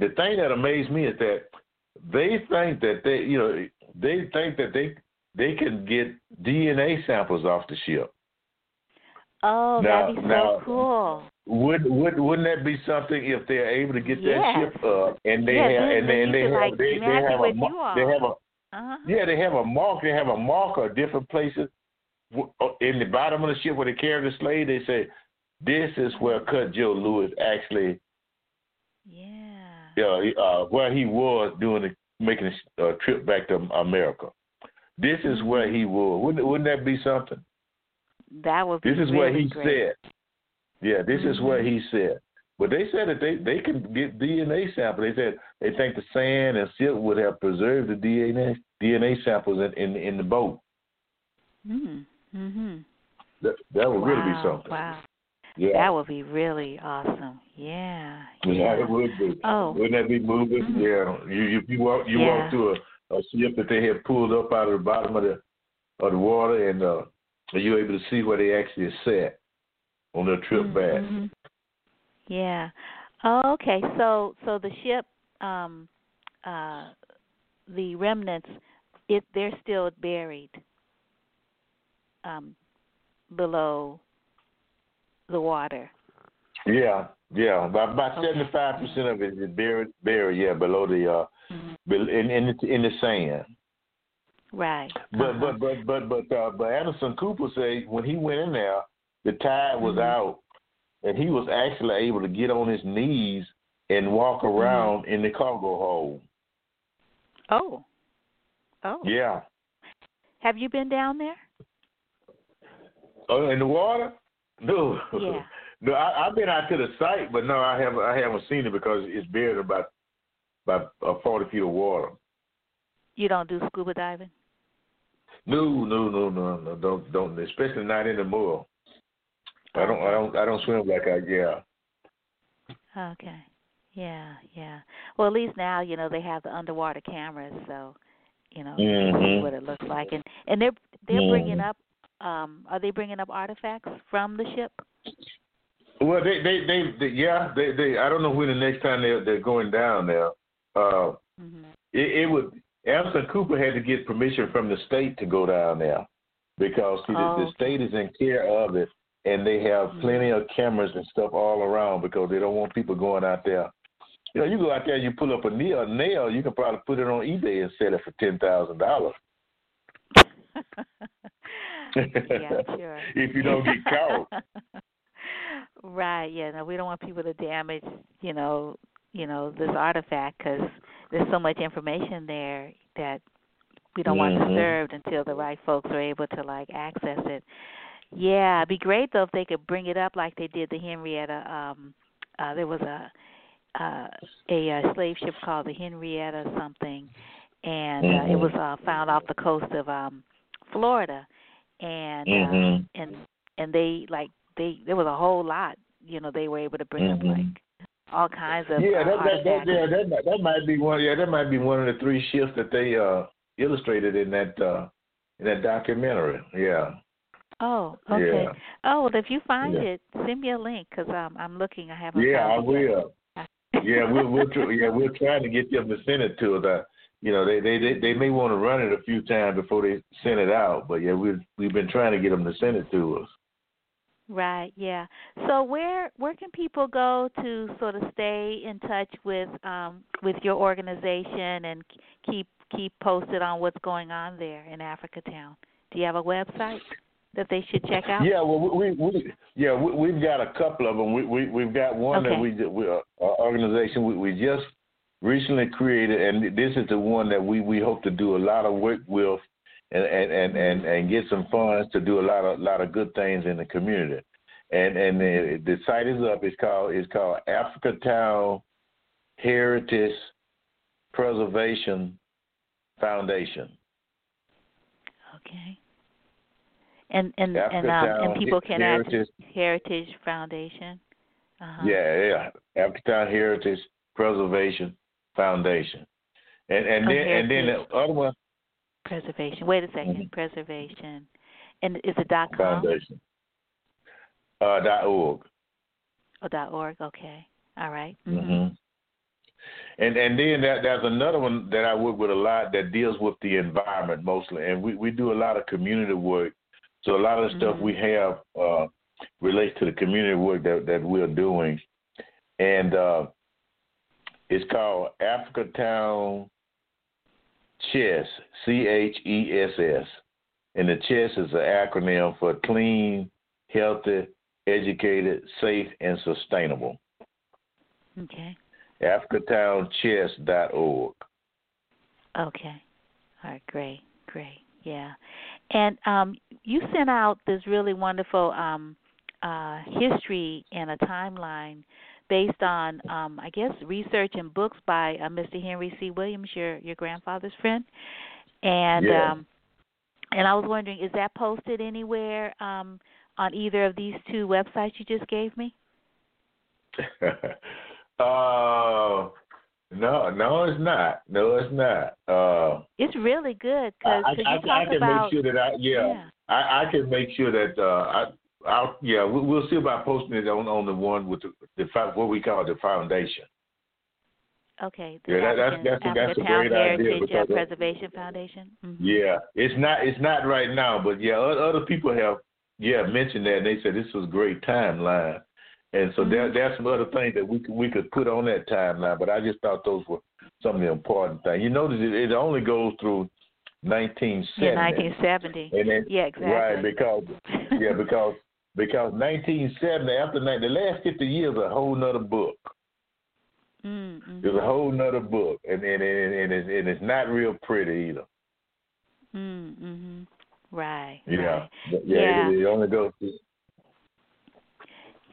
the thing that amazed me is that they think that they you know they think that they they can get DNA samples off the ship. Oh, Now- that'd be so now- cool. Would would wouldn't that be something if they're able to get Yes. that ship up and they Yeah, have and they, and they have like, they, they have a with mar- you all. they have a Uh-huh. yeah they have a mark they have a marker at different places uh, in the bottom of the ship where they carry the slave they say this is where Cudjo Lewis actually Yeah. uh, uh, where he was doing the, making a uh, trip back to America. This is where he was. Wouldn't wouldn't that be something? That would be This is really where he great. said. Yeah, this is where he said. But they said that they they can get DNA samples. They said they think the sand and silt would have preserved the DNA DNA samples in in, in the boat. Mm. Mhm. That that would really be Wow, something. Wow. Yeah. That would be really awesome. Yeah. Yeah, it would be. Oh. Wouldn't that be moving? Mhm. Yeah. You you you walk you Yeah. walk to a, a ship that they had pulled up out of the bottom of the of the water and uh are you able to see where they actually sat on their trip back. Yeah. Oh, okay. So so the ship um uh the remnants it they're still buried um below the water. Yeah, yeah. About about seventy five percent of it is buried buried, yeah, below the uh Mhm. in in the, in the sand. Right. But Uh-huh. but but but but uh but Anderson Cooper said when he went in there, the tide was Mhm. out and he was actually able to get on his knees and walk Mm-hmm. around in the cargo hold. Oh. Oh. Yeah. Have you been down there? Oh, in the water? No. Yeah. no, I, I've been out to the site, but no, I haven't. I haven't seen it because it's buried about about uh, forty feet of water. You don't do scuba diving? No, no, no, no, no. Don't, don't. Especially not in the mud. I don't, I don't, I don't swim like I. Yeah. Okay. Yeah, yeah. Well, at least now you know they have the underwater cameras, so you know you can see Mhm. what it looks like, and and they're they're bringing Mhm. up. Um, are they bringing up artifacts from the ship? Well, they, they, they, they yeah, they, they. I don't know when the next time they're they're going down there. Uh, hmm it, it would. Anderson Cooper had to get permission from the state to go down there because see, the, Oh, the okay. state is in care of it, and they have Mhm. plenty of cameras and stuff all around because they don't want people going out there. You know, you go out there, and you pull up a nail, a nail, you can probably put it on eBay and sell it for ten thousand dollars. yeah, sure. if you don't get caught. right. Yeah. No, we don't want people to damage. You know. You know this artifact because there's so much information there that we don't want Mhm. disturbed until the right folks are able to like access it. Yeah, it'd be great though if they could bring it up like they did the Henrietta. Um, uh, there was a uh, a, uh slave ship called the Henrietta something, and uh, it Mhm. was uh, found off the coast of um, Florida, and uh, Mhm. and and they like they there was a whole lot. You know, they were able to bring up Mhm. like all kinds of yeah, uh, that, that, that, yeah, that might- that might be one. Yeah, that might be one of the three shifts that they uh illustrated in that uh in that documentary. Yeah. Oh, okay. Yeah. Oh, well, if you find Yeah. it, send me a link because um, I'm looking. I haven't. Yeah, I found it yet. will. Yeah, we'll we'll tr- yeah we're trying to get them to send it to us. Uh, you know, they they they, they may want to run it a few times before they send it out, but yeah, we've we've been trying to get them to send it to us. Right. Yeah. So where where can people go to sort of stay in touch with um with your organization and keep keep posted on what's going on there in Africa Town? Do you have a website that they should check out? Yeah, well, we, we yeah we, we've got a couple of them. We, we we've got one Okay. that we we uh, our organization we, we just recently created, and this is the one that we we hope to do a lot of work with, and and and and, and get some funds to do a lot of lot of good things in the community. And and the, the site is up. It's called it's called Africa Town Heritage Preservation Foundation. Okay. And and and um and people can add to Heritage Heritage Foundation. Uh-huh. Yeah, yeah. Africa Heritage Preservation Foundation. And and Oh, then and then the other one Preservation. Wait a 2nd Mhm. Preservation. And is it dot com Foundation. Uh dot org. or dot org? Okay. All right. hmm And and then that, there's another one that I work with a lot that deals with the environment mostly, and we, we do a lot of community work. So a lot of the stuff Mhm. we have uh, relates to the community work that that we're doing, and uh, it's called Africa Town Chess, C H E S S, and the Chess is an acronym for Clean, Healthy, Educated, Safe, and Sustainable. Okay. AfricaTownChess.org. Okay. All right, great, great. Yeah. And um you sent out this really wonderful um uh history and a timeline based on um I guess research and books by uh, Mr. Henry C. Williams, your your grandfather's friend. And Yeah. um and I was wondering is that posted anywhere um on either of these two websites you just gave me? uh, no, no, it's not. No, it's not. Uh, It's really good I, cuz I, you I, I can about make sure that I, yeah, yeah. I, I can make sure that uh, I, I'll, yeah, we, we'll see about posting it on on the one with the, the what we call the foundation. Okay. the Yeah, that- that's- African- that's a- that's a African great idea Heritage uh, because Preservation Foundation. Mhm. Yeah, it's not it's not right now, but yeah, other people have yeah mentioned that and they said this was a great timeline, and so there Mhm. there's some other things that we could we could put on that timeline, but I just thought those were some of the important things. You notice it, it only goes through 1970. Yeah, 1970. And then, Yeah, exactly. Right, because yeah, because because 1970 after the last 50 years a whole nother book. mm mhm. There's a whole nother book, and and and, and, it's, and it's not real pretty either. Mm mhm. Right. Yeah, Right. Yeah, Yeah. It, it only goes through.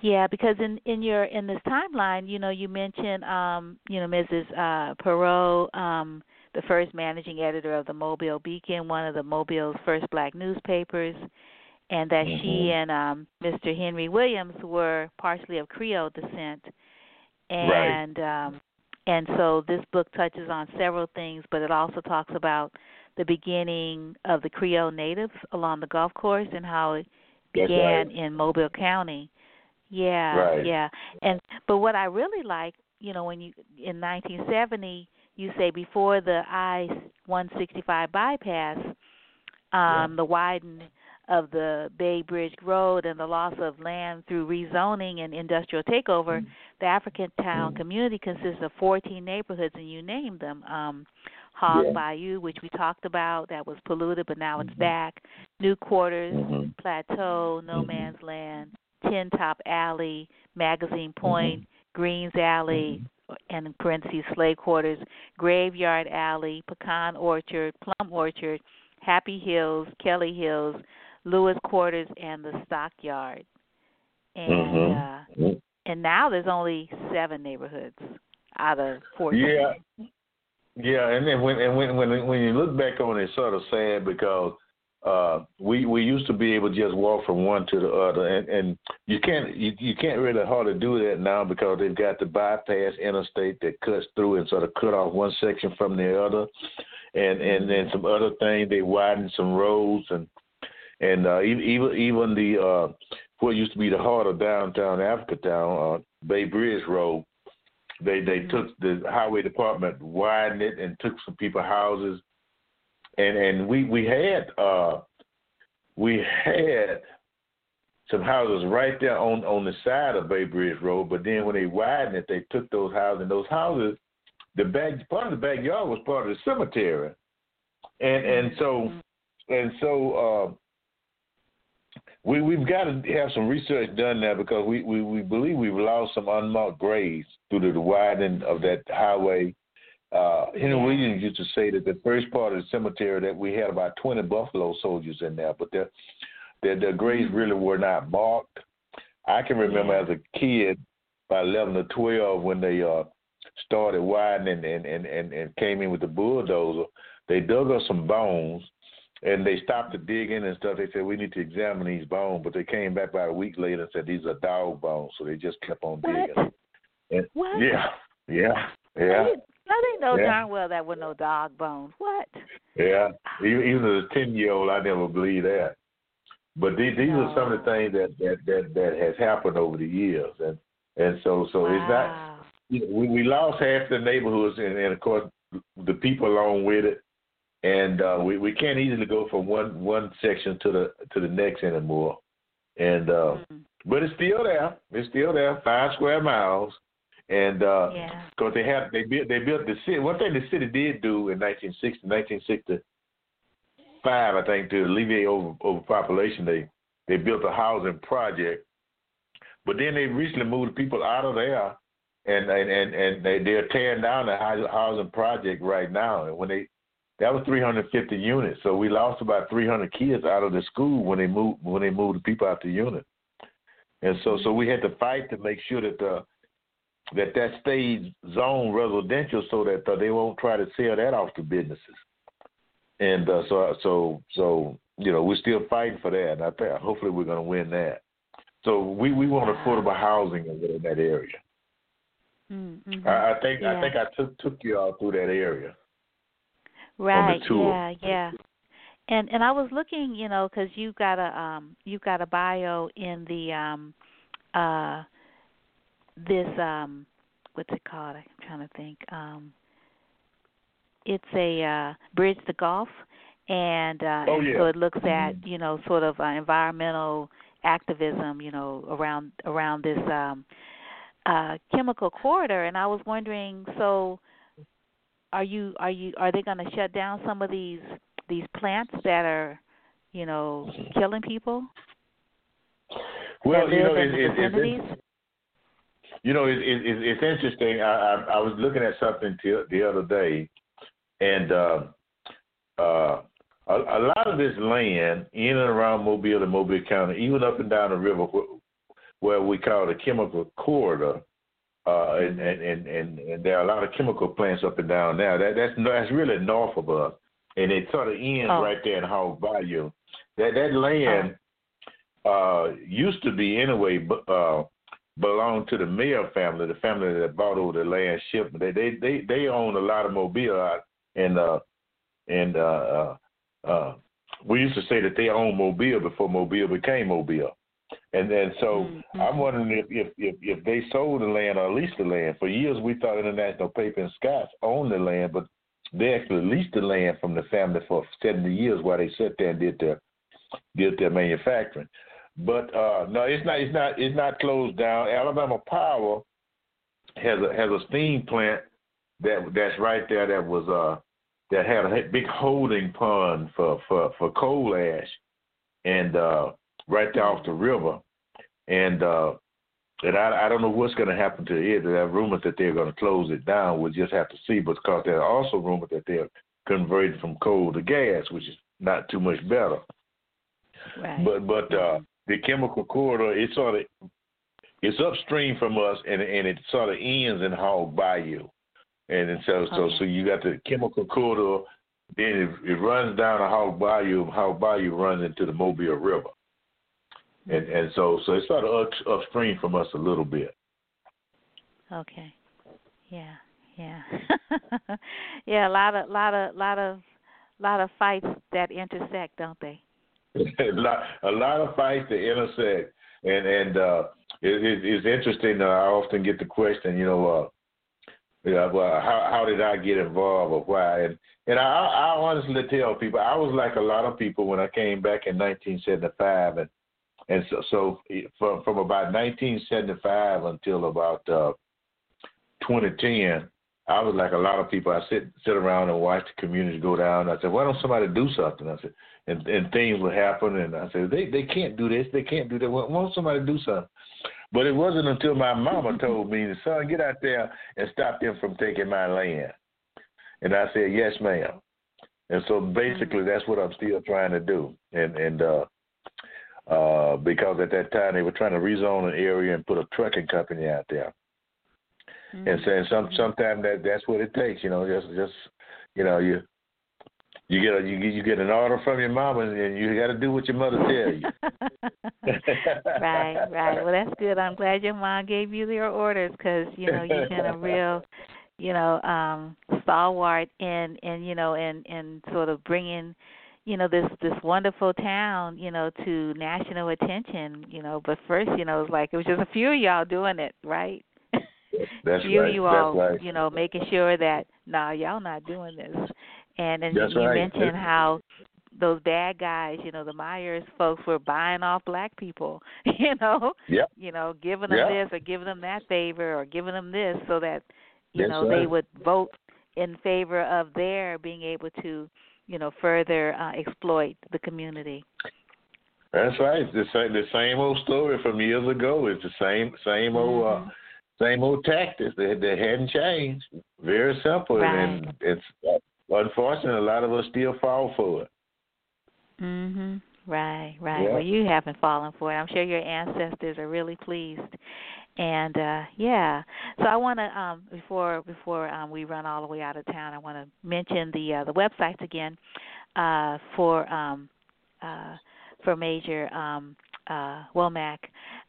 Yeah, because in in your in this timeline, you know, you mentioned um, you know, Mrs. uh Perot, um, the first managing editor of the Mobile Beacon, one of the Mobile's first black newspapers, and that she Mhm. and um Mr. Henry Williams were partially of Creole descent. Right. And um and so this book touches on several things, but it also talks about the beginning of the Creole natives along the Gulf Course and how it began right. in Mobile County. Yeah, Right. yeah. And but what I really like, you know, when you in 1970, you say before the I-165 bypass, um, the widen of the Bay Bridge Road and the loss of land through rezoning and industrial takeover, the African town community consists of 14 neighborhoods, and you named them. Um, Hog Yeah. Bayou, which we talked about, that was polluted, but now it's back. New Quarters, Mhm. Plateau, No. Man's Land, Tin Top Alley, Magazine Point, Greens Alley, and in parentheses Slave Quarters, Graveyard Alley, Pecan Orchard, Plum Orchard, Happy Hills, Kelly Hills, Lewis Quarters, and the Stockyard. And Mhm. uh, and now there's only seven neighborhoods out of fourteen. Yeah. Yeah, and then when and when when when you look back on it, it's sort of sad because uh, we we used to be able to just walk from one to the other, and and you can't you, you can't really hardly do that now because they've got the bypass interstate that cuts through and sort of cut off one section from the other, and and then some other things they widen some roads and and uh, even even the uh, what used to be the heart of downtown Africa Town, uh, Bay Bridge Road. They they took the highway department widened it and took some people houses and and we we had uh we had some houses right there on on the side of Bay Bridge Road, but then when they widened it, they took those houses. And those houses, the back part of the backyard was part of the cemetery, and and so and so uh, we we've got to have some research done there because we we, we believe we've lost some unmarked graves due to the widening of that highway uh, Henry. Williams used to say that the first part of the cemetery that we had about 20 Buffalo soldiers in there, but their their, their graves mm-hmm. really were not marked. I can remember yeah. as a kid, by 11 or 12, when they uh, started widening and, and, and, and came in with the bulldozer, they dug up some bones and they stopped the digging and stuff. They said we need to examine these bones, but they came back about a week later and said these are dog bones, so they just kept on digging. What? And, what? Yeah, yeah, yeah. I didn't know yeah. darn well that were no dog bones. What? Yeah, even, even as a ten year old, I never believed that. But these, these no. are some of the things that, that that that has happened over the years, and and so so wow. it's not. You know, we we lost half the neighborhoods, and, and of course the people along with it, and uh, we we can't easily go from one one section to the to the next anymore. And uh, mm-hmm. but it's still there. It's still there. Five square miles and because yeah. they have they built they built the city. One thing the city did do in 1960, 1965, I think, to alleviate over overpopulation, they they built a housing project. But then they recently moved people out of there, and and and, and they they're tearing down the housing project right now. And when they that was 350 units, so we lost about 300 kids out of the school when they moved when they moved the people out the unit. And so so mm-hmm. we had to fight to make sure that the that that stays zone residential so that uh, they won't try to sell that off to businesses. And uh, so so so you know we're still fighting for that. And I think hopefully we're going to win that. So we we want affordable housing in that area. Mm-hmm. I, I think yeah. I think I took took you all through that area. Right. Yeah. Yeah. And and I was looking, you know, because you got a um you got a bio in the um uh this um what's it called? I'm trying to think. Um it's a uh Bridge the Gulf and uh oh, and yeah. so it looks at, mm-hmm. you know, sort of uh, environmental activism, you know, around around this um uh chemical corridor and I was wondering so are you are you are they going to shut down some of these these plants that are, you know, killing people? Well, you know, it, it, it? You know, it, it, it's interesting. I, I, I was looking at something t- the other day, and uh, uh, a, a lot of this land in and around Mobile and Mobile County, even up and down the river, where we call the chemical corridor, uh, and, and, and, and, there are a lot of chemical plants up and down there. That, that's that's really north of us, and it sort of ends Oh. right there in Hog Bayou. That that land uh, used to be anyway, but uh, belonged to the Meaher family, the family that bought over the land shipment. They they they they own a lot of Mobile out and uh and uh uh, uh we used to say that they owned Mobile before Mobile became Mobile. And then so Mm-hmm. I'm wondering if, if if if they sold the land or leased the land. For years we thought International Paper and Scotch owned the land, but they actually leased the land from the family for seventy years while they sat there and did their did their manufacturing. But uh, no, it's not. It's not. It's not closed down. Alabama Power has a has a steam plant that that's right there. That was uh that had a big holding pond for for for coal ash, and uh, right there off the river, and uh, and I I don't know what's going to happen to it. There are rumors that they're going to close it down. We'll just have to see. But because there are also rumors that they're converting from coal to gas, which is not too much better. Right. But but uh, the chemical corridor, it sort of it's upstream from us, and and it sort of ends in Hog Bayou, and then so so Okay. so you got the chemical corridor then it, it runs down to Hog Bayou. Hog Bayou runs into the Mobile River, and and so so it's sort of up, upstream from us a little bit. Okay. Yeah. Yeah. yeah. A lot of lot of lot of lot of fights that intersect, don't they? a lot a lot of fights that intersect, and and uh, it, it, it's interesting. Uh, I often get the question, you know. Uh, yeah, well, how how did I get involved or why? And and I I honestly tell people I was like a lot of people when I came back in 1975, and and so so from from about 1975 until about uh, 2010, I was like a lot of people. I sit sit around and watch the community go down. I said, why don't somebody do something? I said, and and things would happen, and I said, they they can't do this, they can't do that. Why don't somebody do something? But it wasn't until my mama told me, son, get out there and stop them from taking my land. And I said, yes, ma'am. And so basically, that's what I'm still trying to do. And and uh, uh, because at that time they were trying to rezone an area and put a trucking company out there. Mm-hmm. And saying some sometimes that that's what it takes, you know, just just you know you you get a you get you get an order from your mama and you got to do what your mother tell you. right, right. Well, that's good. I'm glad your mom gave you your orders because you know you've been a real, you know, um stalwart in in you know in in sort of bringing you know this this wonderful town you know to national attention you know but first you know it was like it was just a few of y'all doing it right that's few right. you all right. you know making sure that nah y'all not doing this and and That's you right. mentioned how those bad guys, you know, the Meahers folks were buying off black people, you know, Yep. you know, giving them Yep. this or giving them that favor or giving them this so that you That's know they would vote in favor of their being able to, you know, further uh, exploit the community. That's right. The same the same old story from years ago. It's the same same old uh, same old tactics that that hadn't changed. Very simple, and it's unfortunate. A lot of us still fall for it. Mhm. Right, right. Yeah. Well, you haven't fallen for it. I'm sure your ancestors are really pleased. And uh yeah. So I want to um before before um we run all the way out of town, I want to mention the uh the websites again uh for um uh for Major um uh Womack.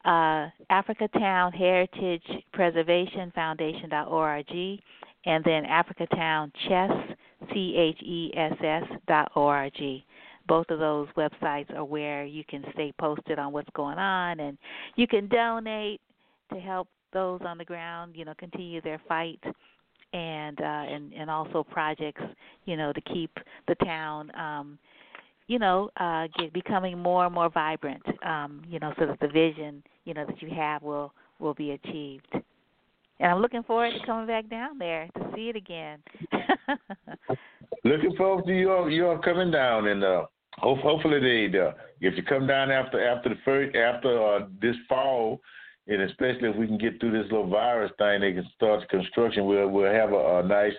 Uh Africa Town Heritage Preservation Foundation.org and then Africa Town Chess C H E S dot O R G both of those websites are where you can stay posted on what's going on and you can donate to help those on the ground you know continue their fight and uh and and also projects you know to keep the town um you know uh get becoming more and more vibrant um you know so that the vision you know that you have will will be achieved and i'm looking forward to coming back down there to see it again Looking forward to you all you all coming down and uh hope, hopefully they uh, if you come down after after the first after uh, this fall and especially if we can get through this little virus thing they can start the construction we'll we'll have a, a nice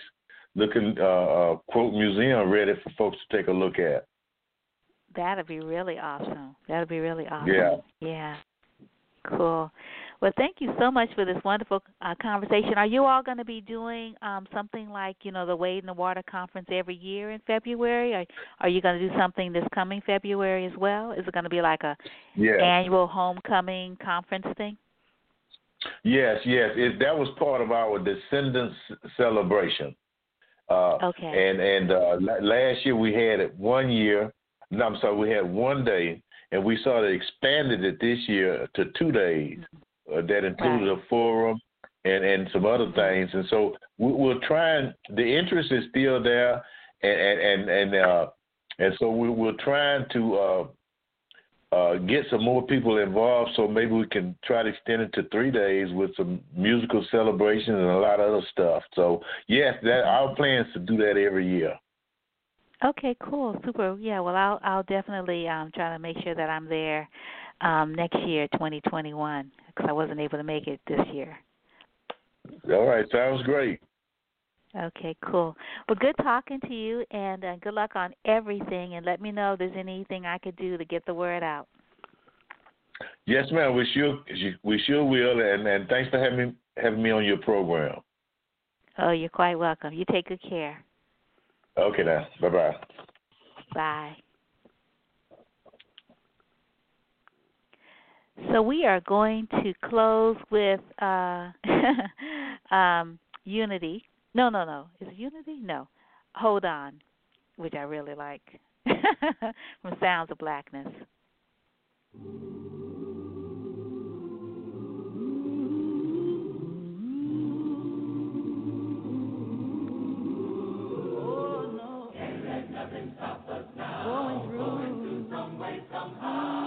looking uh, uh quote museum ready for folks to take a look at. That'd be really awesome. That'd be really awesome. Yeah. Yeah. Cool. Well, thank you so much for this wonderful uh, conversation. Are you all going to be doing um, something like, you know, the Wade in the Water conference every year in February? Or are you going to do something this coming February as well? Is it going to be like a Yeah. annual homecoming conference thing? Yes, yes. It, that was part of our descendants celebration. Uh, Okay. And and uh, la- last year we had it one year. No, I'm sorry, we had one day, and we sort of expanded it this year to two days. Uh, that included a forum and and some other things. And so we, we're trying. The interest is still there, and and and and, uh, and so we, we're trying to. Uh, uh, get some more people involved so maybe we can try to extend it to three days with some musical celebrations and a lot of other stuff. So yes, that our plan is to do that every year. Okay, cool, super. Yeah, well, I'll I'll definitely um try to make sure that I'm there um next year, 2021, because I wasn't able to make it this year. All right, sounds great. Okay, cool. Well, good talking to you, and uh, good luck on everything. And let me know if there's anything I could do to get the word out. Yes, ma'am. We sure we sure will, and and thanks for having me having me on your program. Oh, you're quite welcome. You take good care. Okay, now. Bye bye. Bye. So we are going to close with uh, um, Unity. No, no, no. Is it Unity? No. Hold on, which I really like from Sounds of Blackness. Going through. Going through some way, somehow.